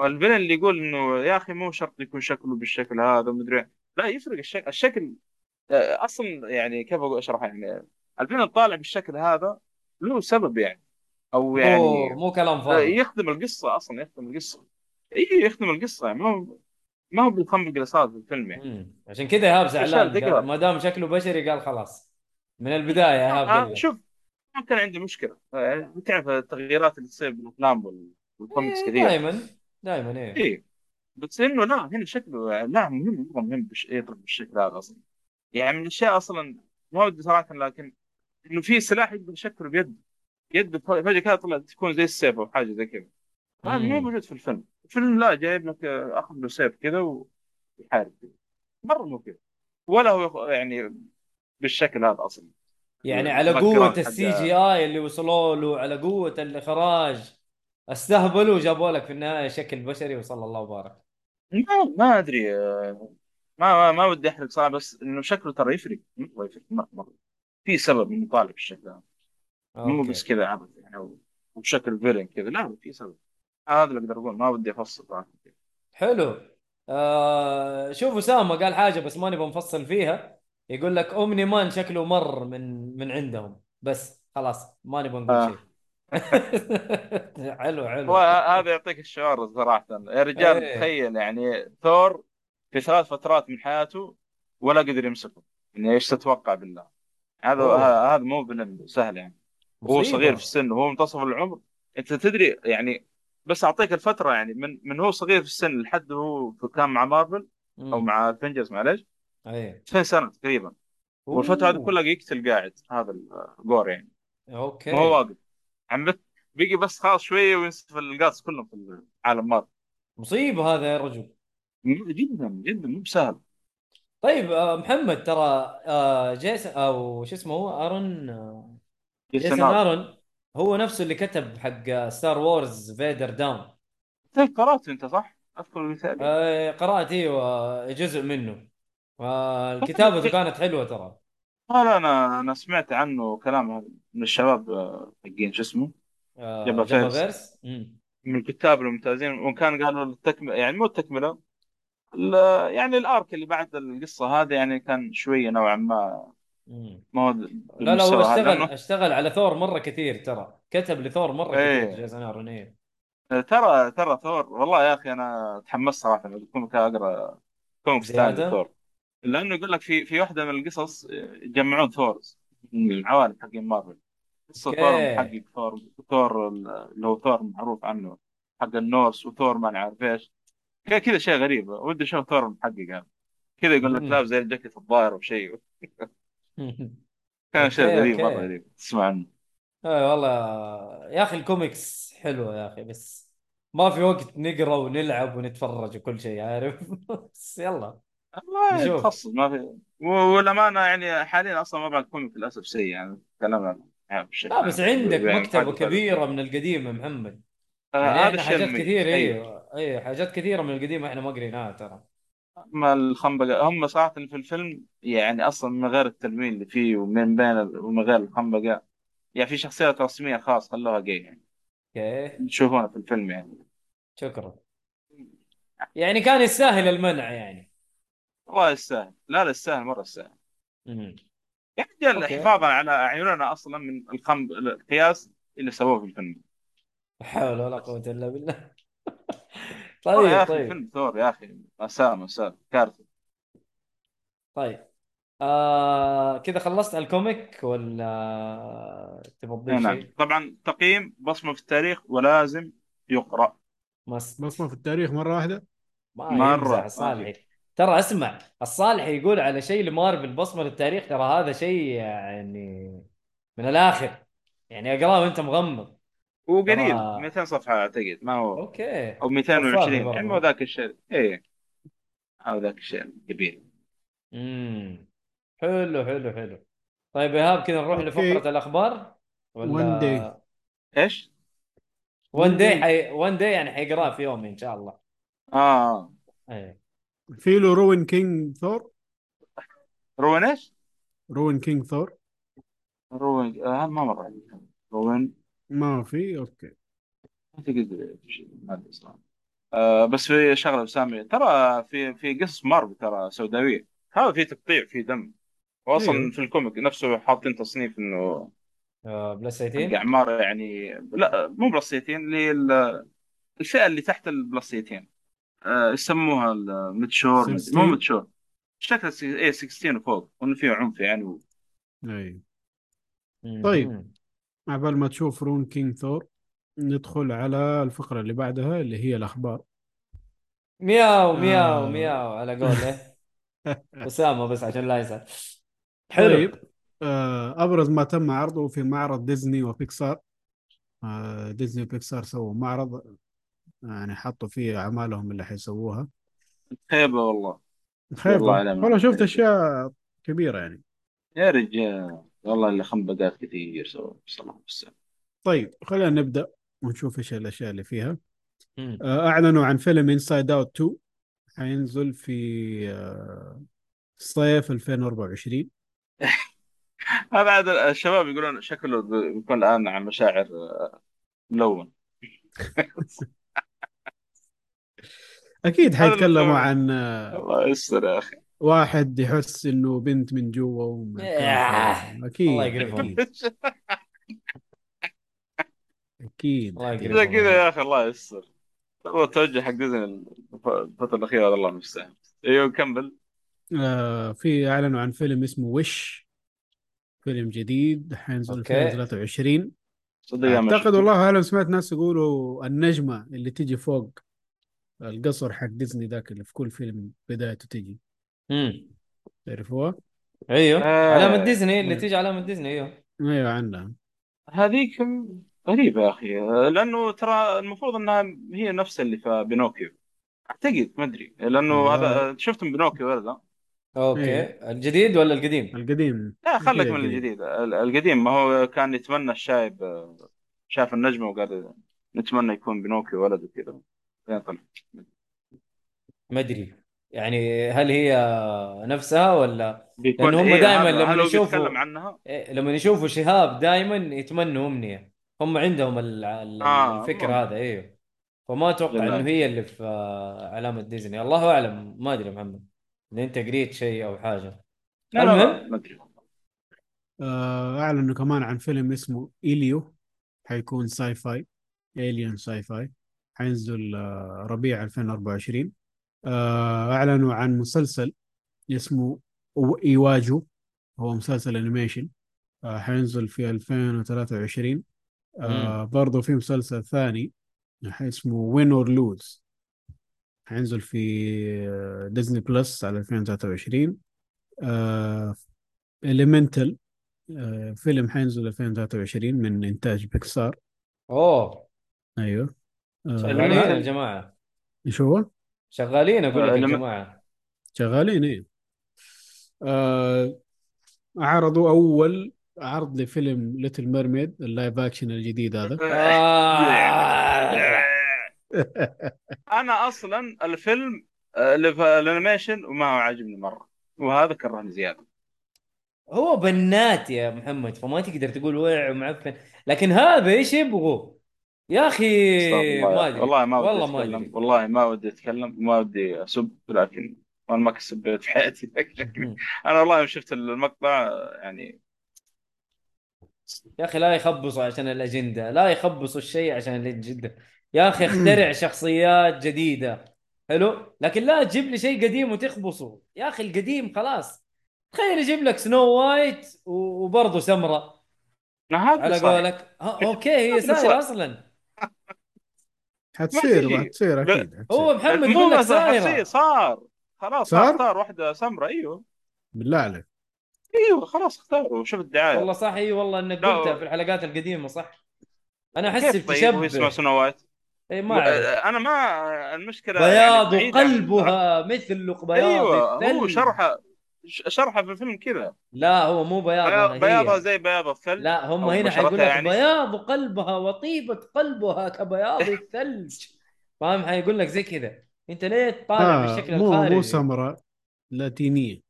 ال villain اللي يقول إنه يا أخي مو شرط يكون شكله بالشكل هذا ومدري إيه. لا يفرق الشكل الشكل آه، أصلا يعني كيف أقول اشرح يعني الفيلن طالع بالشكل هذا له سبب يعني. أو مو يعني مو كلام آه، فاضي يخدم القصة أصلا يخدم القصة. إي يخدم القصة يعني ما هو ما هو بالخمر جلسات في الفيلم يعني. مم. عشان كذا ايهاب أشياء زعلان. ما دام شكله بشري قال خلاص. من البداية ايهاب آه قال لك. شوف ما كان عندي مشكلة. آه، تعرف التغييرات اللي تصير بالأفلام وال- والكوميكس إيه، كثير. دائما دائما إيه. إيه. بس إنه لا هنا شكله لا مهم مره مهم بش... يطلع بالشكل هذا أصلا. يعني من الأشياء أصلا ما ودي صراحة لكن إنه في سلاح يقدر يشكله بيد يد فجأة كذا طلع تكون زي السيف أو حاجة زي كذا هذا مو. موجود في الفيلم. الفيلم لا جايب لك آه، أخذ له سيف كذا ويحارب مرة مو كذا ولا هو يعني بالشكل هذا أصلا. يعني على قوة السي جي آي اللي وصلوا له على قوة الإخراج. استهبلوا وجابوا لك في النهاية شكل بشري وصلى الله وبارك. ما ما أدري ما ما, ما ودي أحرق صراحة بس إنه شكله ترى يفرق. مره يفرق مره مره في سبب انه طالع بالشكل هذا. مو. بس كذا عبث يعني وبشكل فيلن كذا. لا في سبب. هذا اللي أقدر أقول ما ودي أفصل صراحة. حلو. آه شوف أسامة قال حاجة بس ماني بنفصل فيها. يقول لك أومني مان شكله مر من من عندهم. بس خلاص ماني بنقول آه. شيء. *laughs* حلو حلو. هو هذا يعطيك الشعور صراحة. يا رجال إيه. تخيل يعني ثور في ثلاث فترات من حياته ولا قدر يمسكه. يعني إيش تتوقع بالله؟ هذا. هذا مو سهل يعني. هو. صغير في السن وهو منتصف العمر. أنت تدري يعني بس أعطيك الفترة يعني من من هو صغير في السن لحد هو كان مع مارفل أو. مع افنجرز معليش؟ إيه. 2000 سنة تقريبا. والفترة هذه. كلها يقتل قاعد هذا الجور يعني. أوكي. ما هو واقف. عم بقي بس خلاص شوية وينسف القاص كلهم في عالم مارفل مصيبة هذا يا رجل. جدا جدا مو بسهل. طيب آه، محمد ترى آه، جيسون أو شو اسمه هو؟ آرون آه، جيسون آرون. هو نفسه اللي كتب حق ستار وورز فيدر داون طيب قرأت أنت صح؟ أذكر مثال آه، قرأت إيوه جزء منه. الكتابة كانت حلوة ترى. لا لا أنا أنا سمعت عنه كلام من الشباب آه، حقين شو اسمه آه، جبا جبا فيرس. فيرس مم. من الكتاب الممتازين وكان قالوا التكملة يعني مو التكملة ال- يعني ال arc اللي بعد القصة هذه يعني كان شوية نوعا ما مم. ما هو لا لا هو بالمستوى هذا، اشتغل لأنه اشتغل على ثور مرة كثير ترى كتب لثور مرة إيه. كثير جيسون ارون إيه ترى ترى ثور والله يا أخي أنا تحمست صراحة اقرا كوميكس ثاني زيادة؟ ثور لأنه يقول لك في في واحدة من القصص يجمعون Thors من العوالم حقين مارفل. قصة. ثور محقق ثور ثور اللي هو ثور معروف عنه حق ال Norse وثور ما نعرف إيش. كذا كذا شيء غريب. ودي أشوف ثور المحقق هذا كذا يقول لك. لابس زي الجاكيت الظاهر وشيء *laughs* كان شيء غريب. مرة غريب. تسمع عنه. أي والله يا أخي الكوميكس حلوة يا أخي بس ما في وقت نقرأ ونلعب ونتفرج وكل شيء عارف؟ *laughs* بس يلا. والله. تخصص ما في والأمانة يعني حاليا أصلا وضع الكوميك للاسف سيء يعني كلامنا يعني لا بس عام. عندك يعني مكتبة كبيرة من القديمة محمد آه، يعني هذا حاجات المميز. كثير أيوه. اي اي حاجات كثيرة من القديمة إحنا ما قريناها ترى اما الخنبقة هم صراحة في الفيلم يعني أصلا من غير التلوين اللي فيه ومن بين ومن غير الخنبقة يعني في شخصيات رسمية خاص خلوها جاي يعني أوكي تشوفونها في الفيلم يعني شكرا يعني كان يستاهل المنع يعني والله يستاهل. لا لا يستاهل مرة يستاهل. يا رجال. حفاظا على أعيننا أصلا من الخنب القياس اللي سووه في الفيلم لا حول ولا قوة إلا بالله. *laughs* والله يا طيب أخي طيب. فيلم ثور يا أخي. مأساة مأساة كارثة. طيب. آه كذا خلصت ال comic ولا تبغى تضيف نعم. شيء؟ طبعا تقييم بصمة في التاريخ ولازم يقرأ. must بصمة في التاريخ مرة واحدة؟ ما. يمزح ما الصالحي ترى اسمع الصالحي يقول على شيء لمارفل بصمة للتاريخ ترى هذا شيء يعني من الآخر. يعني أقرأه وأنت مغمض. وقليل ترى- 200 صفحة أعتقد ما هو okay. أو 220 برضه. يعني مو ذاك الشيء. إيه. أو ذاك الشيء الكبير. امم حلو حلو حلو. طيب إيهاب كذا نروح okay. لفقرة الأخبار؟ One day. إيش؟ ون داي. حي... ون داي يعني حيقراه في يوم إن شاء الله. آه. إيه. في له Rune King Thor؟ Rune إيش؟ Rune King Thor. Rune آه ما مر علي Rune. ما في؟ okay. اعتقد ما أدري صراحة. آه بس في شغلة سامي ترى في في قصص مارفل ترى سوداوية. هذا في تقطيع في دم. واصلا أيوه. في ال comic نفسه حاطين تصنيف إنه آه plus حق 18 اعمار يعني لا مو plus eighteen اللي ال- الفئة اللي تحت ال plus eighteen آه يسموها ال mature مو 16. mature شكل إيه 16 وفوق وانه فيه عنف يعني و... اي مم. طيب. عبال ما تشوف Rune King Thor ندخل على الفقرة اللي بعدها اللي هي الأخبار مياو مياو آه. مياو على قولة *laughs* أسامة بس عشان لا يزعل حلو طيب آه، أبرز ما تم عرضه في معرض ديزني وبيكسار آه، ديزني وبيكسار سووا معرض يعني حطوا فيه أعمالهم اللي حيسووها. خيبة والله. خير والله والله شفت أشياء كبيرة يعني. يا رجال والله اللي خنبقات كثير سووا صراحة طيب خلينا نبدأ ونشوف إيش الأشياء اللي فيها. آه، أعلنوا عن فيلم Inside Out 2 حينزل في آه، صيف 2024 *laughs* هذا عاد الشباب يقولون شكله بيكون الآن عن مشاعر آه، ملون. *laughs* أكيد حيتكلموا. عن الله يستر يا أخي واحد يحس إنه بنت من جوا ومن. أكيد الله يقرفهم. أكيد الله. زي كذا يا أخي الله يستر هو التوجه حق ديزني الفترة الأخيرة هذا الله المستعان أيوه كمل آه في أعلنوا عن فيلم اسمه وش فيلم جديد حينزل أوكي. 2023 صدق أعتقد. والله أنا سمعت ناس يقولوا النجمة اللي تجي فوق القصر حق ديزني ذاك اللي في كل فيلم بدايته تجي امم تعرفوها؟ أيوه آه. علامة ديزني اللي مم. تيجي علامة ديزني أيوه أيوه عنها هذيك غريبة يا أخي لأنه ترى المفروض أنها هي نفس اللي في بينوكيو أعتقد ما أدري لأنه والله. هذا شفتم بينوكيو ولا لا؟ okay إيه. الجديد ولا القديم؟ القديم لا خليك من. الجديد ال- القديم ما هو كان يتمنى الشايب آه، شاف النجمة وقال نتمنى يكون بينوكيو ولد وكذا طلع. ما أدري. يعني هل هي نفسها ولا؟ بيكون لأن هم إيه، دايماً هذا- لما هل هو يشوفوا- بيتكلم عنها؟ إيه، لما يشوفوا شهاب دائما يتمنوا أمنية. هم عندهم ال- ال- آه، الفكر ممكن. هذا أيوه فما أتوقع. إنه هي اللي في آه، علامة ديزني. الله أعلم. ما أدري يا محمد. إذا أنت قريت شيء أو حاجة. لا لا لا المهم. ما أدري. آه، اعلنوا كمان عن فيلم اسمه Elio. حيكون sci-fi alien sci-fi. حينزل ربيع 2024 آه، أعلنوا عن مسلسل اسمه Iwájú. هو مسلسل animation آه، حينزل في 2023 آه، برضو في مسلسل ثاني اسمه Win or Lose حينزل في ديزني بلس على 2023 آه، Elemental آه، فيلم حينزل 2023 من إنتاج بيكسار أوه. آه، شغالين. يا جماعة. إيش هو؟ شغالين أقول لك آه، جماعة. شغالين إيه. آه، عرضوا أول عرض لفيلم Little Mermaid ال live action الجديد هذا. آه. *laughs* أنا أصلا الفيلم آه، اللي في الأنيميشن وما هو عاجبني مرة وهذا كرهني زيادة. هو بنات يا محمد فما تقدر تقول وقع ومعفن. لكن هذا إيش يبغوا يا أخي ما أدري. والله ما ودي والله ما أتكلم. أدري. والله ما ودي أتكلم. وما ودي أسب لكن أنا ما كسبت في حياتي. مم. أنا والله يوم شفت المقطع يعني يا أخي لا يخبصوا عشان الأجندة. لا يخبصوا الشيء عشان الأجندة. يا أخي *clears throat* اخترع شخصيات جديدة. حلو؟ لكن لا تجيب لي شيء قديم وتخبصه. يا أخي القديم خلاص. تخيل يجيب لك Snow White وبرضه سمراء هذا على صحيح. قولك. okay هي سايره. أصلا. حتصير. حتصير أكيد هو محمد مو بس صار. خلاص صار؟ صار؟ اختار واحدة سمراء أيوه. بالله عليك. أيوه خلاص اختاروا شوف الدعاية. والله صح إي والله إنك. قلتها في الحلقات القديمة صح. أنا أحس طيب؟ بتشبه سنو وايت إي ما أعرف. أنا ما المشكلة بياض يعني قلبها مثل بياض أيوه هو شرحه شرحه في الفيلم كذا. لا هو مو بياضها بياض- بياضها هي زي بياض الثلج لا هم هنا حيقول لك يعني. بياض قلبها وطيبة قلبها كبياض *laughs* الثلج. فاهم؟ حيقول لك زي كذا. أنت ليه تطالع آه بالشكل مو مو الخارجي سمراء لاتينية.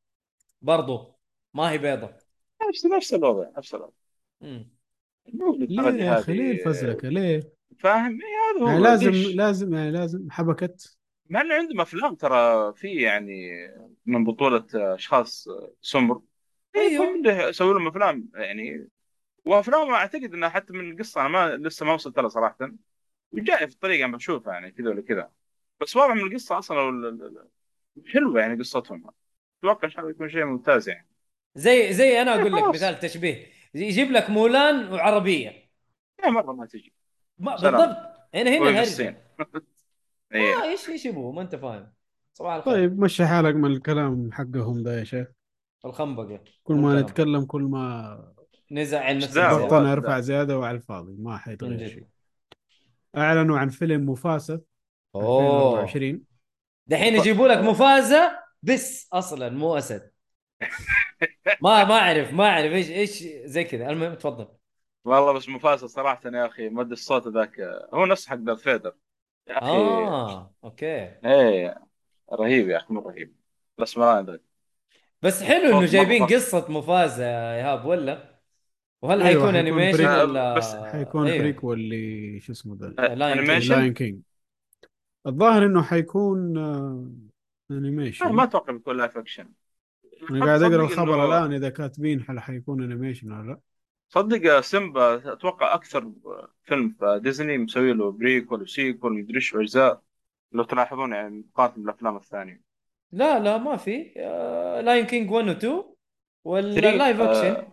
برضو ما هي بيضة. نفس نفس الوضع نفس الوضع. مو ليه يا هذه. ليه الفزلكة؟ ليه؟ فاهم؟ إيه هذا هو يعني لازم؟ لازم يعني لازم حبكت. مع إنه عندهم أفلام ترى في يعني من بطولة أشخاص سمر. أيوه. أيوه يسوي لهم أفلام يعني وافلام أعتقد إنها حتى من القصة أنا ما لسه ما وصلت لها صراحة. وجاي في الطريق عم بشوفها يعني كذا ولا كذا. بس واضح من القصة أصلا حلوة يعني قصتهم. أتوقع إن شاء الله يكون شيء ممتاز يعني. زي زي أنا أقول لك. مثال تشبيه. يجيب لك مولان وعربية. يا مرة ما تجي. ما. بالضبط. هنا هنا وهي *laughs* إيه. آه إيش إيش يبغوا؟ ما أنت فاهم. صباح الخير. طيب مشي حالك من الكلام حقهم ده يا شيخ. الخنبقة. كل ما. نتكلم كل ما نزع عن نفس دعوة. الزيادة. ضغطنا ده. يرفع زيادة وعلى الفاضي ما حيتغير. شيء. أعلنوا عن فيلم مفاسة اوه 2024 دحين يجيبوا لك مفازة بس أصلا مو أسد. *laughs* ما ما أعرف ما أعرف إيش إيش زي كذا. المهم تفضل. والله بس مفاسد صراحة يا أخي مد الصوت ذاك. هو نفس حق دارث فيدر. يا أخي آه أوكي. إيه رهيب يا أخي مو رهيب. بس مران ذاك بس حلو إنه مرة جايبين فخم. قصة مفازة يا إيهاب ولا؟ وهل أيوة، حيكون حيكون animation preq- ولا؟ بس حيكون أيوة. prequel ل شو اسمه ذا؟ live animation؟ Lion King الظاهر إنه حيكون آه، animation أنا ما أتوقع بيكون live action أنا قاعد أقرأ الخبر إنه- الآن إذا كاتبين هل حيكون animation ولا لا. صدق سيمبا أتوقع أكثر فيلم في ديزني مسوي له prequel و sequel مدري إيش أجزاء لو تلاحظون يعني مقارنة بالأفلام الثانية. لا لا ما في. آه Lion King 1 و 2 ولا live آه، اكشن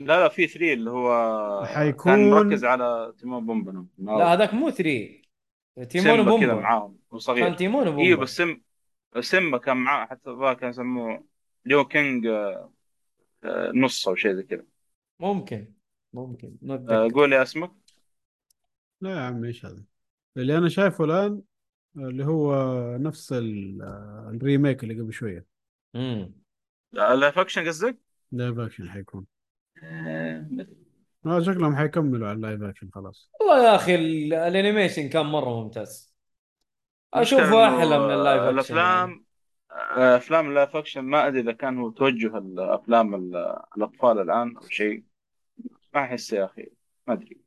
لا لا في 3 اللي هو حيكون- كان مركز على تيمون بومبا. لا هذاك مو 3 تيمون سيمبا كذا معاهم وصغير كان تيمون وبومبا أيوه بس سم سيمبا كان معاه حتى الظاهر كان يسموه Lion King آه، آه، نص أو شيء زي كذا. ممكن. ممكن. ما آه، اتذكر قول لي اسمك لا يا عم إيش هذا؟ اللي أنا شايفه الآن اللي هو نفس ال- ال remake اللي قبل شوية. امم live action قصدك؟ live action حيكون. آه، آه شكلهم حيكملوا على ال live action خلاص. والله يا أخي ال- ال animation كان مرة ممتاز. اشوفه المشكلة أحلى من ال live action الأفلام آه، أفلام ال live action ما أدري إذا كان هو توجه الأفلام ال- الأطفال الآن أو شيء. ما أحس يا أخي ما أدري.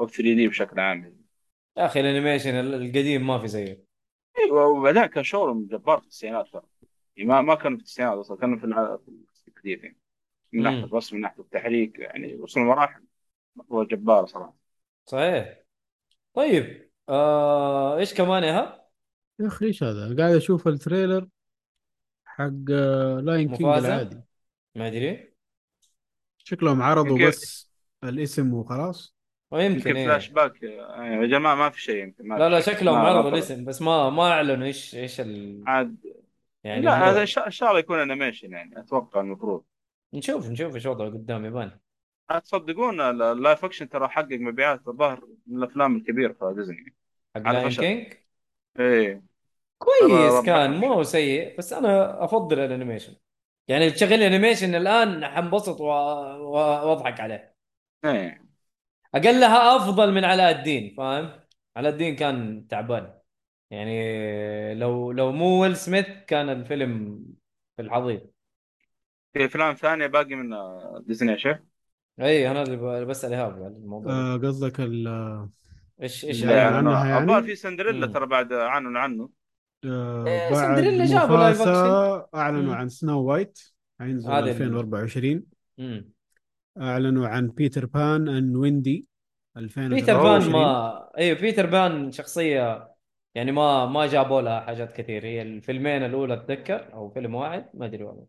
أو 3D بشكل عام. يا أخي ال animation ال- القديم ما في زيه. أيوه وبعدين كان شغلهم جبار في التسعينات ترى. يعني ما ما كانوا في التسعينات أصلا كانوا في القديم يعني. من ناحية. الرسم من ناحية التحريك يعني وصلوا مراحل هو جبار صراحة. صحيح. طيب آه إيش كمان يا يا أخي إيش هذا؟ قاعد أشوف ال trailer حق Lion King موفاسا؟ العادي. ما أدري. شكلهم عرضوا بس الاسم وخلاص ويمكن يمكن إيه. فلاش باك آه، يا جماعة ما في شيء يمكن ما لا في لا شيء. شكلهم عرضوا. الاسم بس ما ما أعلنوا إيش إيش ال... عاد يعني لا. هذا إن شاء الله يكون animation يعني أتوقع المفروض نشوف نشوف إيش وضعه قدام يبان تصدقون ال- ال live action ترى حقق مبيعات الظاهر من الأفلام الكبيرة في ديزني حق على Lion. King إيه كويس كان. مو سيء بس أنا أفضل ال animation يعني تشغل animation الآن حنبسط. وأضحك عليه إيه أقلها أفضل من علاء الدين فاهم علاء الدين كان تعبان يعني لو لو مو ويل سميث كان الفيلم في الحضيض في أفلام ثانية باقي من ديزني يا شيخ إي أنا اللي بسأل إيهاب على الموضوع. آه قصدك ال إيش إيش الأعلان؟ عنها يعني؟ الظاهر في سندريلا مم. ترى بعد أعلنوا عنه آه إيه، بعد سندريلا جابوا live موفاسا أعلنوا مم. عن سنو وايت حينزل هذا ال- 2024 مم. أعلنوا عن Peter Pan and Wendy 2023 بيتر بان ما أيوه بيتر بان شخصية يعني ما ما جابوا لها حاجات كثير. هي الفيلمين الأولى اتذكر أو فيلم واحد؟ ما أدري والله.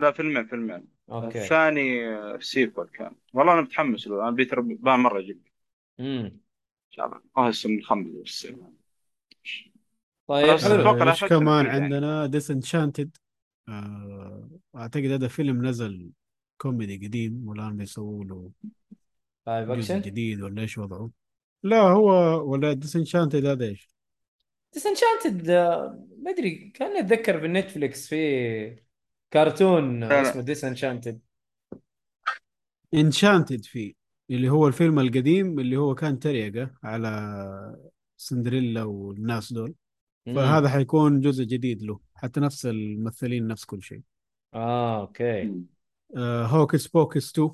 لا فيلمين فيلمين. okay. الثاني sequel كان. والله أنا متحمس له. أنا بيتر بان مرة يجيب امم ان شاء الله من خمس. بس طيب حلو. كمان يعني. عندنا؟ Disenchanted آه أعتقد هذا فيلم نزل كوميدي قديم والآن بيسووا له live جزء أكشن؟ جديد ولا إيش وضعه؟ لا هو ولا Disenchanted هذا إيش؟ Disenchanted ما أدري كان أتذكر في نتفليكس في كرتون لا. اسمه Disenchanted Enchanted فيه اللي هو الفيلم القديم اللي هو كان تريقة على سندريلا والناس دول. فهذا حيكون جزء جديد له حتى نفس الممثلين نفس كل شيء. آه okay. آه Hocus Pocus 2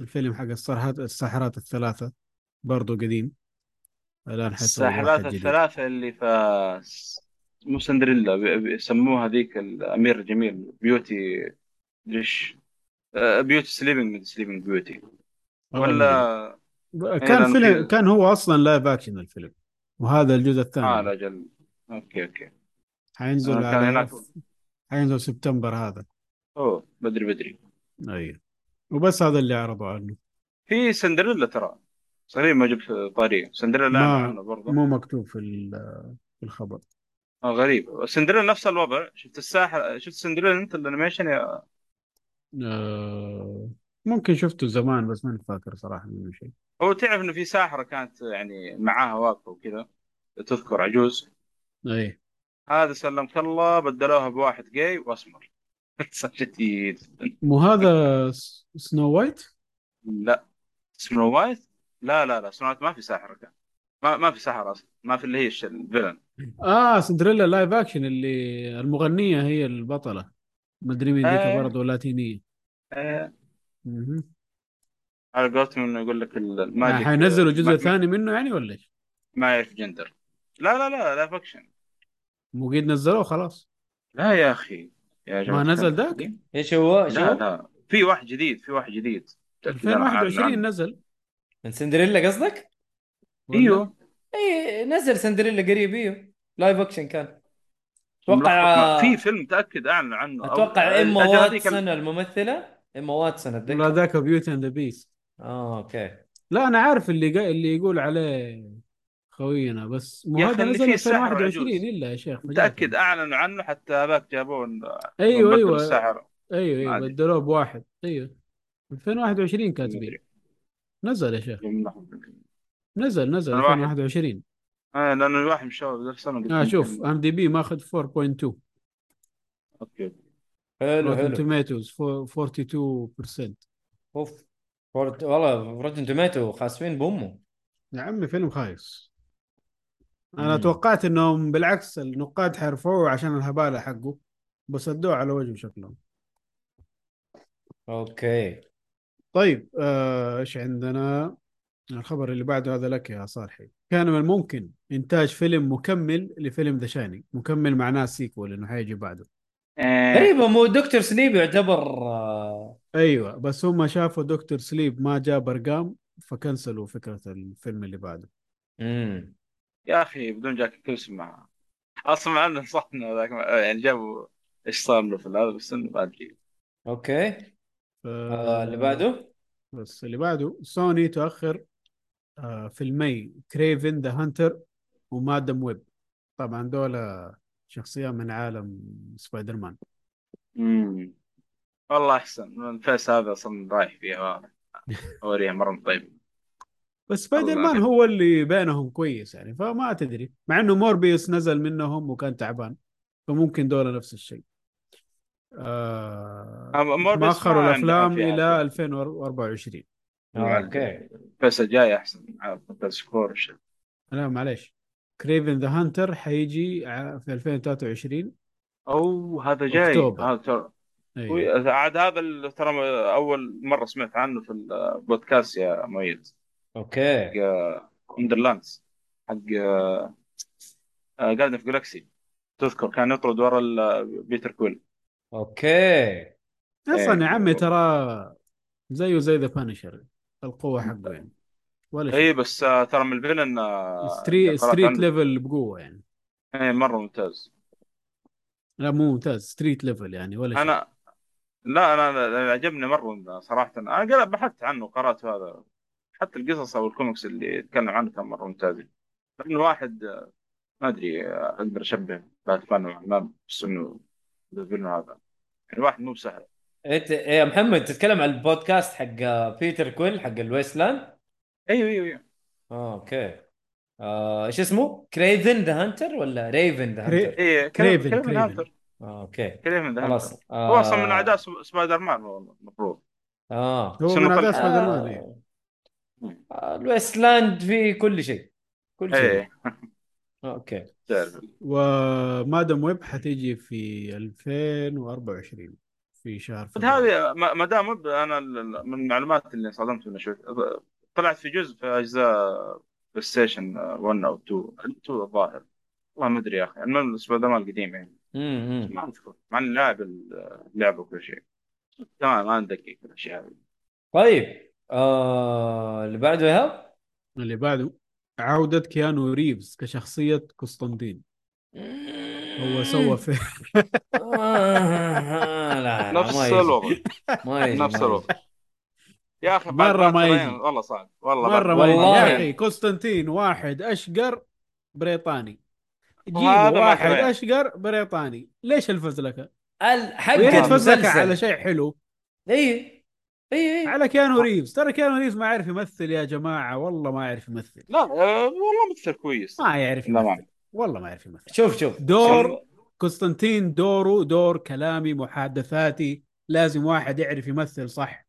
الفيلم حق الساحرات الساحرات الثلاثة برضو قديم. الآن حيسوي الساحرات الثلاثة اللي في مو سندريلا بي- بيسموها ذيك الأمير الجميل Beauty ليش آه، Beauty Sleeping Sleeping Beauty ولا كان فيلم. كان هو أصلا live action الفيلم. وهذا الجزء الثاني. آه لا أجل okay okay. حينزل آه، كان هناك. حينزل سبتمبر هذا. أوه بدري بدري. أيوه وبس هذا اللي عرضوا عنه. في سندريلا ترى. صحيح ما جبت طاري. سندريلا عنه برضه. مو مكتوب في في الخبر. آه غريب. سندريلا نفس الوضع. شفت الساحر شفت سندريلا انت ال animation يا آه، ممكن شفته زمان بس ماني فاكر صراحة منه شيء. هو تعرف إنه في ساحرة كانت يعني معاها واقفه وكذا. تذكر عجوز. أي. هذا سلمك الله بدلوها بواحد جاي وأسمر. *laughs* شديد مو هذا سنو وايت؟ لا. سنو وايت؟ لا لا لا. سنو وايت ما في ساحره كان. ما ما في ساحره أصلا. ما في اللي هي ال villain آه سندريلا live action اللي المغنية هي البطلة. مدري مين ذيك آه. برضه لاتينية. آه، مهم. على قولتهم إنه يقول لك ال- آه، ال magic حينزلوا جزء ما- ثاني منه يعني ولا إيش؟ ما يعرف جندر لا لا لا. live action مو قد نزلوه خلاص. لا يا أخي. يا جماعة ما نزل. ذاك؟ إيش هو؟ إيش لا هو؟ لا. في واحد جديد في واحد جديد. 2021 نزل. من سندريلا قصدك؟ ولا؟ أيوه إي نزل سندريلا قريب إيوه. live action كان. أتوقع في فيلم متأكد أعلن عنه. أو- أتوقع ال- واتسون الممثلة. ايما واتسون لا اتذكر ذاك Beauty and the Beast آه okay. لا أنا عارف اللي قا... اللي يقول عليه خوينا بس مو يا هذا نزل فيه الساحر 2021 والعجوز. إلا يا شيخ متأكد أعلنوا عنه حتى هذاك جابوه أيوه أيوه. الساحر أيوه أيوه. بدلوه بواحد أيوه. 2021 كاتبين. نزل يا شيخ. نزل نزل الواحد. 2021 آه لأنه الواحد مش ذا السنة آه شوف IM DB ماخذ 4.2 okay. حلو Rotten حلو. Tomatoes 42% أوف. والله Rotten Tomato خاسفين بأمه. يا عمي فيلم خايس. أنا مم. توقعت إنهم بالعكس النقاد حيرفعوه عشان الهبالة حقه بس أدوه على وجهه شكلهم. okay. طيب آه، إيش عندنا؟ الخبر اللي بعده هذا لك يا صالحي. كان من الممكن إنتاج فيلم مكمل لفيلم The Shining مكمل معناه sequel إنه حيجي بعده. آه، غريبة مو Doctor Sleep يعتبر آه، أيوه بس هم شافوا Doctor Sleep ما جاب أرقام فكنسلوا فكرة الفيلم اللي بعده. امم يا أخي بدون جاك كلس مع أصلا مع إنه صح إنه ذاك يعني جابوا إيش صار له في هذا بس إنه ما ادري okay. ف... آه اللي بعده؟ بس اللي بعده سوني تؤخر آه فيلمي Kraven the Hunter و Madame Web طبعا دول شخصيات من عالم سبايدر مان امم والله أحسن. ال phase هذا أصلا رايح فيها أوريها مرة طيب بس سبايدر مان. هو اللي بينهم كويس يعني فما تدري. مع إنه Morbius نزل منهم وكان تعبان فممكن دول نفس الشيء. آه موربيوس ما أخروا الأفلام إلى أفلام. 2024 آه، okay. ال phase الجاي أحسن بس سكور لا معليش. Kraven the Hunter حيجي في 2023 أو هذا جاي أكتوبر. هذا ترى. هو- عاد هذا ترى أول مرة سمعت عنه في البودكاست يا مؤيد okay. Wastelanders حق Guardians of the Galaxy تذكر كان يطرد ورا ال- Peter Quill. okay. أصلا يا إيه. عمي ترى زيه زي The Punisher القوة حقه يعني. ولا شيء. اي بس آه، ترى من ال villain آه، street عنه. level بقوة يعني. اي مرة ممتاز. لا مو ممتاز street level يعني ولا شيء. أنا لا أنا أنا عجبني مرة صراحة. أنا بحثت عنه قرأت هذا. حتى القصص أو الكوميكس اللي يتكلم عنه كان مرة ممتاز. لأنه واحد آه، ما أدري آه، أقدر أشبه باتمان مع مان بس إنه الفيلم هذا. يعني واحد مو بسهل. أنت يا محمد تتكلم عن البودكاست حق آه، Peter Quill حق ال Wasteland؟ أيوه أيوه أيوه. آه okay. آه، إيش اسمه؟ Kraven the Hunter ولا Raven the Hunter؟ اي Kraven- Kraven. Hunter آه okay. Kraven the خلاص Hunter هو أصلا من أعداء سب- سبايدر مان المفروض آه. هو من أعداء سبايدر مان ال Wasteland فيه كل شيء كل شيء. إيه. okay. تعرف و Madame Web حتيجي في 2024 في شهر فبراير. هذه ما ما دام مب- أنا من المعلومات اللي صدمت منها شوي. طلعت في جزء في أجزاء PlayStation 1 أو 2 2 الظاهر. والله ما أدري يا أخي. المهم سبايدر مان القديم يعني. ما أذكر. مع إني لاعب اللعبه وكل شيء. تمام ما ندقق في الاشياء هذه طيب. آه اللي بعده إيهاب؟ اللي بعده عودة كيانو ريفز كشخصية قسطنطين. هو سوى في آه لا لا نفس الوضع. ما يجي نفس ما الوضع. يا أخي بعد مرة ما بعد يجي. والله صعب. والله بعد- مرة ما يجي. والله. يا أخي قسطنطين واحد أشقر بريطاني. جيبوا ما واحد. أشقر بريطاني. ليش ويا ريت فزلكة على شيء حلو؟ اي اي اي على كيانو ريفز. ترى كيانو ريفز ما يعرف يمثل يا جماعة. والله ما يعرف يمثل. لا آه، والله مثل كويس. ما يعرف لا، ما. يمثل. والله ما يعرف يمثل. شوف شوف. دور قسطنطين دوره دور كلامي محادثاتي. لازم واحد يعرف يمثل صح؟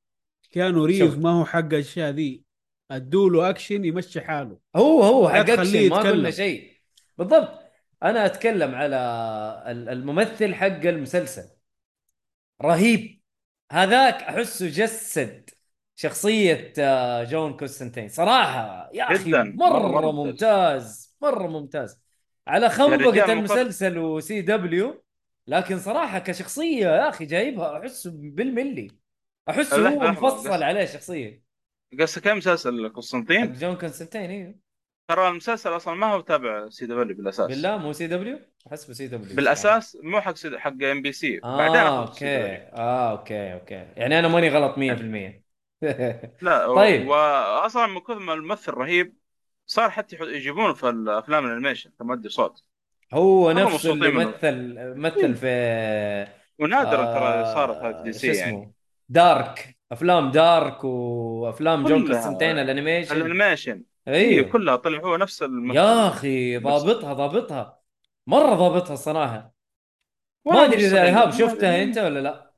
كيانو ريفز. ما هو حق الأشياء ذي. أدوله أكشن يمشي حاله. هو هو لا حق أكشن ما. قلنا شيء. بالضبط. أنا أتكلم على ال- الممثل حق المسلسل. رهيب. هذاك احسه جسد شخصية آه، جون كونستانتين صراحة يا أخي جداً. مرة, مرة- ممتاز مرة ممتاز على خنبقة مفضل. المسلسل و CW لكن صراحة كشخصية يا أخي جايبها احسه بالملي احسه لحظة، هو مفصل. عليه شخصية قصدك كم مسلسل قسطنطين؟ جون كونستانتين أيوه ترى المسلسل أصلا ما هو تابع CW بالأساس. بالله مو سي دبليو؟ أحس CW بالأساس مو حق سي... حق NBC. بعدين آه أخذ CW. okay آه okay okay. يعني أنا ماني غلط 100% *laughs* لا طيب. واصلا من كثر ما الممثل رهيب صار حتى يجيبونه في الأفلام ال animation كمؤدي صوت. هو نفسه اللي. مثل مثل في ونادرا آه، ترى صارت هذه DC يعني. Dark. أفلام Dark وأفلام جون. كونستانتين الأنيميشن. الأنيميشن. أيوه أيوه كلها طلع هو نفس يا أخي ضابطها ضابطها. مرة ضابطها الصراحه ما والله أدري إذا. إيهاب ما شفتها. أنت ولا لا.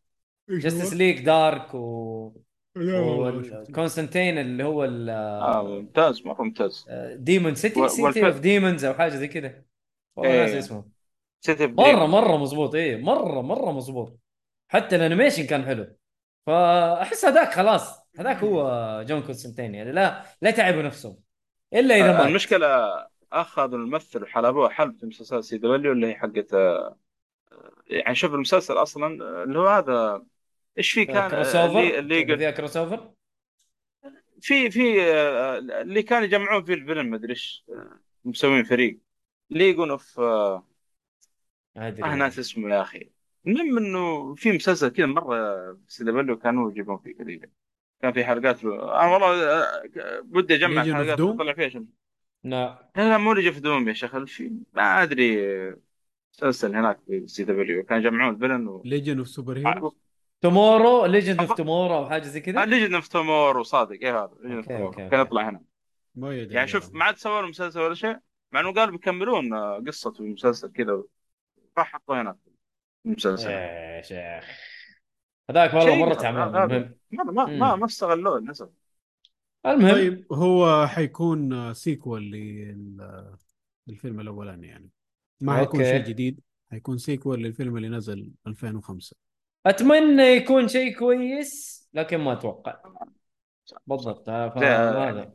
Justice هو؟ League Dark و لا والله ما شفته. كونستانتين اللي هو آه ممتاز مرة ممتاز. ديمون سيتي و- سيتي اوف ديمونز أو حاجة زي كذا والله إيه. ناسي اسمه. City مرة مرة مزبوط إيه مرة مرة مزبوط حتى ال animation كان حلو. فأحس هذاك خلاص. هذاك هو جون كونستانتين يعني. لا لا تعبوا نفسهم. إلا إذا مات. المشكلة اخذوا الممثل وحلبوه حلب في مسلسل CW اللي هي حقت آه، يعني شوف المسلسل أصلا آه، اللي هو هذا إيش فيه كان كروس آه، اوفر اللي كروس اوفر في في اللي كان يجمعون فيه الفيلم مدري إيش مسوين فريق. ليجون اوف ما أدري. آه، ناس اسمه يا أخي. المهم إنه في مسلسل كذا مرة سي دبليو كانوا يجيبون فيه كذا. كان في حلقات له أنا والله آه، بدي أجمع Legion of الحلقات Doom؟ طلع فيها شنو؟ لا. لا لا مو اللي في دوم يا شيخ في ما أدري آه، مسلسل هناك في سي دبليو. كان يجمعون الفيلن و... ليجن اوف سوبر هيرو تومورو ليجند اوف تومورو أو حاجة زي كذا؟ ليجن اوف تومور وصادق إيه هذا ليجن اوف أوكي، تومور أوكي، كان. يطلع هنا. ما يدري يعني شوف ما عاد سووا مسلسل ولا شيء مع إنه قالوا بيكملون آه، قصة المسلسل كذا راح حطوه هنا في المسلسل. يا شيخ. هذاك والله مرة هذا- تعبان. هذا. المهم. ما ما ما, استغلوه للأسف. المهم. طيب هو حيكون سيكول لل- للفيلم الأولاني يعني. ما حيكون. شيء جديد حيكون sequel للفيلم اللي نزل 2005 أتمنى يكون شيء كويس لكن ما أتوقع. بالضبط هذا ما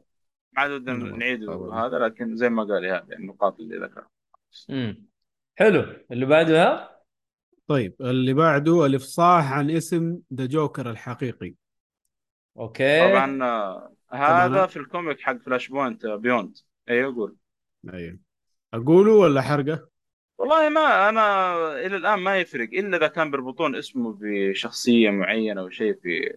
عاد ودنا نعيد. هذا لكن زي ما قال هذه النقاط اللي ذكرها امم حلو. اللي بعدها؟ طيب اللي بعده الإفصاح عن اسم the Joker الحقيقي. Okay. طبعا آه، هذا طبعاً. في ال comic حق Flashpoint Beyond أيوه قول. أيوه. أقوله ولا حرقة؟ والله ما أنا إلى الآن ما يفرق إلا إذا كان بيربطون اسمه بشخصية معينة أو شيء في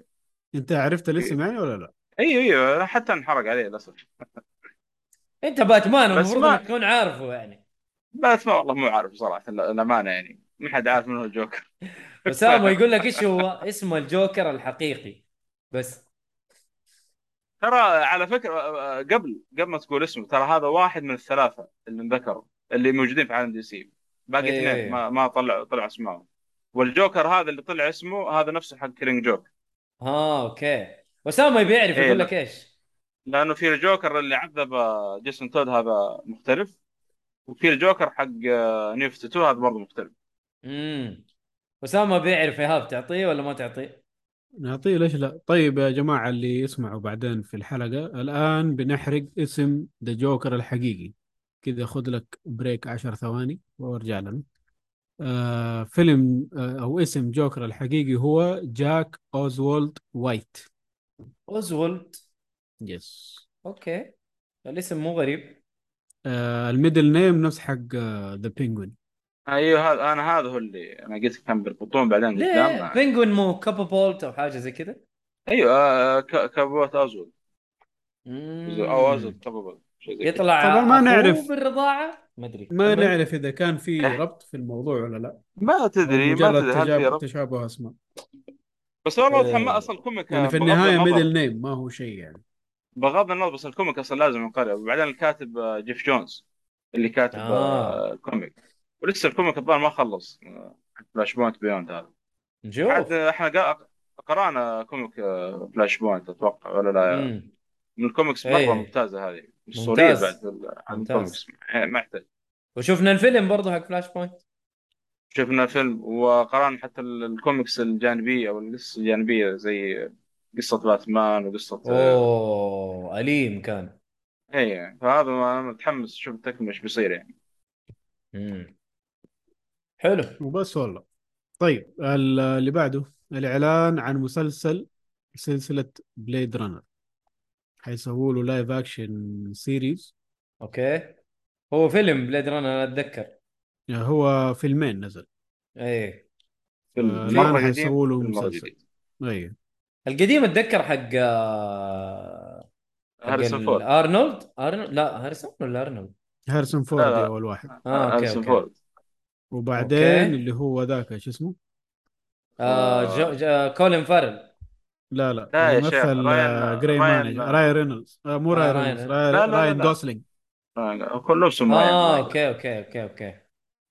أنت عرفت الاسم يعني ولا لا؟ أيوه أيوه حتى انحرق عليه للأسف. أنت باتمان بس المفروض ما- تكون عارفه يعني. بس ما والله مو عارف صراحة الامانه يعني. ما حد عارف من هو الجوكر. *laughs* اسامه يقول لك إيش *laughs* هو اسمه الجوكر الحقيقي؟ بس. ترى على فكرة آه، قبل قبل ما تقول اسمه ترى هذا واحد من الثلاثة اللي انذكروا اللي موجودين في عالم DC. باقي إيه. اثنين ما ما طلع طلع اسمائهم والجوكر هذا اللي طلع اسمه هذا نفسه حق كيلينج جوك ها أوكي. اسامه بيعرف إيه، يقول. لك إيش؟ لأنه في الجوكر اللي عذب آه، جيسون تود هذا مختلف. وفي الجوكر حق آه، نيو 52 هذا برضه مختلف. امم اسامه بيعرف إيهاب تعطيه ولا ما تعطيه؟ نعطيه ليش لا؟ طيب يا جماعة اللي يسمعوا بعدين في الحلقة الآن بنحرق اسم the Joker الحقيقي. كذا خذ لك break 10 ثواني وارجع لنا. آه فيلم آه أو اسم جوكر الحقيقي هو جاك اوزوالد وايت اوزولد yes okay. الاسم مو غريب. آه ال middle name نفس حق ذا بينجوين أيوه هذا أنا هذا هو اللي أنا قلت كان بيربطون بعدين ليه قدام بينجوين مو كابا بولت أو حاجة زي كذا أيوه آه، ك- كابوت أزول. أو أزول كذا. يطلع طبعاً ما نعرف. بالرضاعة ما أدري ما. نعرف إذا كان في ربط في الموضوع ولا لا ما تدري ما مجرد تدري هل في ربط تشابه أسماء بس والله إيه. تحمل أصلا الكوميك يعني في النهاية ميدل نيم ما هو شيء يعني بغض النظر بس الكوميك أصلا لازم ينقرأ وبعدين الكاتب آه، جيف جونز اللي كاتب آه. آه. comic ولسه ال comic الظاهر ما خلص آه، Flashpoint Beyond هذا نشوف عاد إحنا قرأنا comic آه، Flashpoint أتوقع ولا لا مم. من الكوميكس إيه. مرة ممتازة هذه ممتاز. بعد عن. الكوميكس آه، ما يحتاج وشفنا الفيلم برضه حق فلاش بوينت شفنا فيلم وقرأنا حتى ال- الكوميكس الجانبية أو القصص الجانبية زي قصة باتمان وقصة آه، أوه أليم كان اي فهذا أنا متحمس أشوف التكمله إيش بيصير يعني مم. حلو. وبس والله. طيب ال- اللي بعده الإعلان عن مسلسل سلسلة Blade Runner حيسووا له live action series okay. هو فيلم Blade Runner أنا أتذكر. هو فيلمين نزل. إيه. فيلم آه، قديم حيسووا له مسلسل. جديد. أيوه القديم أتذكر حق آه، حق هاريسون فورد. أرنولد؟ أرنولد؟ لا هاريسون ولا أرنولد؟ هاريسون فورد. اول واحد آه أوكي هاريسون أوكي. فورد. وبعدين أوكي. اللي هو ذاك شو اسمه؟ آه جو جو كولين فارل لا لا لا يا شيخ، مثل راين- آه، جراي راين- مانج راين رينولدز آه، مو آه، راين رينولدز لا، راين- لا، لا، راين لا. جوسلينج آه، كل نفسهم آه. أوكي أوكي أوكي أوكي.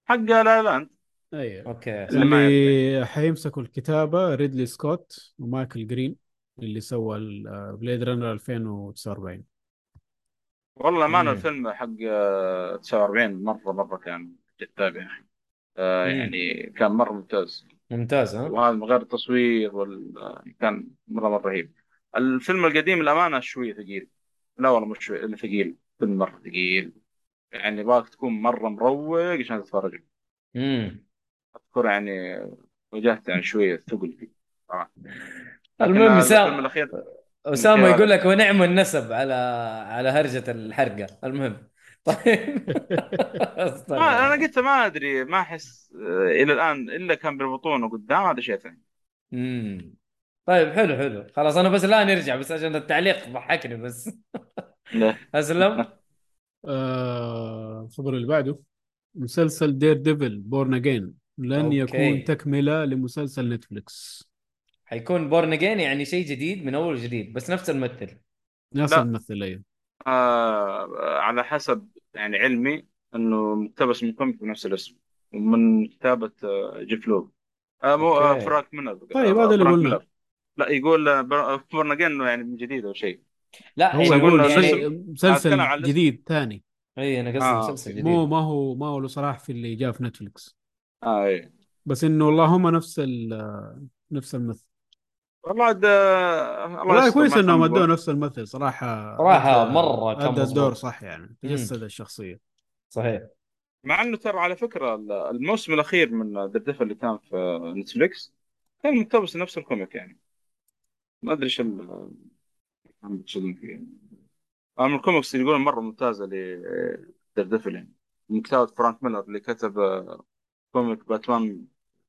حق لا لاند أيوه. Okay. اللي حيمسكوا الكتابة ريدلي سكوت ومايكل جرين اللي سوى Blade Runner 2049 والله ما مم. الفيلم حق آه، 49 مرة مرة كان جذاب يا أخي آه، مم. يعني كان مرة ممتاز. ممتاز ها؟ وهذا من غير التصوير وال... آه، كان مرة مرة رهيب. الفيلم القديم الأمانة شوي ثقيل. لا والله مش شوي ثقيل. فيلم مرة ثقيل. يعني باك تكون مرة مروق عشان تتفرج. امم أذكر يعني واجهت يعني شوية ثقل فيه. لكن المهم الفيلم سام الأخير اسامه يقول لك ونعم النسب على على هرجة الحرقة. المهم. *laughs* طيب. ما أنا قلت ما أدري ما أحس آه، إلى الآن إلا كان بالبطون وقدام هذا شيء ثاني. امم طيب حلو حلو. خلاص أنا بس لا نرجع بس عشان التعليق ضحكني بس. *laughs* أسلم. آه، الخبر اللي بعده. مسلسل Daredevil Born Again لن أوكي. يكون تكملة لمسلسل نتفليكس حيكون Born Again يعني شيء جديد من أول وجديد بس نفس الممثل. نفس. الممثل أيوه. على حسب يعني علمي إنه مقتبس من comic بنفس الاسم ومن كتابة آه، جيف لوب آه مو آه. فرانك ميلر طيب، هذا اللي قلنا. ميلر. لا يقول آه، again إنه يعني من جديد أو شيء لا هو يعني يقول أتكلم مسلسل. جديد ثاني اي أنا قصدي آه، مسلسل جديد مو ما هو ما هو له صلاح في اللي جاء في نتفليكس آه إيه بس إنه اللهم نفس ال- نفس الممثل والله عاد الله والله كويس انهم ادوه بقول. نفس الممثل صراحة صراحة أدى- مرة كان أدى الدور. صح يعني تجسد الشخصية. صحيح. مع إنه ترى على فكرة الموسم الأخير من Daredevil اللي كان في نتفليكس كان مقتبس نفس ال comic يعني. ما أدري إيش مقصودين فيه من الكوميكس اللي يقولون مرة ممتازة ل Daredevil يعني. من كتابه فرانك ميلر اللي كتب comic باتمان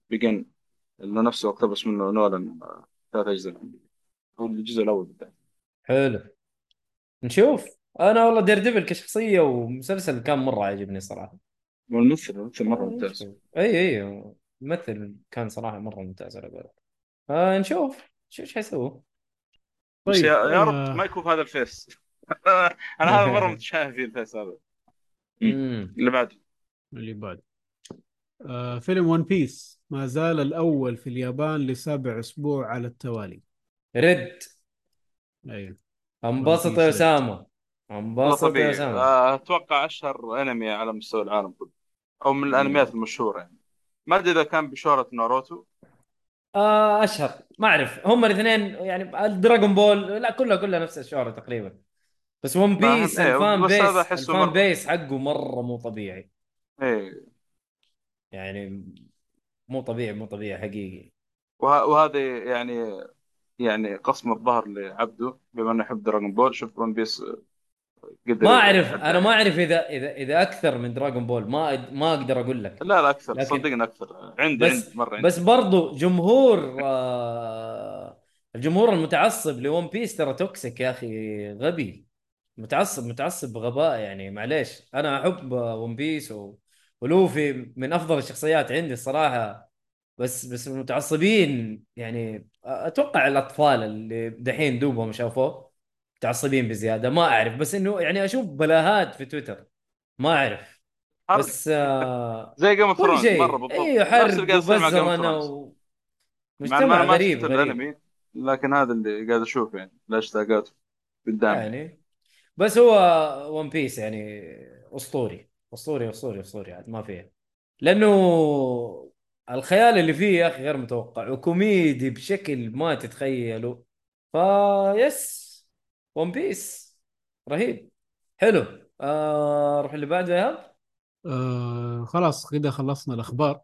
Begins اللي نفسه اقتبس منه نولان. ثلاث اجزاء هو الجزء الأول بالذات حلو. نشوف. أنا والله Daredevil كشخصية ومسلسل كان مرة عجبني صراحة. والممثل الممثل مرة ممتاز. أي أي ممثل كان صراحة مرة ممتاز على بالك آه نشوف. شو إيش حيسووا بس يا, يا آه، رب ما يكون في هذا ال phase. *laughs* أنا هذا مرة *laughs* متشائم فيه ال phase هذا. اللي بعده. اللي بعد. آه فيلم One Piece. ما زال الأول في اليابان لسابع أسبوع على التوالي. رد. أيوه. انبسط يا والله انبسط يا أسامة. آه، أتوقع أشهر أنمي على مستوى العالم كله. أو من الأنميات المشهورة يعني. ما أدري إذا كان بشهرة ناروتو. آه أشهر. ما أعرف. هم الاثنين يعني ال Dragon Ball لا كلها كلها نفس الشهرة تقريبا. بس One فاهم؟ Piece إيه، ال fan بس Piece ال fan مرة- base حقه مرة مو طبيعي. إيه. يعني مو طبيعي مو طبيعي حقيقي. وه- وهذه يعني يعني قسم الظهر لعبده بما إنه يحب Dragon Ball شوف One Piece قدر ما أعرف. أنا ما أعرف إذا إذا إذا أكثر من Dragon Ball ما ما أقدر أقول لك. لا لا أكثر. لكن- صدقني أكثر. عندي بس عندي مرة عندي. بس برضو جمهور آه الجمهور المتعصب ل One Piece ترى toxic يا أخي غبي. متعصب متعصب بغباء يعني. معليش أنا أحب One Piece و... ولوفي من أفضل الشخصيات عندي الصراحة بس بس المتعصبين يعني أتوقع الأطفال اللي دحين دوبهم شافوه متعصبين بزيادة ما أعرف بس إنه يعني أشوف بلاهات في تويتر ما أعرف حرق. بس آه زي جيم اوف ثرونز مرة بالضبط. أيوه وبزرنه Thrones. و... مجتمع أنا ما غريب غريب. الانمي لكن هذا اللي قاعد أشوف يعني الاشتاقات قدامي. يعني بس هو ون بيس يعني أسطوري. أسطوري أسطوري أسطوري عاد ما فيه لأنه الخيال اللي فيه يا أخي غير متوقع وكوميدي بشكل ما تتخيله. فيس ون بيس رهيب. حلو. آه روح اللي بعده يا هاب آه خلاص كده خلصنا الأخبار.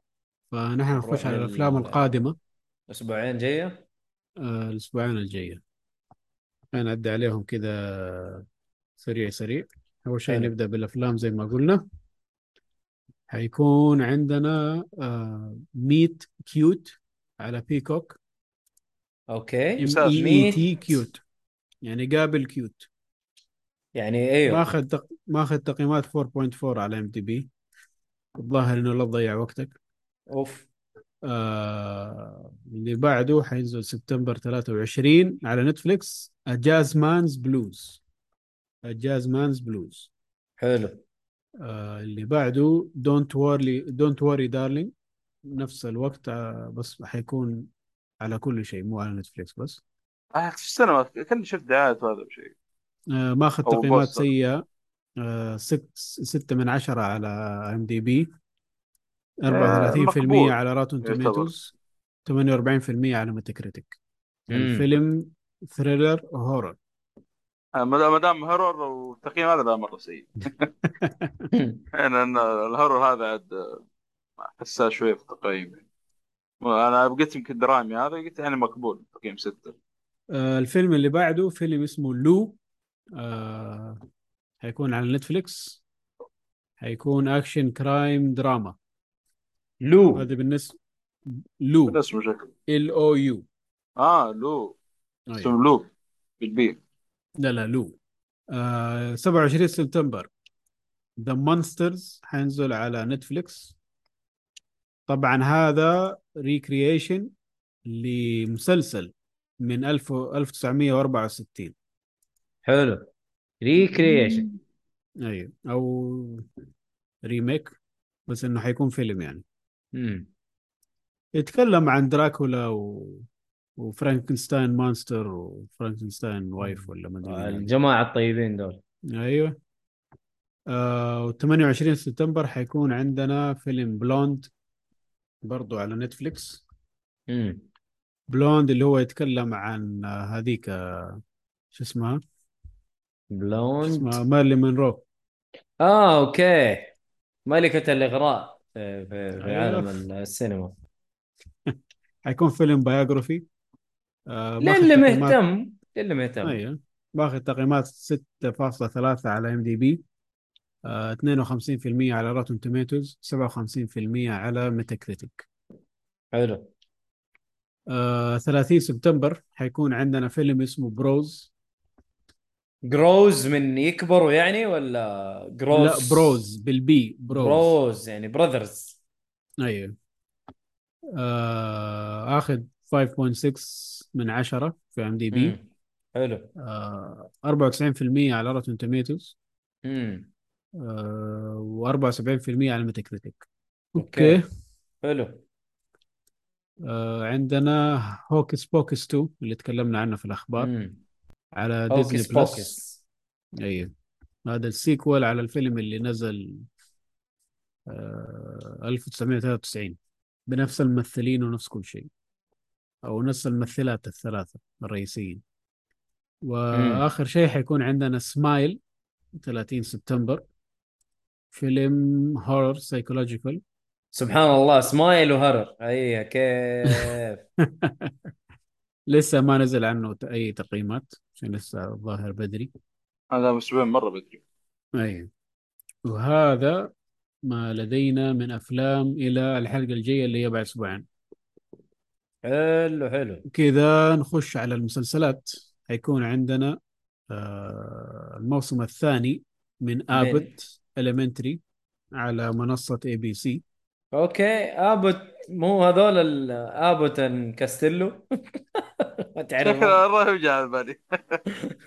فنحن نخش على لل- الأفلام القادمة. أسبوعين جاية آه الأسبوعين الجاية. نعدي عليهم كده سريع سريع. أول شيء. نبدأ بالأفلام زي ما قلنا. حيكون عندنا آه Meet Cute على بيكوك. أوكي. إي Meet. تي Cute. يعني قابل cute. يعني إيوه. ماخذ تق... ماخذ تقييمات 4.4 على IMDb. الظاهر إنه لا تضيع وقتك. أوف. آه اللي بعده حينزل سبتمبر 23 على نتفليكس جاز مانز بلوز Jazzman's Blues حلو. آه اللي بعده Don't Worry Don't Worry Darling نفس الوقت آه بس حيكون على كل شيء مو على نتفليكس بس. آه، في السينما كني شفت دعايات هذا بشيء آه ماخذ أو تقييمات. سيئة. آه ست ستة من عشرة على IMDb 34% مقبول. على Rotten. Tomatoes 48% على Metacritic مم. الفيلم thriller horror ما ما دام horror والتقييم هذا لا مرة سيء. *laughs* لأن ال horror هذا عاد آه، حساس شوية في التقييم. أنا قلت يمكن درامي هذا قلت يعني مقبول تقييم ستة. آه الفيلم اللي بعده فيلم اسمه Lou. آه حيكون على نتفليكس. حيكون action crime drama. Lou. هذا بالنسبة Lou. اسمه شكل. L O U آه Lou. اسمه Lou. بالبي. لا لا Lou. آه 27 سبتمبر. The Munsters حينزل على نتفليكس. طبعا هذا recreation لمسلسل من 1000 1964 حلو. recreation أيوه. أو remake بس إنه حيكون فيلم يعني. يتكلم عن دراكولا و... وفرانكنستاين monster وفرانكنستاين wife ولا ما أدري. الجماعة الطيبين دول. أيوه. آه 28 سبتمبر حيكون عندنا فيلم Blonde برضو على نتفليكس. مم. Blonde اللي هو يتكلم عن هذيك شو اسمها؟ Blonde. اسمها؟ مارلين مونرو آه okay. ملكة الإغراء في, في, في أيوة. عالم السينما. *laughs* حيكون فيلم biography آه للي مهتم للي مهتم. أيوه. باخذ تقييمات 6.3 على IMDb 52% على Rotten Tomatoes 57% على Metacritic حلو. آه 30 سبتمبر حيكون عندنا فيلم اسمه Bros Grows من يكبروا يعني ولا Grows لا Bros بال B Bros, Bros يعني brothers أيوه. آه آخذ 5.6 من 10 في IMDb. حلو. آه 94% على Rotten Tomatoes. امم آه و74% على Metacritic. okay. okay. حلو. آه عندنا Hocus Pocus 2 اللي تكلمنا عنه في الأخبار. مم. على Disney Plus Pocus أيوه. هذا ال sequel على الفيلم اللي نزل آه 1993 بنفس الممثلين ونفس كل شيء. أو نفس الممثلات الثلاثة الرئيسيين. وآخر شيء حيكون عندنا سمايل 30 سبتمبر. فيلم horror psychological سبحان الله سمايل وهرر أي كيف؟ *laughs* لسه ما نزل عنه أي تقييمات عشان لسه الظاهر بدري. هذا أسبوعين مرة بدري. أي. وهذا ما لدينا من أفلام إلى الحلقة الجاية اللي هي بعد أسبوعين. حلو حلو. كذا نخش على المسلسلات حيكون عندنا آه الموسم الثاني من ابت اليمنتري على منصة اي بي سي أوكي ابوت مو هذول ابوتن كاستيلو *laughs* ما تعرفهم الله يوجع على بالي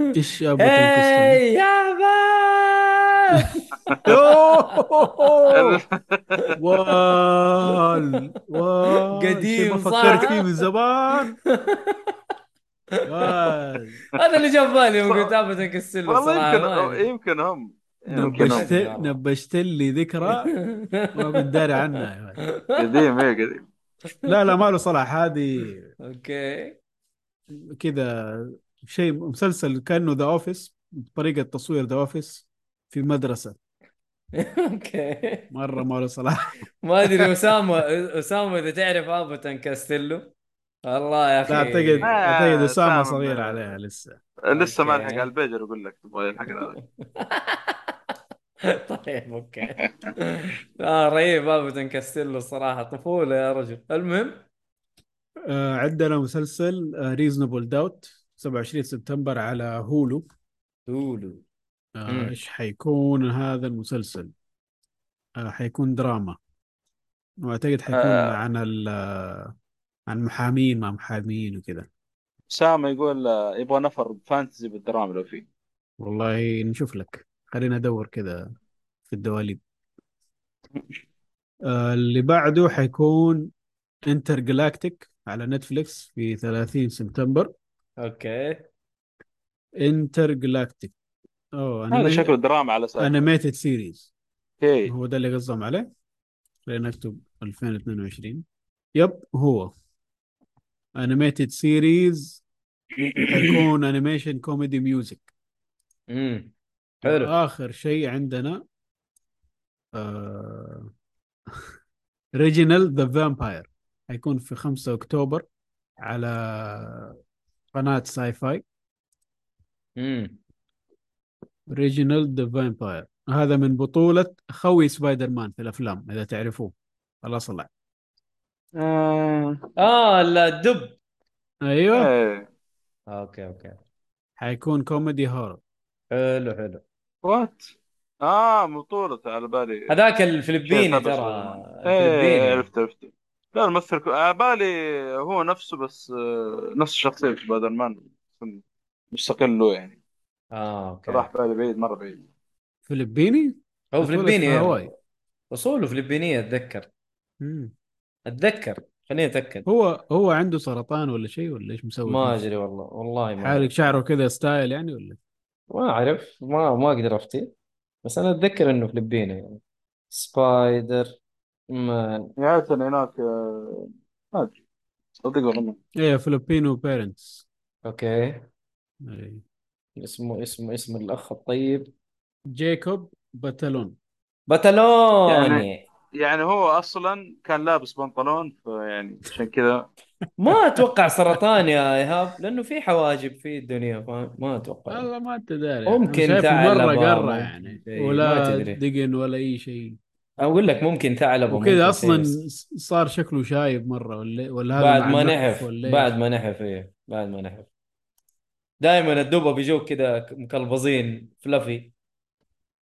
إيش يا *laughs* بات وال قديم ما؟ فكرت فيه من زمان. هذا اللي جاب بالي يوم قلت Abbott and Costello والله يمكن. يمكن هم. يمكن نبشت هم *laughs* نبشت لي ذكرى ما كنت داري عنها. قديم إيه قديم. لا لا ما له صلاح. هذه okay. كذا شيء مسلسل كأنه The Office بطريقه تصوير The Office في مدرسة. okay. مرة ما له صلاح ما أدري اسامه اسامه إذا تعرف Abbott and Costello والله يا أخي. أعتقد آه، أعتقد اسامه سام- صغير عليها لسه. لسه ما. لحق على البيجر يقول لك تبغى يلحق هذا *laughs* طيب okay. آه رهيب Abbott and Costello الصراحه طفولة يا رجل. المهم؟ آه عندنا مسلسل Reasonable Doubt 27 سبتمبر على Hulu. Hulu. آه. إيش حيكون هذا المسلسل؟ آه حيكون دراما. وأعتقد حيكون آه. عن ال آه، عن محامين مع محامين وكذا. اسامه يقول آه، يبغى نفر fantasy بالدراما لو في. والله نشوف لك. خلينا أدور كذا في الدواليب. آه اللي بعده حيكون Entergalactic على Netflix في 30 سبتمبر. okay. Entergalactic أوه هذا شكله دراما على أساس animated series. okay. هو ده اللي قصدهم عليه. خلينا نكتب 2022 yep هو. animated series. حيكون animation comedy music. امم حلو. اخر شيء عندنا آه... *laughs* Reginald the Vampire. حيكون في 5 أكتوبر على قناة Syfy. امم Reginald the Vampire هذا من بطولة خوي سبايدر مان في الأفلام إذا تعرفوه. الاصلع آه. آه لا الدب أيوه. إيه. okay okay. حيكون comedy horror. حلو حلو. what آه بطولة على بالي. هذاك الفلبيني ترى. إيه الفلبيني. عرفت عرفت لا الممثل على بالي هو نفسه بس آه، نفس الشخصية في سبايدر مان مستقل له يعني. آه okay. راح بالي بعيد مرة بعيد. فلبيني؟ هو اتولد فلبيني في هاواي اصوله فلبينية أتذكر. مم. أتذكر خليني أتأكد. هو هو عنده سرطان ولا شيء ولا إيش مسوي؟ ما؟ أدري والله والله ما حالق أعرف. شعره كذا style يعني ولا؟ ما أعرف ما ما أقدر أفتي. بس أنا أتذكر إنه فلبيني يعني. سبايدر. مان نهاية هناك آه، ما أدري. صدق والله ما- إيه Filipino parents. okay. إيه. اسمه اسمه اسم الأخ الطيب. Jacob Batalon. باتالوني يعني هو أصلا كان لابس بنطلون فيعني عشان كذا. *laughs* ما أتوقع سرطان يا إيهاب لأنه في حواجب في الدنيا فاهم؟ ما أتوقع. والله ما أنت داري. ممكن شايفه مرة قرة ممكن يعني. شيء، ما ولا تدري. دقن ولا أي شيء. أقول لك ممكن ثعلبه وكذا أصلا صار شكله شايب مرة ولا ولا هذا بعد ما نحف؟ بعد ما نحف إيه بعد ما نحف. دائما الدبة بيجوك كذا مكلبزين فلفي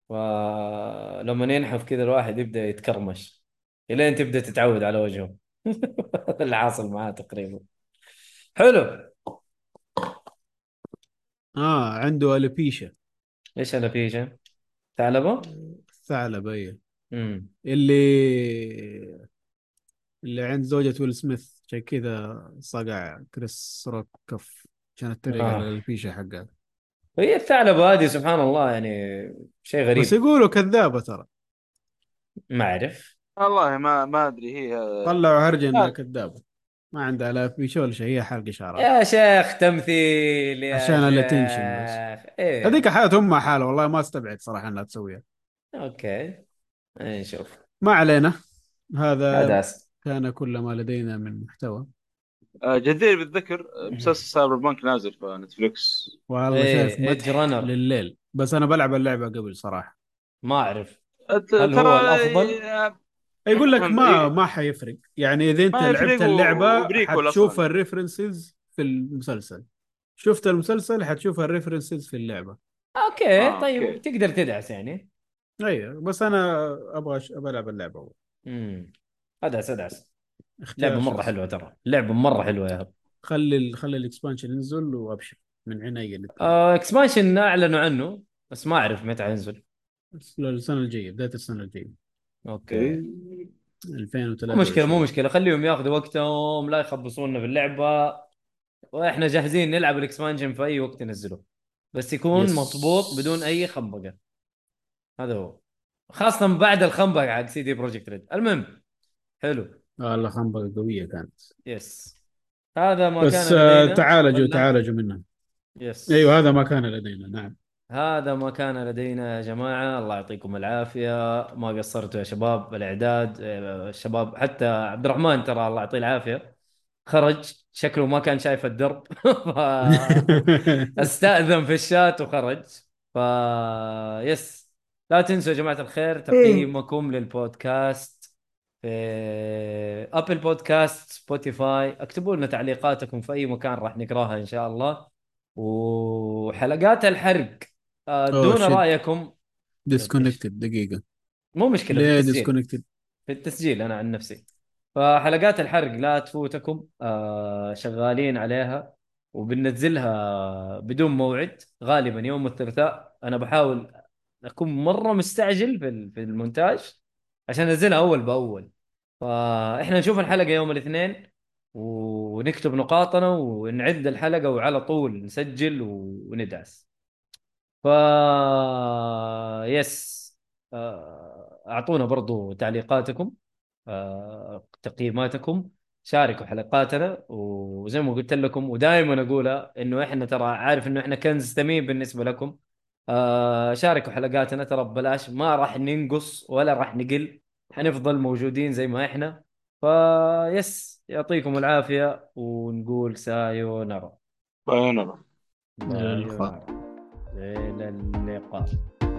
فلما ينحف كذا الواحد يبدأ يتكرمش. إلين تبدأ تتعود على وجهه. *laughs* اللي حاصل معاه تقريبا. حلو. آه عنده الوبيشا إيش شيء ثعلبة؟ ثعلب إيه. امم اللي اللي عند زوجة ويل سميث عشان كذا صقع كريس روك كف عشان اتريق آه. على البيشة حقها هي الثعلبة هذه سبحان الله يعني شيء غريب بس يقولوا كذابة ترى ما أعرف والله ما ما أدري هي طلعوا هرجة إنها آه. كذابة ما عندها لا بيشة ولا شيء هي حرق شعرها يا شيخ تمثيل يا عشان. ال attention بس. إيه. هذيك حالة أمها حالة والله ما استبعد صراحة إنها تسويها okay نشوف ما علينا. هذا هذا أس- كان كل ما لدينا من محتوى. آه، جدير بالذكر آه، مسلسل سايبر بانك نازل في نتفليكس. والله إيه، شايف مدح Runner. لليل. بس أنا بلعب اللعبة قبل صراحة. ما أعرف. هل هو الأفضل؟ آه، يقول لك ما إيه. ما حيفرق. يعني إذا أنت لعبت اللعبة حتشوف. ال references في المسلسل. شفت المسلسل حتشوف ال references في اللعبة. okay آه، طيب. okay. تقدر تدعس يعني. أيوه بس أنا أبغى أش- أبغى ألعب اللعبة أول. امم أدعس أدعس. لعبة مرة. حلوة ترى. لعبة مرة حلوة يا هب. خلي ال... خلي ال expansion ينزل وأبشر من عيني الاثنين آه expansion أعلنوا عنه بس ما أعرف متى ينزل السنة الجاية بداية السنة الجاية. okay. إيه. 2003 مو مشكلة مو مشكلة. خليهم ياخذوا وقتهم لا يخبصونا في اللعبة. وإحنا جاهزين نلعب ال expansion في أي وقت ينزلوه. بس يكون yes. مضبوط بدون أي خنبقة. هذا هو. خاصة بعد الخنبقه حق سي دي بروجكت ريد. المهم حلو. والله خنبقه قوية كانت. yes هذا ما بس كان آه، لدينا. تعالجوا ولا؟ تعالجوا منها. yes أيوه هذا ما كان لدينا نعم. هذا ما كان لدينا يا جماعة. الله يعطيكم العافية. ما قصرتوا يا شباب بالإعداد. آه، الشباب حتى عبد الرحمن ترى الله يعطيه العافية. خرج شكله ما كان شايف الدرب. *laughs* *laughs* استأذن في الشات وخرج. ف yes لا تنسوا يا جماعة الخير تقييمكم للبودكاست في ابل بودكاست سبوتيفاي اكتبوا لنا تعليقاتكم في أي مكان راح نقراها إن شاء الله. وحلقات الحرق. آه، shit. رأيكم. disconnected دقيقة. مو مشكلة في ليه التسجيل. disconnected في التسجيل أنا عن نفسي. فحلقات الحرق لا تفوتكم. آه شغالين عليها وبننزلها بدون موعد غالبا يوم الثلاثاء. أنا بحاول أكون مرة مستعجل في في المونتاج عشان أنزلها أول بأول. فإحنا نشوف الحلقة يوم الاثنين ونكتب نقاطنا ونعد الحلقة وعلى طول نسجل وندعس. ف يس. آه، أعطونا برضو تعليقاتكم آه، تقييماتكم شاركوا حلقاتنا وزي ما قلت لكم ودائما أقولها إنه إحنا ترى عارف إنه إحنا كنز ثمين بالنسبة لكم. آه، شاركوا حلقاتنا ترى ببلاش. ما راح ننقص ولا راح نقل. حنفضل موجودين زي ما إحنا. فيس يعطيكم العافية ونقول سايونارا بايونرا إلى اللقاء. إلى اللقاء.